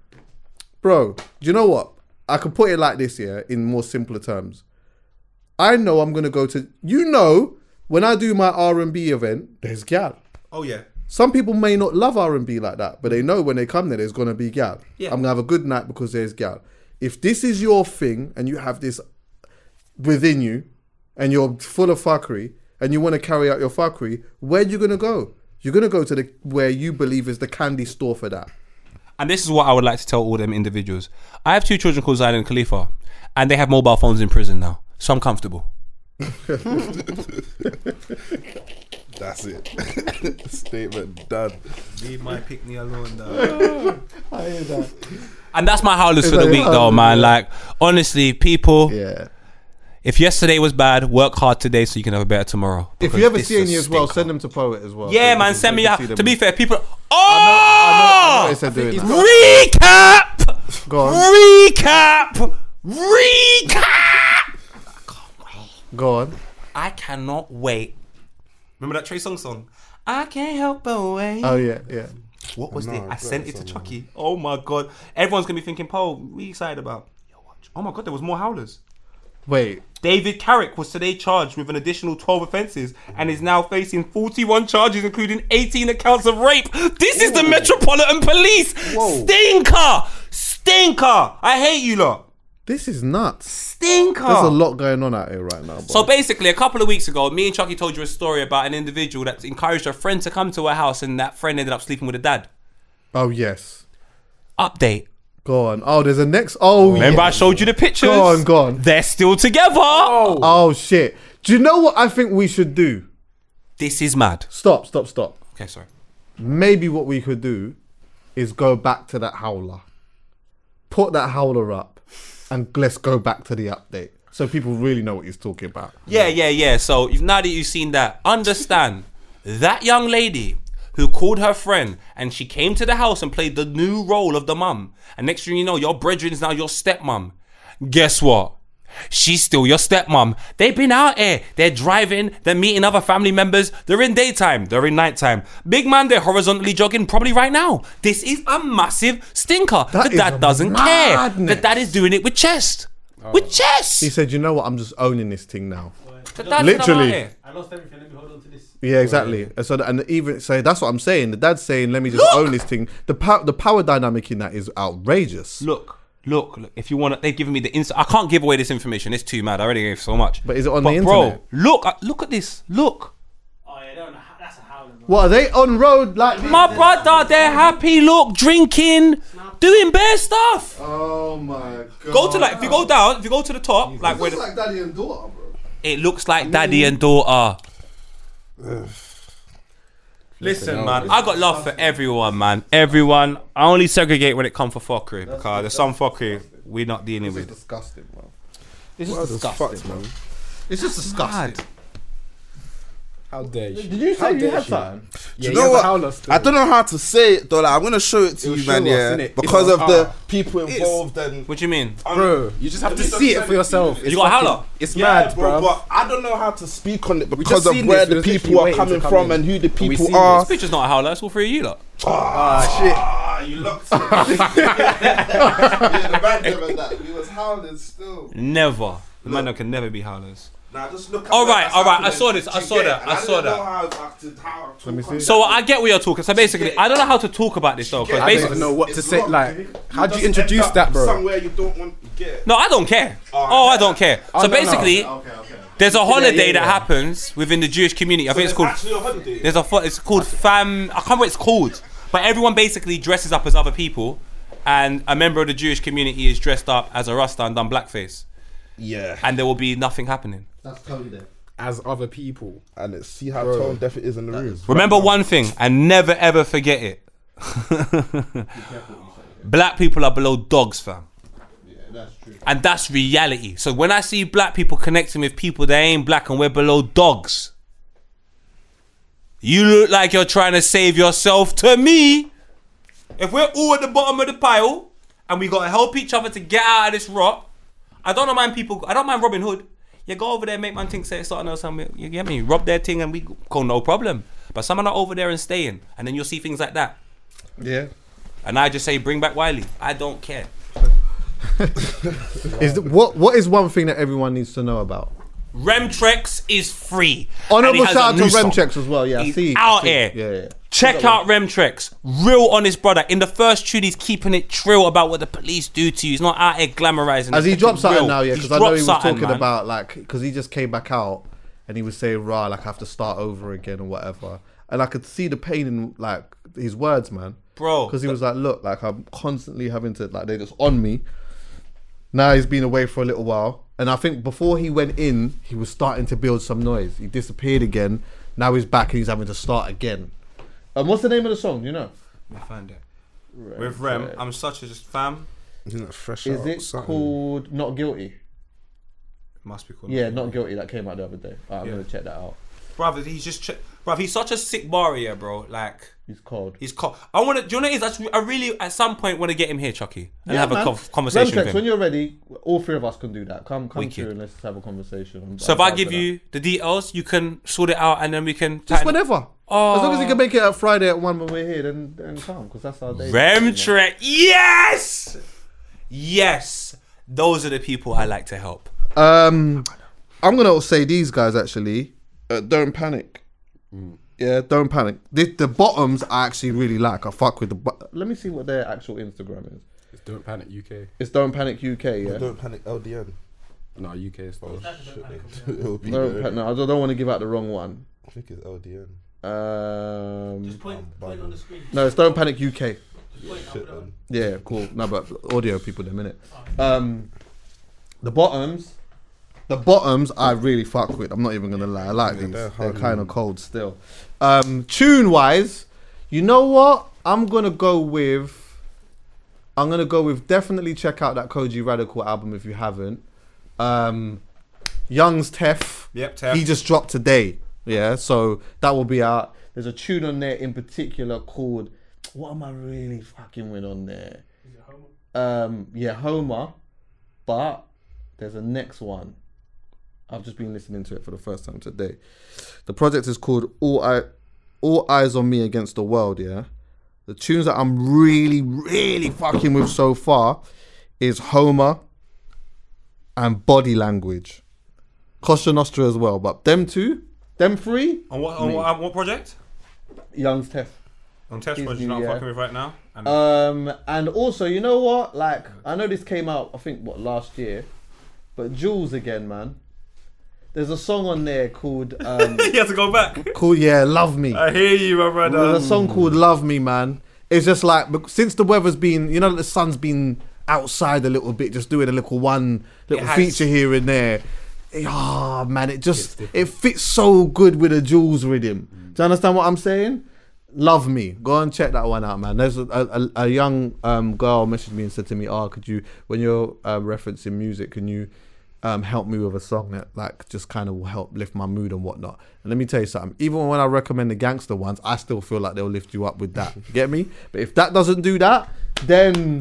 bro. Do you know what? I can put it like this, yeah, in more simpler terms. I know I'm gonna go to. You know, when I do my R and B event, there's gal. Oh yeah. Some people may not love R and B like that, but they know when they come there, there's gonna be gal. Yeah. I'm gonna have a good night because there's gal. If this is your thing and you have this within you, and you're full of fuckery, and you want to carry out your fuckery, where are you gonna go? You're gonna go to the where you believe is the candy store for that. And this is what I would like to tell all them individuals. I have two children called Zayn and Khalifa, and they have mobile phones in prison now. So I'm comfortable. That's it. Statement done. Leave my pick me alone, dog. And that's my howlers Is for the that week, your though, man. yeah? Like, honestly, people, Yeah. if yesterday was bad, work hard today so you can have a better tomorrow. If you ever see is any as well, send them to Poet as well. Yeah, So man, send me they out. To be fair, people. I Oh! noticed they're doing that. Recap! Recap! Recap! Go on. I cannot wait. Remember that Trey Songz song? I can't help but wait. Oh yeah, yeah. What was No, it? I've I sent it it to somewhere. Chuckie. Oh my god. Everyone's gonna be thinking, Paul, what are you excited about? Oh my god, there was more howlers. Wait, David Carrick was today charged with an additional 12 offences and is now facing 41 charges, including 18 accounts of rape. This is the Metropolitan Police! Stinker! Stinker! I hate you lot. This is nuts. Stinker! There's a lot going on out here right now. Boy. So basically, a couple of weeks ago, me and Chuckie told you a story about an individual that encouraged a friend to come to her house and that friend ended up sleeping with a dad. oh yes. Update. Go on. Oh, there's a next. Oh, Remember yeah. I showed you the pictures? Go on, go on. They're still together. Oh. Oh shit. Do you know what I think we should do? This is mad. Stop, stop, stop. Okay, sorry. Maybe what we could do is go back to that howler. Put that howler up and let's go back to the update. So people really know what he's talking about. Yeah, yeah, yeah. So now that you've seen that, understand that young lady who called her friend and she came to the house and played the new role of the mum. And next thing you know, your brethren is now your stepmom. Guess what? She's still your stepmom. They've been out here. They're driving. They're meeting other family members. They're in daytime. They're in nighttime. Big man, they're horizontally jogging probably right now. This is a massive stinker. That the dad doesn't care. The dad is doing it with chest. Oh. With chest. He said, "You know what? I'm just owning this thing now." The dad's Literally. I lost everything. Let me hold on to this. Yeah, exactly. And so, and even so, that's what I'm saying. The dad's saying, "Let me just own this thing." The power, the power dynamic in that is outrageous. Look, look, look. If you want, to, they've given me the instant. I can't give away this information. It's too mad. I already gave so much. But is it on but the bro, internet? look, uh, look at this. Look. Oh yeah, they on that's a howler. What are they on road like? My brother, they're happy, look, drinking, doing bare stuff. Oh my god. Go to like, if you go down, if you go to the top, like where It's the, like daddy and daughter, bro. it looks like daddy and daughter. Listen, man. I got love for everyone, man. Everyone. I only segregate when it comes for fuckery because there's some fuckery we're not dealing with. It's with. disgusting, bro. This What the fuck, man? It's just disgusting. How dare you? Did you How say you had she? something? Yeah, you know a what? howler. I don't know how to say it though. Like, I'm gonna show it to It'll you, man. us, Yeah, because of the people involved and What do you mean? Bro, you just have to see it for yourself. It's You got a howler? It's Yeah, mad, bro. But I don't know how to speak on it because just of where the people are coming from and who the people are. This picture's not a howler. It's all three of you lot. Ah, shit. Ah, you locked it. yeah, the man never that. We was howling still. Never. The man can never be howlers. Nah, just look. at All where right, that's all right, I saw this, I saw that, I saw don't that. know how to- how to me see. So I get what you're talking. So basically, I don't know how to talk about this though. Because I don't even know what to say. wrong. Like, how do you introduce that, bro? Somewhere you don't want to get. no, I don't care. Alright. Oh, I oh, don't care. Oh, So no, no. basically, Okay, okay. there's a holiday yeah, that yeah. happens within the Jewish community. I think it's called. Actually, a holiday. There's a fo- it's called fam. I can't remember what it's called, but everyone basically dresses up as other people, and a member of the Jewish community is dressed up as a Rasta and done blackface, Yeah. and there will be nothing happening. That's Tony there. As other people. And it's, see how tone deaf it is in the room. Remember one thing, and never ever forget it. black people are below dogs, fam. Yeah, That's true. And that's reality. So when I see black people connecting with people that ain't black and we're below dogs, you look like you're trying to save yourself to me. If we're all at the bottom of the pile and we gotta help each other to get out of this rot, I don't mind people. I don't mind Robin Hood. You go over there, make man think say something or something. you get me, rob their thing, and we go no problem. But someone are not over there and staying, and then you'll see things like that. Yeah. And I just say, bring back Wiley. I don't care. Is the, what what is one thing that everyone needs to know about? Remtrex is free. Honorable And he shout out to new song. As well. Yeah, I He's see. out I see. here. Yeah, yeah. Check out Remtrex. Real honest brother. In the first tune, he's keeping it trill about what the police do to you. He's not out here glamorizing. Has it. he dropped something real. now? Yeah, because I know he was talking man. about like because he just came back out and he was saying, "Rah, like I have to start over again or whatever." And I could see the pain in like his words, man. Bro, because he was like, "Look, like I'm constantly having to like they're just on me." Now he's been away for a little while, and I think before he went in, he was starting to build some noise. He disappeared again. Now he's back and he's having to start again. And what's the name of the song? You know? Let me find it. With Rem, I'm such a just fam. Isn't it fresh Is out? it something? called Not Guilty? Must be called. Yeah, Not Guilty. That came out the other day. Alright, I'm Yeah. gonna check that out. brother. He's just, ch- bruv. He's such a sick barrier, bro. Like He's cold. he's. Co- I want to. Do you know what it is? I really, at some point, want to get him here, Chuckie, and have a man. conf- conversation Remtrex, with when you're ready, all three of us can do that. Come, come Wicked. through and let's have a conversation. I'm- So if I'm I give for that. you the details, you can sort it out, and then we can. just tighten- whenever, as long as you Oh. can make it at Friday at one when we're here, then then come because that's our day. Remtrex. Yes, yes. Those are the people I like to help. Um, I'm gonna say these guys actually. Uh, don't panic. Mm. Yeah, don't panic. The, the bottoms I actually really like. I fuck with the. But let me see what their actual Instagram is. It's Don't Panic UK. It's Don't Panic UK. Yeah. Don't panic, LDN. No, UK is still. It'll be Don't there. pa- no, I don't, don't want to give out the wrong one. I think it's LDN. Um, Just point, point on the screen. no, it's Don't Panic UK. Point, I'll Shit, it on. man. Yeah, cool. No, but audio people in a minute. Um, the bottoms, the bottoms, I really fuck with. I'm not even gonna lie. I like these. they're They're, kind of cold still. Um, tune wise, you know what? I'm gonna go with. I'm gonna go with definitely check out that Kojey Radical album if you haven't. Um, Youngs Tef. Yep, Tef. He just dropped today. Yeah, so that will be out. There's a tune on there in particular called. What am I really fucking with on there? Um, yeah, Homer, but there's a next one. I've just been listening to it for the first time today. The project is called All I, All Eyes on Me Against the World. Yeah, the tunes that I'm really, really fucking with so far is Homer and Body Language, Costa Nostra as well. But them two, them three, On what? On what, what project? Youngs Tef. On test project new, you're not yeah. fucking with right now. And Um, and also, you know what? Like, I know this came out, I think, what last year, but Jules again, man. There's a song on there called um, you have to go back. called yeah, Love Me. I hear you, my brother. There's a song called Love Me, man. It's just like bec- since the weather's been, you know, the sun's been outside a little bit, just doing a little one little feature here and there. Ah, man, it just it fits so good with a Jules rhythm. Do you understand what I'm saying? Love me. Go and check that one out, man. There's a, a, a young um, girl messaged me and said to me, "Oh, could you, when you're uh, referencing music, can you um, help me with a song that like just kind of will help lift my mood and whatnot?" And let me tell you something. Even when I recommend the gangster ones, I still feel like they'll lift you up with that. Get me? But if that doesn't do that, then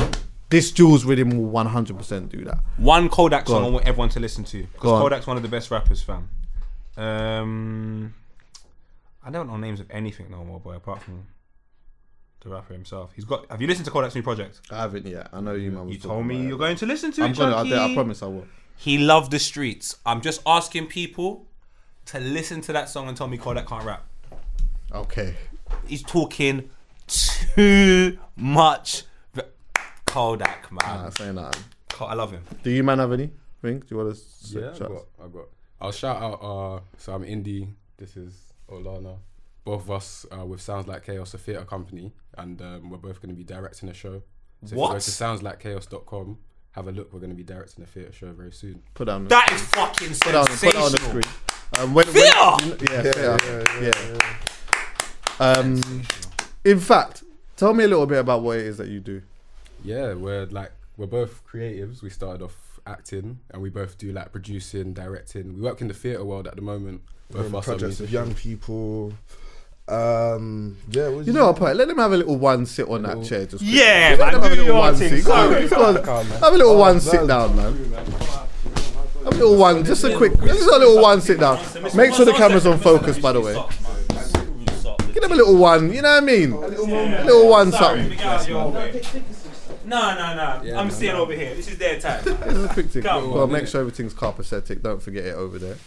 this Jules rhythm will 100% do that. One Kodak song on. I want everyone to listen to Go because. Kodak's one of the best rappers, fam. Um, I don't know names of anything no more, boy, apart from the rapper himself. He's got. Have you listened to Kodak's new project? I haven't yet. I know you, man. You told me about you're going to listen to I'm it. gonna. I, I promise I will. He loved the streets. I'm just asking people to listen to that song and tell me Kodak can't rap. Okay. He's talking too much. r- Kodak, man. Nah, say nothing. I love him. Do you man have any? Think? Do you want to? Yeah, I got, I got. I'll shout out. Uh, so I'm Indie. This is Olana. Both of us uh, with Sounds Like Chaos, a theatre company, and um, we're both going to be directing a show. So if you What? go to soundslikechaos.com, have a look. We're going to be directing a theatre show very soon. Put down. That is fucking put down. Put sensational. on the screen. Um, when, when, Theatre? yeah, theatre. yeah. Um, in fact, tell me a little bit about what it is that you do. Yeah, we're like we're both creatives. We started off acting, and we both do like producing, directing. We work in the theatre world at the moment. Both of us are projects with young people. Um, yeah, what You know what, Pat? Let them have a little one sit on that chair. Just quick. Yeah, Let man. have a Do little your one thing. sit. Go on, go on. Have a little one sit down, man. Have a little one, just a quick, just a little one sit down. Make sure the camera's on focus, by the way. Give them a little one, you know what I mean? A little one something. No, no, no. Yeah, I'm no, staying no. over here. This is their time. Just a quick thing. Come Well, on, make innit? sure everything's carpacetic. Don't forget it over there.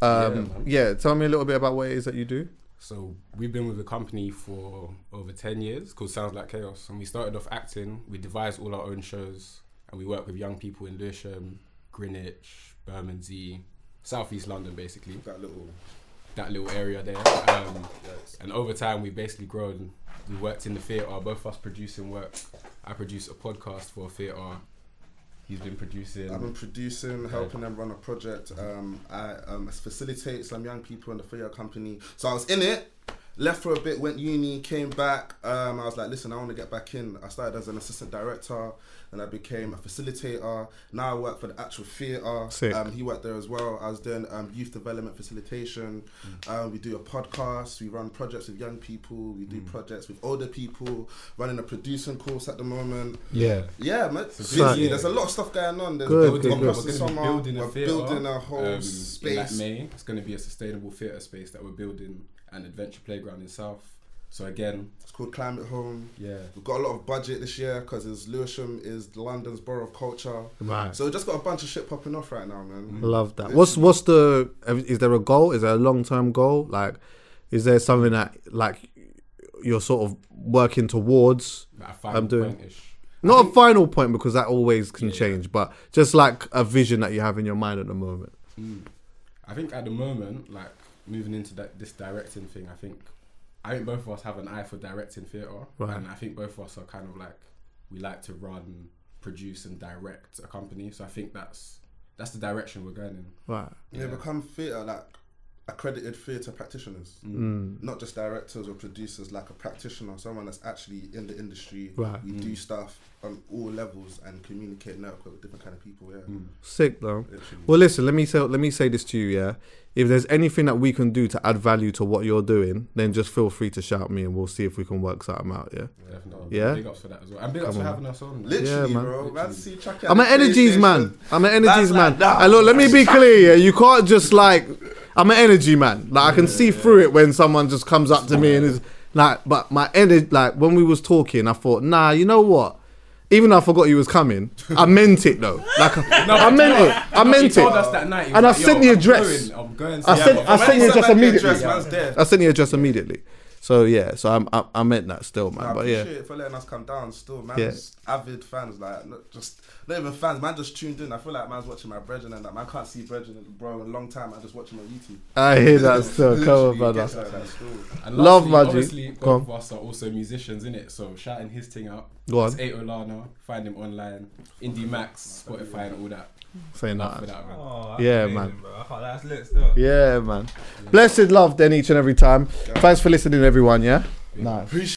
Um, man. yeah, tell me a little bit about what it is that you do. So we've been with the company for over ten years, called Sounds Like Chaos, and we started off acting. We devised all our own shows, and we work with young people in Lewisham, Greenwich, Bermondsey, Southeast London, basically. that little. that little area there. Um, and over time, we've basically grown. We worked in the theatre, both of us producing work. I produce a podcast for a theatre. He's been producing. I've been producing, helping them run a project. Um, I um, facilitate some young people in the theatre company. So I was in it, left for a bit, went uni, came back. Um, I was like, listen, I want to get back in. I started as an assistant director, and I became a facilitator. Now I work for the actual theatre. Um, he worked there as well. I was doing um, youth development facilitation. Um, we do a podcast. We run projects with young people. We do projects with older people. Running a producing course at the moment. Yeah. Yeah, man. busy Busy. year. There's a lot of stuff going on. There's Good, building good, good. the We're going to summer. building a We're theatre. building a whole um, In like space. May, it's going to be a sustainable theatre space that we're building, an adventure playground in South. So again, It's called Climate Home. yeah, We've got a lot of budget this year because Lewisham is London's borough of culture. Right. So we've just got a bunch of shit popping off right now, man. Love that. What's what's the? Is there a goal? Is there a long term goal? Like, is there something that like you're sort of working towards? like a final I'm doing- point-ish. Not a final point because that always can change, but just like a vision that you have in your mind at the moment. Mm. I think at the moment, like moving into that this directing thing, I think I think both of us have an eye for directing theatre, Right. and I think both of us are kind of like we like to run, produce, and direct a company. So I think that's that's the direction we're going in. Right. Yeah, become theatre like accredited theatre practitioners, Mm. not just directors or producers. Like a practitioner, someone that's actually in the industry. Right. We do stuff on all levels and communicate network with different kind of people. Yeah, Sick though. literally. Well, listen. Let me say. Let me say this to you. Yeah. If there's anything that we can do to add value to what you're doing, then just feel free to shout me, and we'll see if we can work something out. Yeah. Definitely. Yeah? Big ups for that as well, and big ups Come for having us on. man. Literally, Yeah, man. bro. Man, Literally. see, I'm an energies man. I'm an energies man. like that. And look, let me be clear. Yeah, you can't just like. I'm an energy man. Like I can see through it when someone just comes up to me and is like, but my energy. Like when we was talking, I thought, nah, you know what? Even though I forgot you was coming, I meant it though. Like I meant it. I He meant told it. us that night. he And was I sent the address. I'm going. I to- sent- Yeah, I sent you Man, just immediately. address, there. I sent you the address immediately. So yeah, so I'm I, I meant that still, man. Nah, I but yeah, for letting us come down. Still, man, Yeah. avid fans, like not just not even fans. Man, just tuned in. I feel like man's watching my brethren and that. Man, I can't see brethren, bro, in a long time. I just watch him on YouTube. I hear that still. Come on, brother. gets like that still. And Love, lastly, Magic. Obviously, on. both of us are also musicians, in it. So shouting his thing out. Go on. It's Eight Olana. Find him online. Indie Max, Spotify, and all that. Saying Love for that. that, man. Yeah, man. Bro. I thought that's lit still. Yeah, man. Blessed love then each and every time. Thanks for listening, everyone. Yeah. Nice.